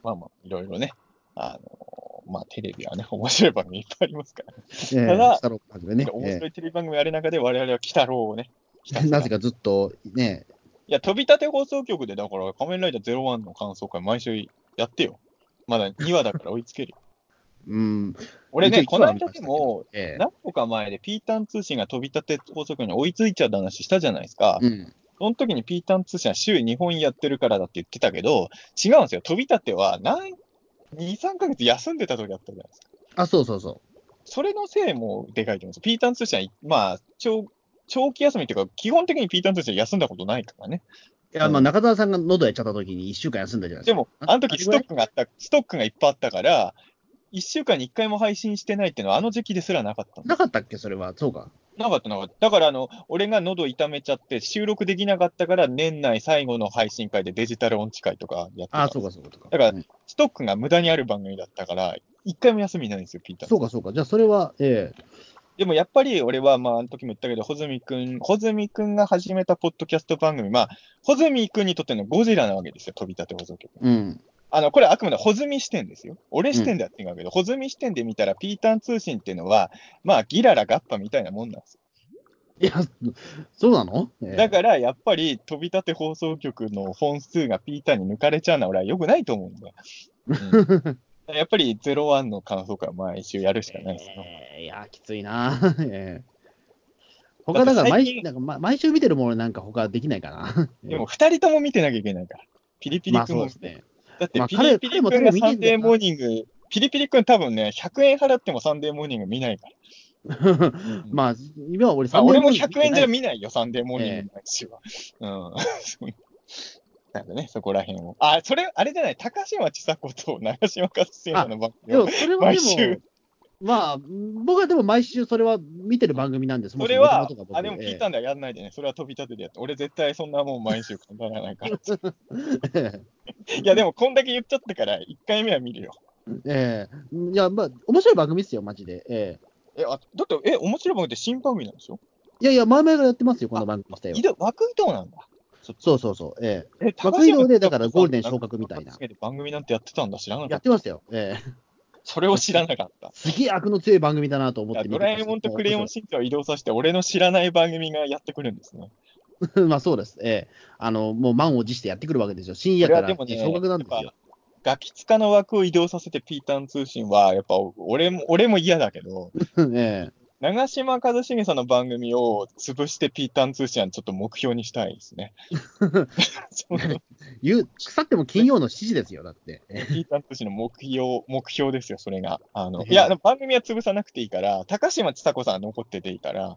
まあまあ、いろいろね。あのまあ、テレビはね、面白い番組いっぱいありますから。えええただね。面え白いテレビ番組ある中で、我々は鬼太郎をね、なぜかずっと、ね、いや、飛び立て放送局で、だから、仮面ライダー01の感想会、毎週やってよ。まだ2話だから追いつけるよ。うん。俺ね、この間でも、ええ何個か前でピータン通信が飛び立て放送局に追いついちゃった話したじゃないですか。うん。その時にピータン通信は週2本やってるからだって言ってたけど、違うんですよ。飛び立ては何、2、3ヶ月休んでた時あったじゃないですか。あ、そうそうそそれのせいもでかいと思うんですよ。ピータン通信は、まあ、長、長期休みっていうか、基本的にピータン通信は休んだことないからね。う。いや、まあ、中澤さんが喉やっちゃった時に1週間休んだじゃないですか。でも、あの時ストックがあった、ストックがいっぱいあったから、1週間に1回も配信してないっていうのは、あの時期ですらなかったのなかったっけ、それは。そうか。なかったなかった。だから、あの、俺が喉痛めちゃって、収録できなかったから、年内最後の配信会でデジタル音痴会とかやってた。あそうか、そうか。だからうんストックが無駄にある番組だったから、1回も休みないんですよ、ピーター。そうか、そうか。じゃあ、それは、ええでもやっぱり俺は、まあ、あの時も言ったけど、穂積くん、穂積くんが始めたポッドキャスト番組、まあ、穂積くんにとってのゴジラなわけですよ、飛び立て放送局。うん。あの、これあくまで穂積視点ですよ。俺視点では違うけど、穂積視点で見たら、ピーターン通信っていうのは、まあ、ギララガッパみたいなもんなんですよ。いや、そうなの、ええだから、やっぱり、飛び立て放送局の本数がピーターに抜かれちゃうのは俺は良くないと思うんだよ。うん やっぱり、01の感想会は毎週やるしかないですよ。ええいや、きついな。ええ他だから毎なんかま毎週見てるものなんか他できないかな。でも、二人とも見てなきゃいけないから。ピリピリまあ君もそうですね。だってまあ、ピリピリ君がサンデーモーニング、ピリピリ君多分ね、100円払ってもサンデーモーニング見ないから。まあ、今は俺サンデーモーニング100円じゃ見見ないよ、サンデーモーニング毎週は。うん。そ うなんかね、そこら辺を。あ、それ、あれじゃない、高嶋ちさ子と長嶋勝先生の番組を毎週も、まあ、僕はでも毎週それは見てる番組なんです。それはあ、でも聞いたんだよ、やんないでね。それは飛び立ててやって。俺絶対そんなもん毎週語らないから。え いや、でもこんだけ言っちゃったから、1回目は見るよ。えええいや、まあ、面白い番組ですよ、マジで。えええ、あ、だって、え、面白い番組って新番組なんでしょいやいや、前々からやってますよ、この番組自体は枠移動なんだ。そうそうそう。ええ、枠移動でだからゴールデン昇格みたいな番組なんてやってたんだ、知らなえかった。やってましたよ。ええそれを知らなかった。すげえ悪の強い番組だなと思ってドラえもんとクレヨンしんちゃんを移動させて、俺の知らない番組がやってくるんですね。まあそうです。ええあの、もう満を持してやってくるわけですよ。深夜から、ね昇格なんですよ。ガキツカの枠を移動させてピータン通信は、やっぱ俺も、俺も嫌だけど、ええ長嶋一茂さんの番組を潰してピータン通信はちょっと目標にしたいですね。言う、腐っても金曜の7時ですよ、だって。えピータン通信の目標、目標ですよ、それが。あの、ええいや、番組は潰さなくていいから、高嶋ちさ子さんは残ってていいから、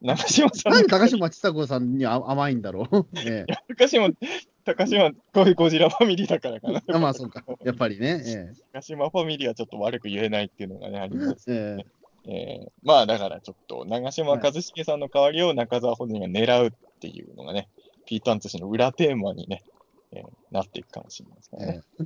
長嶋さんのなんで高嶋ちさ子さんにあ甘いんだろう。え え高嶋、高嶋、こういうゴジラファミリーだからかな。あまあそうか。やっぱりね。え高嶋ファミリーはちょっと悪く言えないっていうのがね、あります。えええーまあだからちょっと、長嶋一茂さんの代わりを中澤本人が狙うっていうのがね、ピーターン通信の裏テーマにね、えーなっていくかもしれないですね。え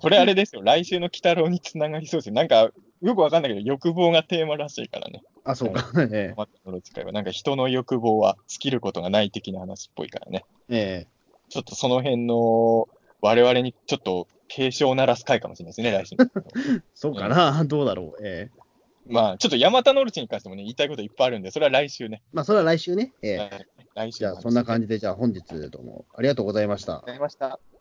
これあれですよ、来週の鬼太郎につながりそうですよ。なんか、よくわかんないけど、欲望がテーマらしいからね。あ、そうか。えマットの使いは、なんか人の欲望は尽きることがない的な話っぽいからね。ええちょっとその辺の、我々にちょっと警鐘を鳴らす回かもしれないですね、来週 そうかな。どうだろう。ええまあ、ちょっとヤマタノルチに関してもね、言いたいこといっぱいあるんで、それは来週ね。まあ、それは来週ね。ええはい来週じゃあ、そんな感じで、じゃあ本日どうもありがとうございましたありがとうございました。